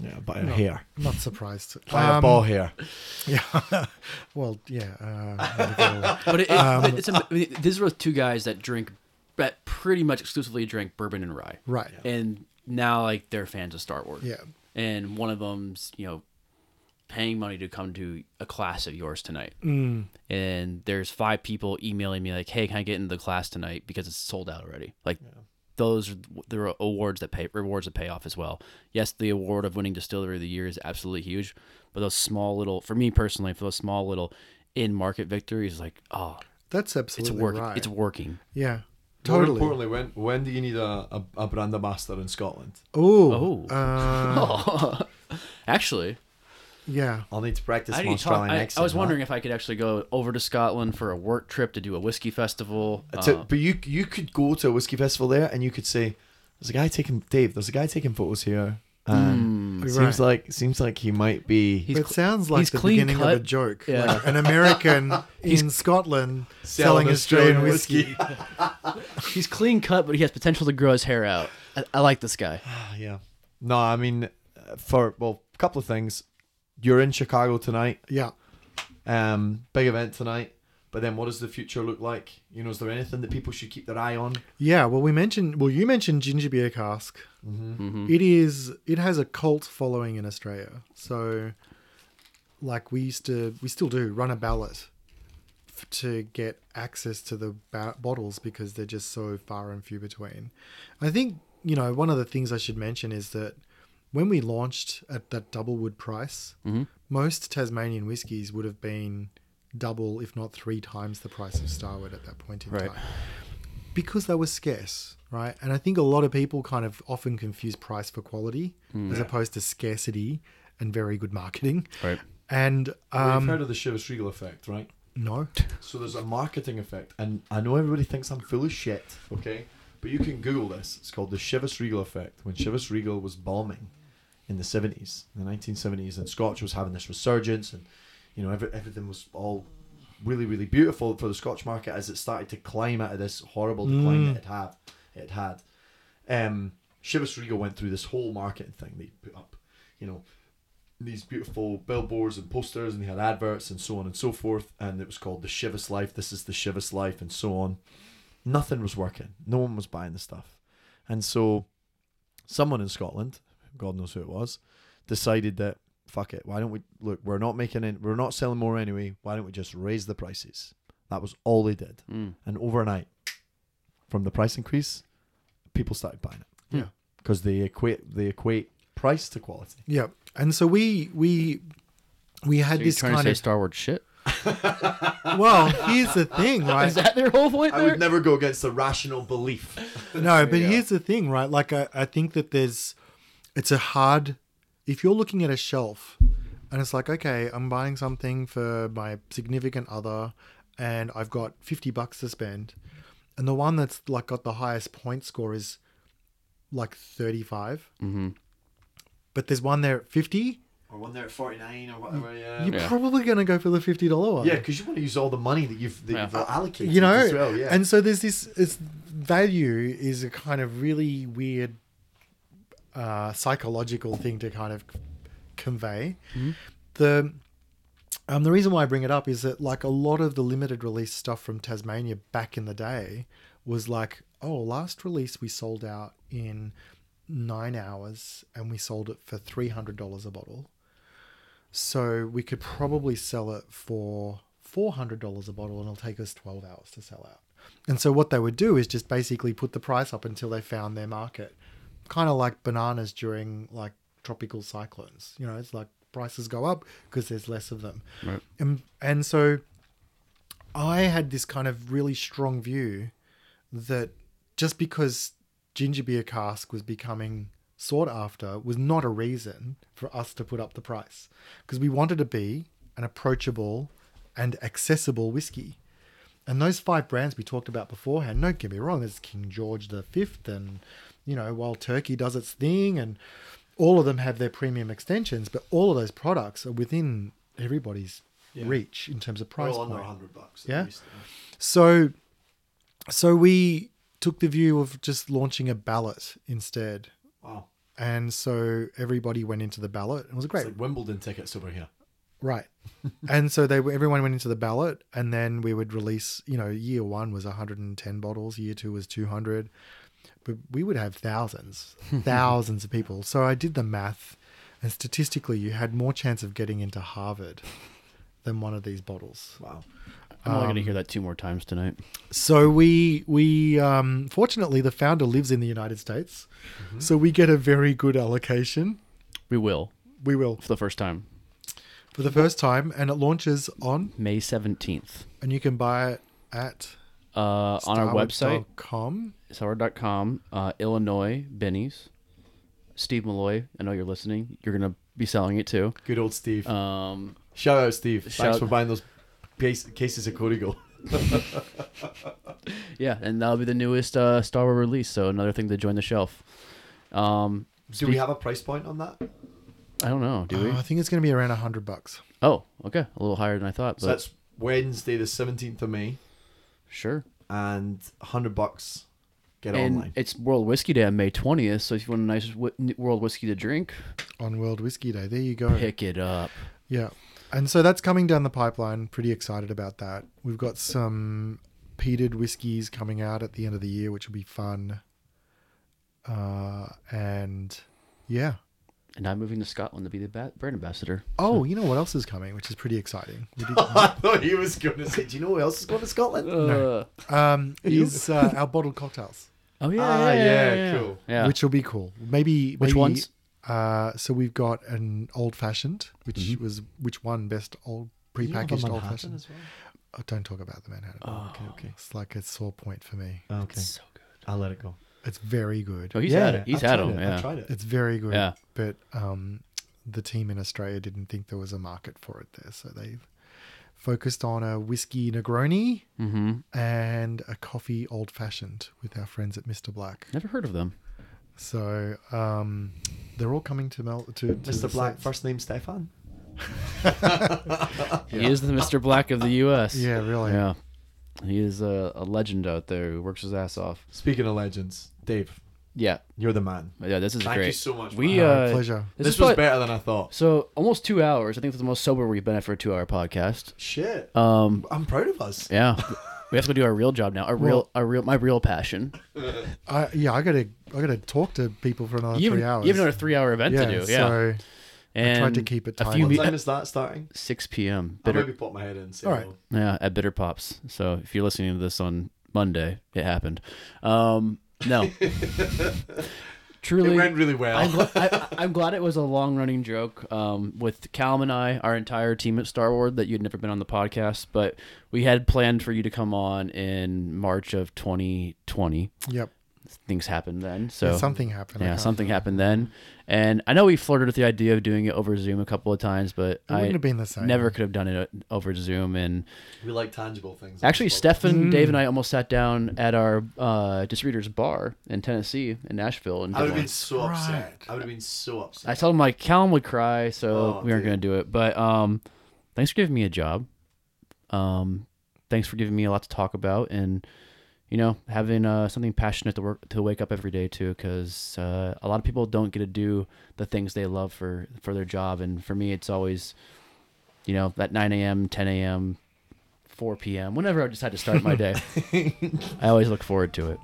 Yeah, by a hair. not surprised By a Um, ball hair. yeah well yeah uh, But it, it, Um, but it's a, I mean, these were two guys that drink, that pretty much exclusively drink bourbon and rye, right and now like they're fans of Starward. yeah And one of them's you know paying money to come to a class of yours tonight. mm, and there's five people emailing me like, "Hey, can I get into the class tonight because it's sold out already?" Like those are there are awards that pay rewards that pay off as well. Yes, the award of winning distillery of the year is absolutely huge, but those small little for me personally, for those small little in market victories, like oh, that's it's absolutely working. right It's working. yeah More totally importantly, when when do you need a, a, a brand ambassador in Scotland? oh Oh. uh, Actually, yeah I'll need to practice I, my need to talk, Australian I, accent. I was huh? wondering if I could actually go over to Scotland for a work trip to do a whiskey festival. To- Uh, but you you could go to a whiskey festival there and you could say, "There's a guy taking Dave. There's a guy taking photos here." And mm, it Right. seems like seems like he might be He's it cl- sounds like he's the clean beginning of a joke. Yeah. Like an American in Scotland selling, Selling Australian Australian whiskey. he's clean cut, but he has potential to grow his hair out. I, I like this guy. Ah, yeah. No, I mean, uh, for well, a couple of things. You're in Chicago tonight. Yeah. Um, big event tonight. But then, what does the future look like? You know, is there anything that people should keep their eye on? Yeah. Well, we mentioned, well, you mentioned Ginger Beer Cask. hmm It is, it has a cult following in Australia. So, like, we used to, we still do run a ballot to get access to the ba- bottles because they're just so far and few between. I think, you know, one of the things I should mention is that when we launched at that double wood price, Mhm. most Tasmanian whiskies would have been double, if not three times the price of Starward at that point in Right. time. Because they were scarce, right? And I think a lot of people kind of often confuse price for quality as opposed to scarcity and very good marketing. Right. And Well, um, You've heard of the Chivas Regal effect, right? no, So there's a marketing effect, and I know everybody thinks I'm full of shit, okay? But you can Google this. It's called the Chivas Regal effect. When Chivas Regal was bombing in the 70s, in the 1970s, and Scotch was having this resurgence, and you know every, everything was all really, really beautiful for the Scotch market as it started to climb out of this horrible decline Mm. that it had. It had. Um, Chivas Regal went through this whole marketing thing. They put up, you know, these beautiful billboards and posters and they had adverts and so on and so forth and it was called the Chivas Life this is the Chivas Life and so on nothing was working no one was buying the stuff and so someone in Scotland God knows who it was decided that fuck it why don't we look we're not making it we're not selling more anyway why don't we just raise the prices that was all they did Mm. and overnight from the price increase people started buying it Yeah. because they equate they equate price to quality yeah. And so we we we had So you're this trying to kind say of Starward's shit? well. Here's the thing, right? Is that their whole point I would never go against the rational belief. No, but Yeah. here's the thing, right? Like I, I think that there's it's a hard if you're looking at a shelf and it's like, okay, I'm buying something for my significant other and I've got 50 bucks to spend and the one that's like got the highest point score is like 35 mm-hmm. but there's one there at 50 Or one there at 49 or whatever, yeah. you're Yeah. probably going to go for the $50 one Yeah, because you want to use all the money that you've, that Yeah. you've allocated you know as well, yeah. and so there's this it's value is a kind of really weird uh, psychological thing to kind of convey. The um, the reason why I bring it up is that like a lot of the limited release stuff from Tasmania back in the day was like oh last release we sold out in nine hours and we sold it for three hundred dollars a bottle. So we could probably sell it for four hundred dollars a bottle, and it'll take us twelve hours to sell out. And so what they would do is just basically put the price up until they found their market, kind of like bananas during like tropical cyclones. You know, it's like prices go up because there's less of them. Right. And and so I had this kind of really strong view that just because ginger beer cask was becoming sought after was not a reason for us to put up the price because we wanted to be an approachable and accessible whiskey. And those five brands we talked about beforehand, don't get me wrong, there's King George the Fifth and you know, Wild Turkey does its thing and all of them have their premium extensions, but all of those products are within everybody's Yeah. reach in terms of price all under point. 100 bucks. at Yeah. least, So, so we took the view of just launching a ballot instead, Wow. and so everybody went into the ballot. It was a great, like Wimbledon tickets over here. right? and so they everyone went into the ballot, and then we would release. You know, year one was 110 bottles, year two was 200, but we would have thousands, thousands of people. So I did the math, and statistically, you had more chance of getting into Harvard than one of these bottles. Wow. I'm only going to Um, hear that two more times tonight. So we we um, fortunately the founder lives in the United States, so we get a very good allocation. We will We will for the first time, for the first time, and it launches on, May 17th. and you can buy it at Uh, on our website, Com. sour.com, uh, Illinois Binny's. Steve Malloy, I know you're listening. You're going to be selling it too. Good old Steve. Um, Shout out, Steve. Thanks for buying those case, cases of Codigo. yeah, and that'll be the newest uh, Starward release, so another thing to join the shelf. Um, Do we have a price point on that? I don't know. Do we? Uh, I think it's going to be around a hundred bucks. oh, okay, a little higher than I thought, So that's Wednesday, the 17th of May, sure. and 100 bucks. Get and online. it's World Whiskey Day on May 20th, so if you want a nice w- World Whiskey to drink, on World Whiskey Day. There you go. pick it up. Yeah. And so that's coming down the pipeline. Pretty excited about that. We've got some peated whiskies coming out at the end of the year, which will be fun. Uh, and yeah. And I'm moving to Scotland to be the ba- brand ambassador. Oh, you know what else is coming, which is pretty exciting. I thought he was going to say, do you know who else is going to Scotland? No. um, is uh, our bottled cocktails, Oh yeah, Ah, yeah, yeah, yeah, cool. Yeah. which will be cool. Maybe Which maybe ones? Uh, so we've got an old fashioned, which Mhm. was which won best old Do you prepackaged old fashioned. as well? Oh, don't talk about the Manhattan. Oh, okay, okay. It's like a sore point for me. Okay, So good. I'll let it go. It's very good. Oh, he's yeah, had it. He's I've had them. it. Yeah. I've tried it. It's very good. Yeah. But um, the team in Australia didn't think there was a market for it there, so they've focused on a whiskey Negroni Mm-hmm. and a coffee old fashioned with our friends at Mr. Black. Never heard of them. So um, they're all coming to Mel to, to Mr. Black, States. first name Stefan. He is the Mr. Black of the U.S. Yeah, really. Yeah. He is a, a legend out there who works his ass off. Speaking of legends, Dave, Yeah. you're the man. Yeah, this is great. Thank great. you so much. We, man. No, uh, pleasure. This, this is was probably- better than I thought. So almost two hours. I think that's the most sober we've been at for a two-hour podcast. Shit, Um, I'm proud of us. yeah, we have to go do our real job now. Our real, our real, my real passion. I, yeah, I gotta I gotta talk to people for another You have, three hours. you have another three-hour event yeah, to do. Yeah, So and I tried to keep it a tight. few What me- time is that starting? six p.m. I'll Bitter, maybe put my head in. All right. yeah, at Bitter Pops. So if you're listening to this on Monday, it happened. Um, no, truly, It went really well. I'm, gl- I, I'm glad it was a long running joke um, with Callum and I, our entire team at Starward, that you'd never been on the podcast, but we had planned for you to come on in March of 2020. Yep. Things happened then, Yeah, so something happened. Yeah, something remember. happened then, and I know we flirted with the idea of doing it over Zoom a couple of times, but It wouldn't I have been the same. never could have done it over Zoom. And we like tangible things. actually, Stefan, Mm. Dave, and I almost sat down at our uh, distributors bar in Tennessee, in Nashville, and I would have been so Right. upset. I would have been so upset. I told him like Callum would cry, so Oh, we aren't gonna do it. But um, thanks for giving me a job. Um, thanks for giving me a lot to talk about, and you know, having uh, something passionate to work to wake up every day to, because uh, a lot of people don't get to do the things they love for for their job, and for me, it's always, you know, that 9 a.m., 10 a.m., 4 p.m., whenever I decide to start my day, I always look forward to it.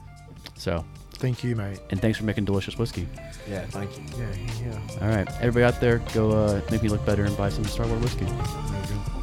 So, Thank you, mate. and thanks for making delicious whiskey. yeah, thank you. Yeah, yeah. All right, everybody out there, go uh, make me look better and buy some Starward whiskey. There you go.